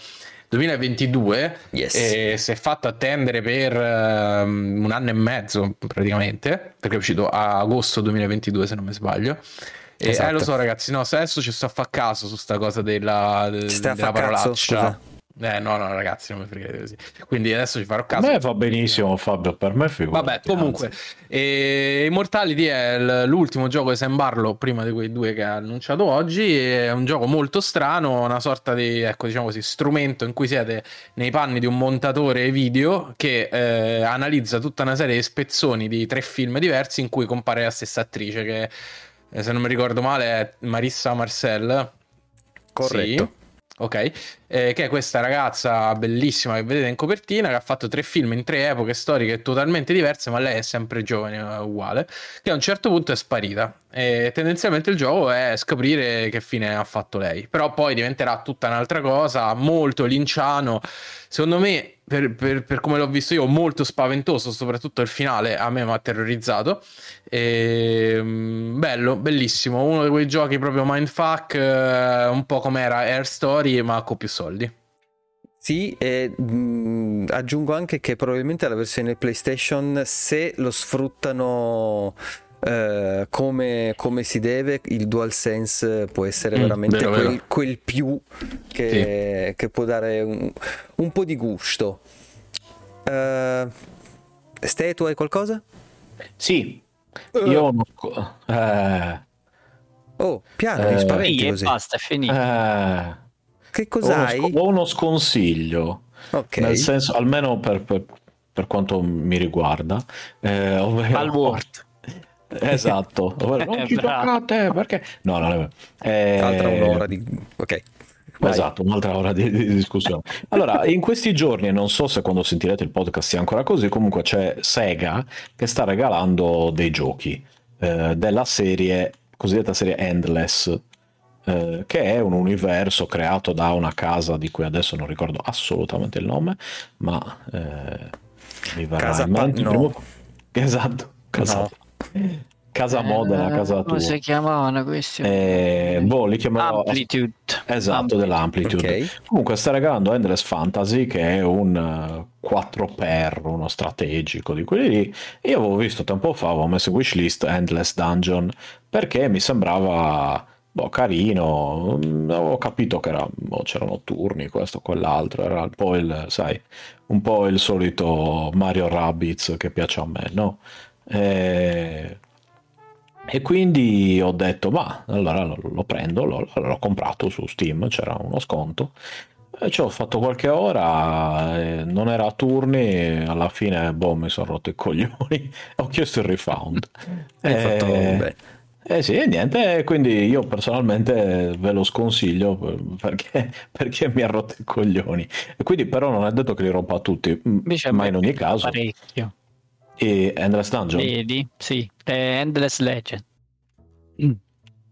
2022 Yes. e si è fatto attendere per ehm, un anno e mezzo praticamente perché è uscito a agosto 2022 se non mi sbaglio e Esatto. eh, lo so ragazzi no se adesso ci sto a fa caso su sta cosa della, de- della cazzo, parolaccia scusa? Eh no no ragazzi non mi fregate così quindi adesso ci farò a caso me va benissimo Fabio per me figurati, Vabbè, comunque, anzi. e Immortality è l'ultimo gioco di Sam Barlow prima di quei due che ha annunciato oggi. È un gioco molto strano, una sorta di, ecco, diciamo così, strumento in cui siete nei panni di un montatore video che eh, analizza tutta una serie di spezzoni di tre film diversi in cui compare la stessa attrice che, eh, se non mi ricordo male, è Marissa Marcel. Corretto. Sì. Ok? Eh, che è questa ragazza bellissima che vedete in copertina, che ha fatto tre film in tre epoche storiche totalmente diverse, ma lei è sempre giovane, è uguale, che a un certo punto è sparita. E tendenzialmente il gioco è scoprire che fine ha fatto lei, però poi diventerà tutta un'altra cosa, molto linciano. Secondo me, per, per- per come l'ho visto io, molto spaventoso, soprattutto il finale a me mi ha terrorizzato. E, mm, bello, bellissimo, uno di quei giochi proprio mindfuck, eh, un po' come era Air Story, ma con più soldi. Sì, e mh, aggiungo anche che probabilmente la versione PlayStation, se lo sfruttano eh, come, come si deve, il DualSense può essere Mm, veramente vero, quel, vero. quel più che, che può dare un, un po' di gusto. Eh, Ste, tu hai qualcosa? Sì, io non... Eh, Oh, piano, mi Sì, spaventi e così. basta, è finito. Che ho, uno cos'hai? ho uno sconsiglio, Ok. nel senso, almeno per, per- per quanto mi riguarda, eh, ovvero- Palworld. Esatto, *laughs* non Eh, ci giocate perché... No, non è vero. Eh, Altra un'ora di... Ok. Vai. Esatto, un'altra ora di, di discussione. Allora, in questi giorni, non so se quando sentirete il podcast sia ancora così, comunque c'è Sega che sta regalando dei giochi eh, della serie, cosiddetta serie Endless, eh, che è un universo creato da una casa di cui adesso non ricordo assolutamente il nome, ma eh, mi verrà Casa in mente. Pa- il no. primo- Esatto, casa, No. Casa Modena, casa Eh, tua. Come si chiamavano questi? Eh, boh, li chiamerò Amplitude. Esatto, Amplitude. dell'Amplitude. Ok. Comunque sta regalando Endless Fantasy che è un eh, 4x, uno strategico di quelli lì. Io avevo visto tempo fa, avevo messo in wishlist Endless Dungeon perché mi sembrava boh, carino. Mm, Avevo capito che era, boh, c'erano turni, questo, quell'altro. Era un po' il, sai, un po' il solito Mario Rabbids che piace a me, no? Eh, e quindi ho detto, ma allora lo, lo prendo, l'ho, l'ho comprato su Steam, c'era uno sconto. E ci ho fatto qualche ora, eh, non era a turni, alla fine boh, mi sono rotto i coglioni, *laughs* ho chiesto il refund. Hai fatto Eh, bene. eh sì, e niente, quindi io personalmente ve lo sconsiglio per- perché, *laughs* perché mi ha rotto i coglioni. E quindi però non è detto che li rompa a tutti, m- Invece a ma in ogni caso. Parecchio. E Endless Dungeon. Vedi? Sì, Endless Legend.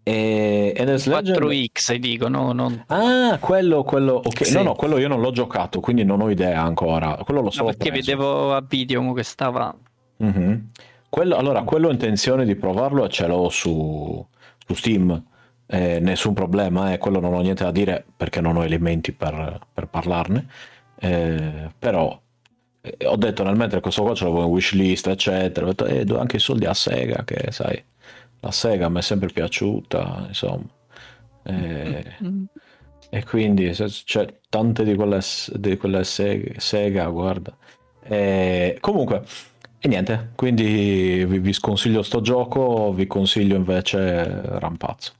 E Endless Legend... 4X dicono, non... Ah, quello, quello, ok, Sì. no, no, quello io non l'ho giocato, quindi non ho idea ancora. Quello l'ho no, solo perché preso. vedevo a video che stava... Mhm. Quello, allora, quello ho intenzione di provarlo e ce l'ho su, su Steam. Eh, nessun problema, eh, quello non ho niente da dire perché non ho elementi per, per parlarne. Eh, però eh, ho detto nel mentre questo qua ce l'avevo in wishlist, eccetera. Ho detto, eh, do anche i soldi a Sega, che sai, la Sega mi è sempre piaciuta, insomma. Eh, Mm. e quindi c'è tante di quelle, di quelle Sega, Sega, guarda. E comunque, e niente, quindi vi, vi sconsiglio sto gioco, vi consiglio invece Rampazzo.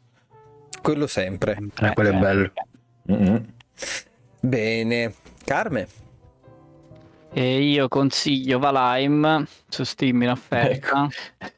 Quello sempre. Eh, quello è bello. Mhm. Bene. Carme. E io consiglio Valheim su Steam in offerta.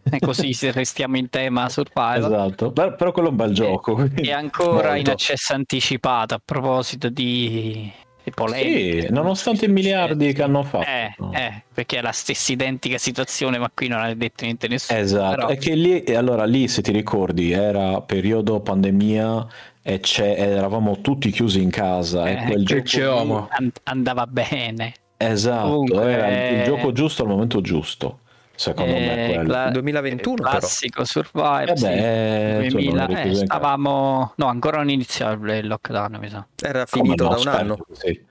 E così se restiamo in tema survival. Esatto, Beh, però quello è un bel gioco. quindi- E ancora in Molto. accesso anticipato a proposito di, di polemiche. Sì, nonostante i miliardi che hanno fatto. Eh, eh, perché è la stessa identica situazione, ma qui non ha detto niente nessuno. Esatto, Però- è che lì, e allora lì se ti ricordi era periodo pandemia e c'è- eravamo tutti chiusi in casa e Eh, quel che gioco lì-. And- andava bene. Esatto, Comunque, era il eh, gioco giusto al momento giusto, secondo me Eh, quello. cla- 2021 però. classico survival. Eh sì. beh, tu non 2000, eri eh, stavamo no ancora non iniziava il lockdown mi sa Era Come finito no, da un spero anno. sì.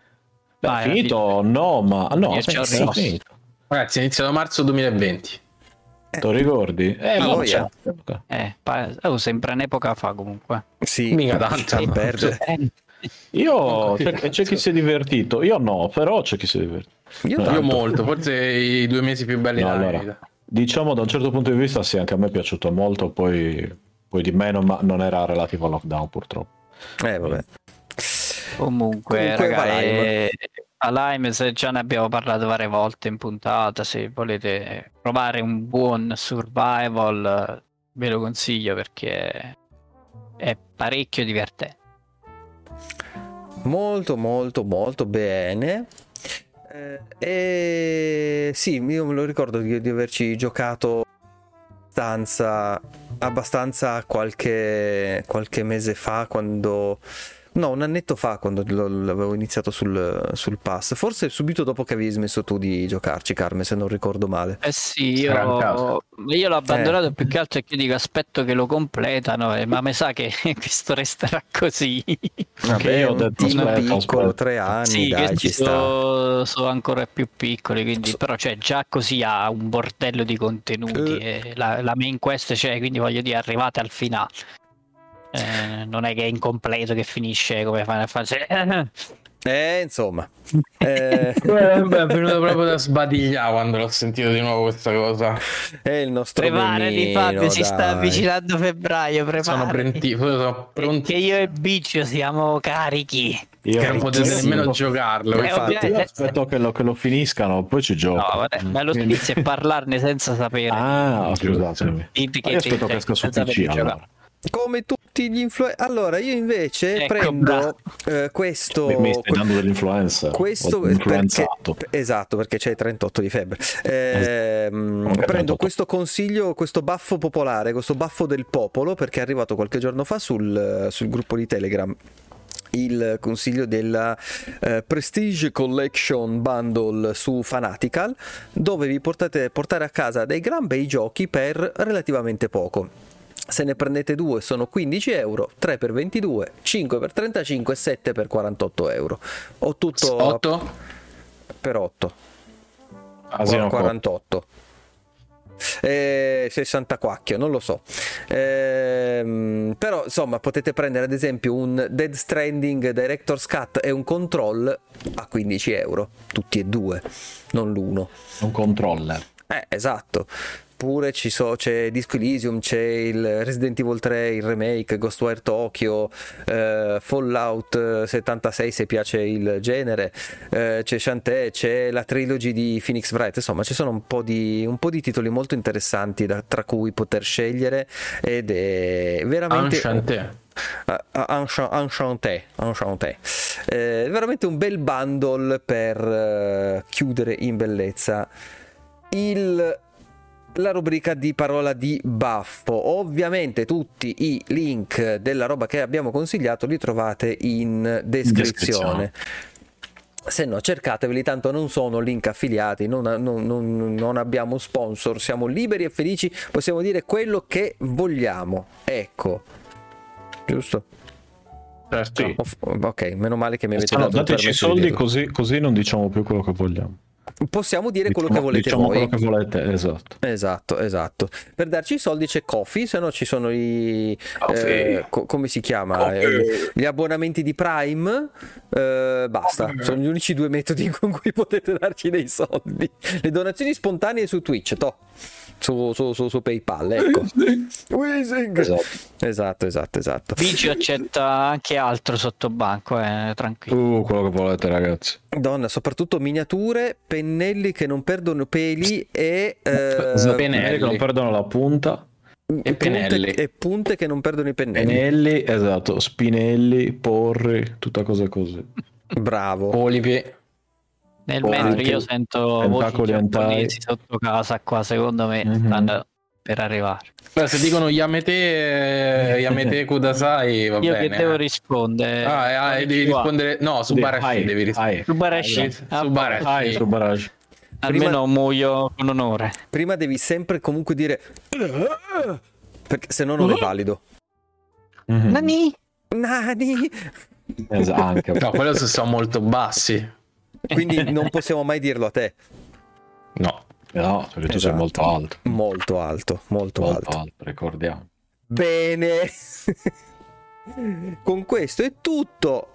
Beh, Ah, era finito no, ma no, sì, ho sì, rimasto. finito. Ragazzi, è iniziato marzo 2020. Te lo ricordi? Eh, Ah, ma c'è. Ok. eh, pa- oh, sembra un'epoca fa comunque Sì, Mica tanto. perde. Io *laughs* c'è, c'è chi si è divertito, io no, però c'è chi si è divertito. Io, Io molto, forse i due mesi più belli No, della mia allora, vita. diciamo da un certo punto di vista sì, anche a me è piaciuto molto, poi, poi di meno, ma non era relativo al lockdown purtroppo. Eh, vabbè. comunque, Comunque, raga, Valheim. eh, Valheim, se già ne abbiamo parlato varie volte in puntata se volete provare un buon survival eh, ve lo consiglio perché è parecchio divertente molto molto molto bene. Eh, e sì, io me lo ricordo di, di averci giocato abbastanza, abbastanza qualche, qualche mese fa quando... No, un annetto fa quando l'avevo iniziato sul, sul pass. Forse subito dopo che avevi smesso tu di giocarci, Carme, se non ricordo male. Eh sì, io, io l'ho abbandonato Eh. più che altro perché dico aspetto che lo completano, eh, ma mi sa che *laughs* questo resterà così. Anche io ho detto aspetta, piccolo, aspetta. tre anni, sì, dai, questi ci sta. sono, ancora più piccoli, quindi, però cioè, già così ha un bordello di contenuti. e la, la main quest c'è, quindi voglio dire, arrivate al finale. Eh, non è che è incompleto che finisce come Final Fantasy. *laughs* Eh, insomma. Eh, Eh, beh, è *laughs* venuto proprio da sbadigliare quando l'ho sentito di nuovo questa cosa. è il nostro Preparati Fabio, si sta avvicinando febbraio, Sono pronti, sono pronti. Che io e Biggio siamo carichi. Io Che non potete nemmeno giocarlo. Eh, infatti. Io aspetto che lo, che lo finiscano, poi ci gioco. No, vabbè, ma lo spizio è parlarne senza sapere. Ah, scusatemi. Ma Io aspetto che esca su PC allora. Come tutti gli influencer. Allora, io invece Ecco, prendo eh, questo. Mi, mi stai dando dell'influenza. Questo perché, esatto perché c'è 38 di febbre. Ehm, Ok, prendo 38. questo consiglio, questo baffo popolare, questo baffo del popolo perché è arrivato qualche giorno fa sul, sul gruppo di Telegram il consiglio della eh, Prestige Collection Bundle su Fanatical dove vi portate portare a casa dei gran bei giochi per relativamente poco. Se ne prendete due sono 15 euro, 3 per 22, 5 per 35 e 7 per 48 euro. Ho tutto 8? per 8. Asino 48. Eh, 60 quacchio, non lo so. Ehm, però insomma potete prendere ad esempio un Dead Stranding Director's Cut e un Control a 15 euro, tutti e due, non l'uno. un controller. Eh, esatto. Pure ci so, c'è Disco Elysium, c'è il Resident Evil 3, il remake, Ghostwire Tokyo, eh, Fallout eh, 76 se piace il genere, eh, c'è Shantae, c'è la trilogy di Phoenix Wright, insomma ci sono un po' di, un po' di titoli molto interessanti da- tra cui poter scegliere ed è veramente... Enchanté. Ah, ah, Enchanté, Enchanté. Eh, veramente un bel bundle per eh, chiudere in bellezza il- la rubrica di parola di baffo. Ovviamente tutti i link della roba che abbiamo consigliato li trovate in descrizione. Descrizione. Se no, cercateveli, tanto non sono link affiliati, non, non- non- non abbiamo sponsor, siamo liberi e felici, possiamo dire quello che vogliamo. Ecco, giusto? Certo. Off- Ok, meno male che mi avete No, dato dateci i soldi così, così non diciamo più quello che vogliamo. Possiamo dire quello Diciamo- che volete diciamo voi. quello che volete, esatto. Esatto, esatto. Per darci i soldi c'è Coffee, se no ci sono i... Coffee. eh, co- come si chiama? Eh, Gli abbonamenti di Prime. eh, basta, sono gli unici due metodi *laughs* con cui potete darci dei soldi. Le donazioni spontanee su Twitch, toh. Su, su, su, su PayPal, ecco. *laughs* Weezing. Esatto. Esatto, esatto, esatto. Biggio accetta anche altro sotto banco, eh, tranquillo. Uh, quello che volete, ragazzi. Donna, soprattutto miniature, pennelli che non perdono peli e... *laughs* eh, Pennelli. che non perdono la punta. punte- pennelli. e punte che non perdono i pennelli. Pennelli, esatto. Spinelli, porri, tutta cose così. Bravo. Polipi. Nel mentre io sento voci giapponesi sotto casa qua, secondo me Mhm. stanno per arrivare. Beh, se dicono Yamete, Yamete *laughs* Kudasai, va Io bene. che devo rispondere? Ah, eh, ah, devi rispondere. No, su Barashi Hai, devi rispondere. Subarashi. Su Ah, Barashi. vai. Su barrage. Almeno muoio con onore. Prima devi sempre comunque dire perché se no non è valido. Mhm. Nani? Nani. Esatto, anche. No, quello se sono molto bassi. Quindi non possiamo mai dirlo a te. No. No, perché tu Esatto. sei molto alto. Molto alto, molto, Molto alto. alto, ricordiamo. Bene. Con questo è tutto.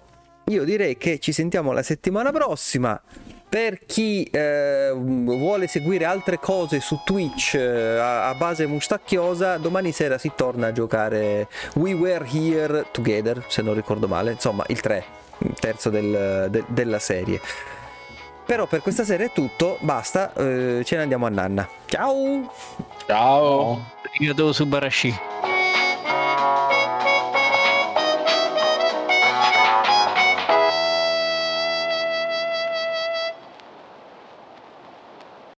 Io direi che ci sentiamo la settimana prossima. Per chi eh, vuole seguire altre cose su Twitch eh, a, a base mustacchiosa, domani sera si torna a giocare We Were Here Together, se non ricordo male, insomma il 3, il terzo del- de- della serie. Però per questa sera è tutto, basta, eh, ce ne andiamo a Nanna. Ciao! Ciao! Arigato Subarashi.